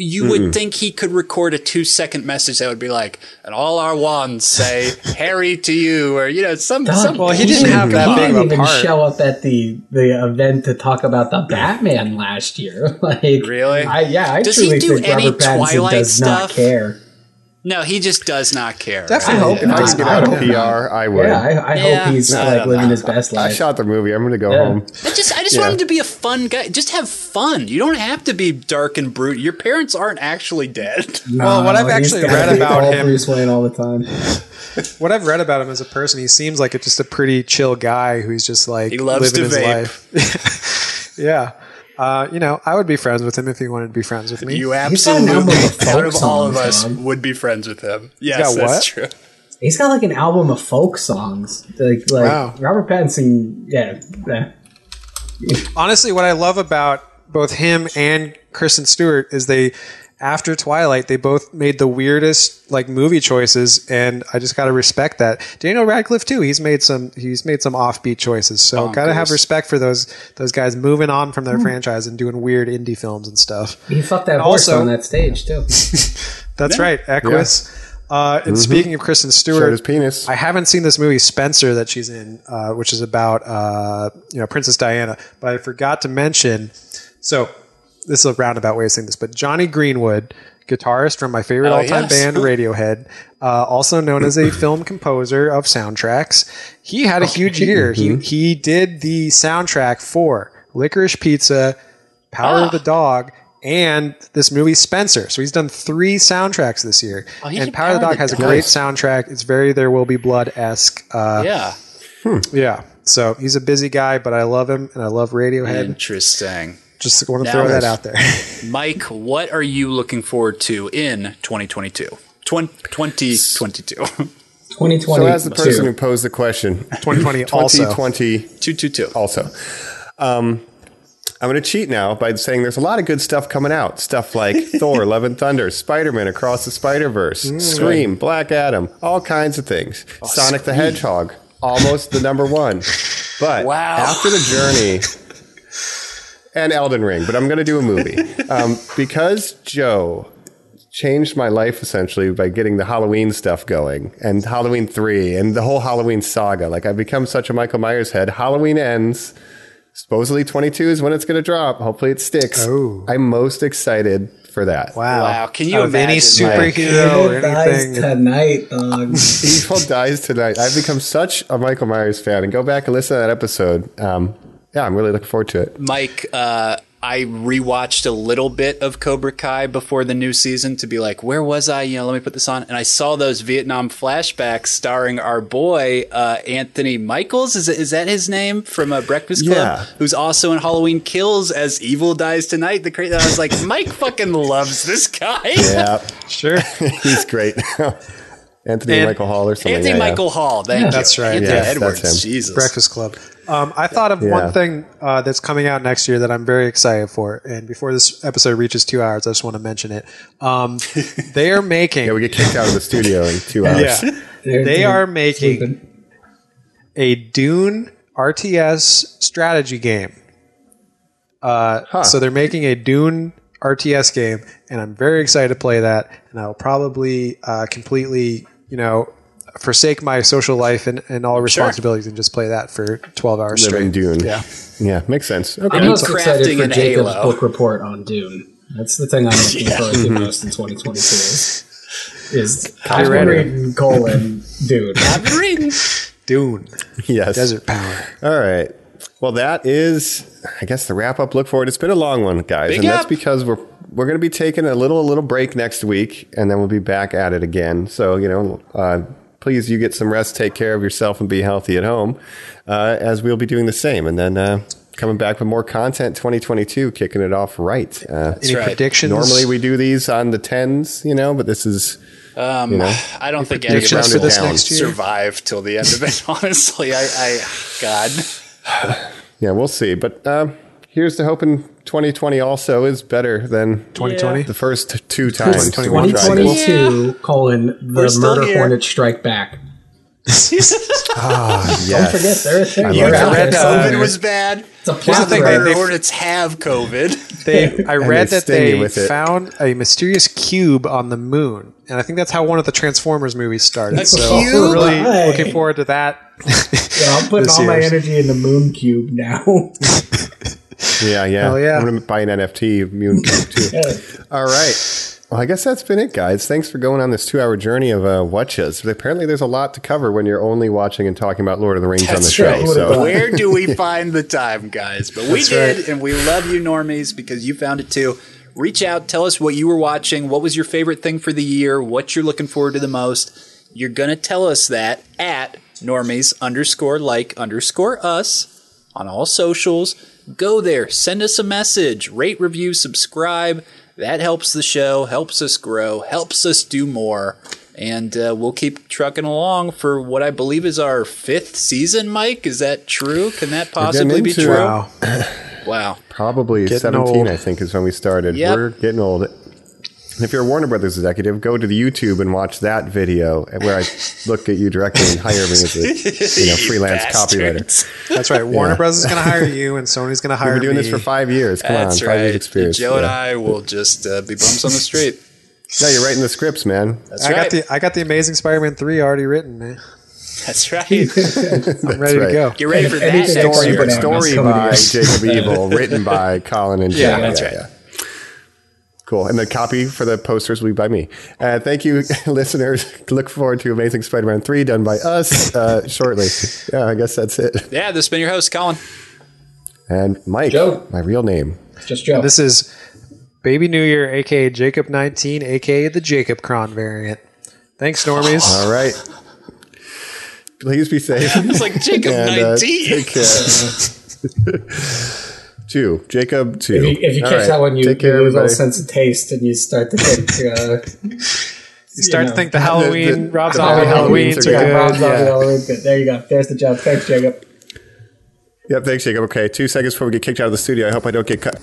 You would think he could record a two second message that would be like, and all our wands say Harry to you, or you know, some, Dog, some Well, he didn't have that he big of didn't a even part. show up at the the event to talk about the Batman last year. like, Really? I, yeah, I Does he do think any Robert Pattinson Twilight does not stuff? care. No, he just does not care. Definitely. I hope If I not. could get out of hope PR. I would. Yeah, I, I Yeah. hope he's I like living his best life. I shot the movie. I'm going to go Yeah. home. I just, I just Yeah. want him to be a fun guy. Just have fun. You don't have to be dark and brute. Your parents aren't actually dead. Well, what I've actually read about all him- Bruce Wayne all the time. What I've read about him as a person, he seems like a, just a pretty chill guy who's just like He loves living to his life. yeah. Uh, you know, I would be friends with him if he wanted to be friends with me. You He's got an album absolutely, of out of all of us, dog. would be friends with him. Yes, that's what? true. He's got like an album of folk songs. Like, like Wow. Robert Pattinson. Yeah, yeah. Honestly, what I love about both him and Kristen Stewart is they, after Twilight, they both made the weirdest like movie choices, and I just gotta respect that. Daniel Radcliffe too. He's made some. He's made some offbeat choices. So gotta have respect for those those guys moving on from their franchise and doing weird indie films and stuff. He fucked that horse Also- on that stage too. That's right, Equus. Uh, and speaking of Kristen Stewart, his penis. I haven't seen this movie Spencer that she's in, uh, which is about uh, you know Princess Diana. But I forgot to mention. So this is a roundabout way of saying this, but Jonny Greenwood, guitarist from my favorite Oh, all-time yes. band Radiohead, uh, also known as a film composer of soundtracks, he had a huge year. He he did the soundtrack for Licorice Pizza, Power of the Dog. And this movie Spencer, so he's done three soundtracks this year. he and did Power of the Dog the has a great soundtrack. It's very There Will Be Blood esque. Uh, Yeah, yeah. So he's a busy guy, but I love him and I love Radiohead. interesting. Just want to Now throw that out there. Mike, what are you looking forward to in 2022? Twen- 2022. 2020. So, as the person who posed the question, 2020 also. 2020 222. also. Um, I'm going to cheat now by saying there's a lot of good stuff coming out. Stuff like Thor, Love and Thunder, Spider Man Across the Spider Verse, Mm. Scream, Black Adam, all kinds of things. Oh, Sonic the Hedgehog, almost the number one. But Wow. after the journey, and Elden Ring, but I'm going to do a movie. Um, because Joe changed my life essentially by getting the Halloween stuff going and Halloween 3 and the whole Halloween saga. Like I've become such a Michael Myers head. Halloween ends. Supposedly 22 is when it's going to drop. Hopefully it sticks. Oh. I'm most excited for that. Wow. Wow, can you Out of any imagine, like- superhero or dies anything? tonight, dog. Evil dies tonight. I've become such a Michael Myers fan. And go back and listen to that episode. Um, yeah, I'm really looking forward to it. Mike, uh, I rewatched a little bit of Cobra Kai before the new season to be like, where was I? You know, let me put this on. And I saw those Vietnam flashbacks starring our boy uh, Anthony Michaels. Is, it, is that his name from uh, Breakfast Club? Yeah. Who's also in Halloween Kills as Evil Dies Tonight. The cra- I was like, Mike fucking loves this guy. Yeah, Sure. he's great. Anthony And Michael Hall or something. Anthony yeah, yeah. Michael Hall. Thank you. That's right. Anthony Yes, that's Edwards. him. Jesus. Breakfast Club. Um, I thought of Yeah. one thing uh, that's coming out next year that I'm very excited for. And before this episode reaches two hours, I just want to mention it. Um, they are making. Yeah, we get kicked out of the studio in two hours. yeah. They're- They are making sleeping. a Dune RTS strategy game. Uh, Huh. So they're making a Dune RTS game, and I'm very excited to play that. And I'll probably uh, completely, you know, forsake my social life and, and all responsibilities and just play that for 12 hours Live in straight. Dune. Yeah. Yeah, makes sense. Okay. I'm most crafting excited for Jacob's Halo. book report on Dune. That's the thing I'm looking forward to most in 2022. Is, is I've been reading colon Dune. Ring. Dune, Yes. Desert Power. All right. Well, that is, I guess, the wrap up. Look forward. It's been a long one, guys, Big and that's because we're we're going to be taking a little a little break next week, and then we'll be back at it again. So you know, uh, please you get some rest, take care of yourself, and be healthy at home, uh, as we'll be doing the same. And then uh, coming back with more content 2022, kicking it off right. Uh, Any right. predictions? normally we do these on the tens, you know, but this is Um, You know, I don't think any of predictions us for will next year? survive till the end of it. Honestly, I, I God, yeah, we'll see. But um, here's to hoping 2020 also is better than 2020? the first two times. 2021. we tried this. 2022 colon the murder here. hornets strike back. Yes. Don't forget they're a thing. I They're love out that. there Uh, COVID was bad. It's a the plot thing, thread. they- Hornets have COVID. They, I read they that they with it. found a mysterious cube on the moon, and I think that's how one of the Transformers movies started. A so cube? I'm really Why? looking forward to that. Yeah, I'm putting this all my energy in the moon cube now. Yeah, yeah. Hell yeah. I'm going to buy an NFT of Moon Cube too. All right. Well, I guess that's been it, guys. Thanks for going on this two-hour journey of uh, watches. Apparently, there's a lot to cover when you're only watching and talking about Lord of the Rings on the show. right. So, Where do we find the time, guys? But we That's did, right. and we love you, normies, because you found it too. Reach out, tell us what you were watching, what was your favorite thing for the year, what you're looking forward to the most. You're gonna tell us that at normies underscore like underscore us on all socials. Go there, send us a message, rate, review, subscribe. That helps the show, helps us grow, helps us do more. And uh, we'll keep trucking along for what I believe is our fifth season, Mike. Is that true? Can that possibly be true? Wow. Wow. probably Getting 17, old. I think, is when we started. Yep. We're getting old. And if you're a Warner Brothers executive, go to the YouTube and watch that video where I look at you directly and hire me as a you know, freelance copywriter. That's right. Warner Bros. is going to hire you, and Sony's going to hire We've been doing me. this for five years. Come That's on, five years right. experience. Joe and I will just uh, be bums on the street. No, you're writing the scripts, man. That's I right. got the I got the Amazing Spider-Man three already written, man. That's right. I'm ready right. to go. Get ready for that Anything next extra year. story by to Jacob Evil, written by Colin and Yeah, Jay. that's right. Cool. And the copy for the posters will be by me. Uh, thank you, listeners. Look forward to Amazing Spider Man 3 done by us uh, shortly. Yeah, I guess that's it. Yeah, this has been your host, Colin. And Mike, Joe. my real name. Just Joe. This is Baby New Year, aka Jacob nineteen, aka the Jacob Cron variant. Thanks, normies. All right. Please be safe. It's like Jacob and, uh, 19. take care. two. Jacob, two. if you, if you catch right. that one, you, Take you care, lose all sense of taste, and you start to think. Uh, you start know. to think the Halloween, the- Rob the Zombie Halloweens Halloween's are are good. good. Rob Zombie yeah. Halloween, good. There you go. There's the job. Thanks, Jacob. Yep, thanks, Jacob. Okay, two seconds before we get kicked out of the studio. I hope I don't get cut.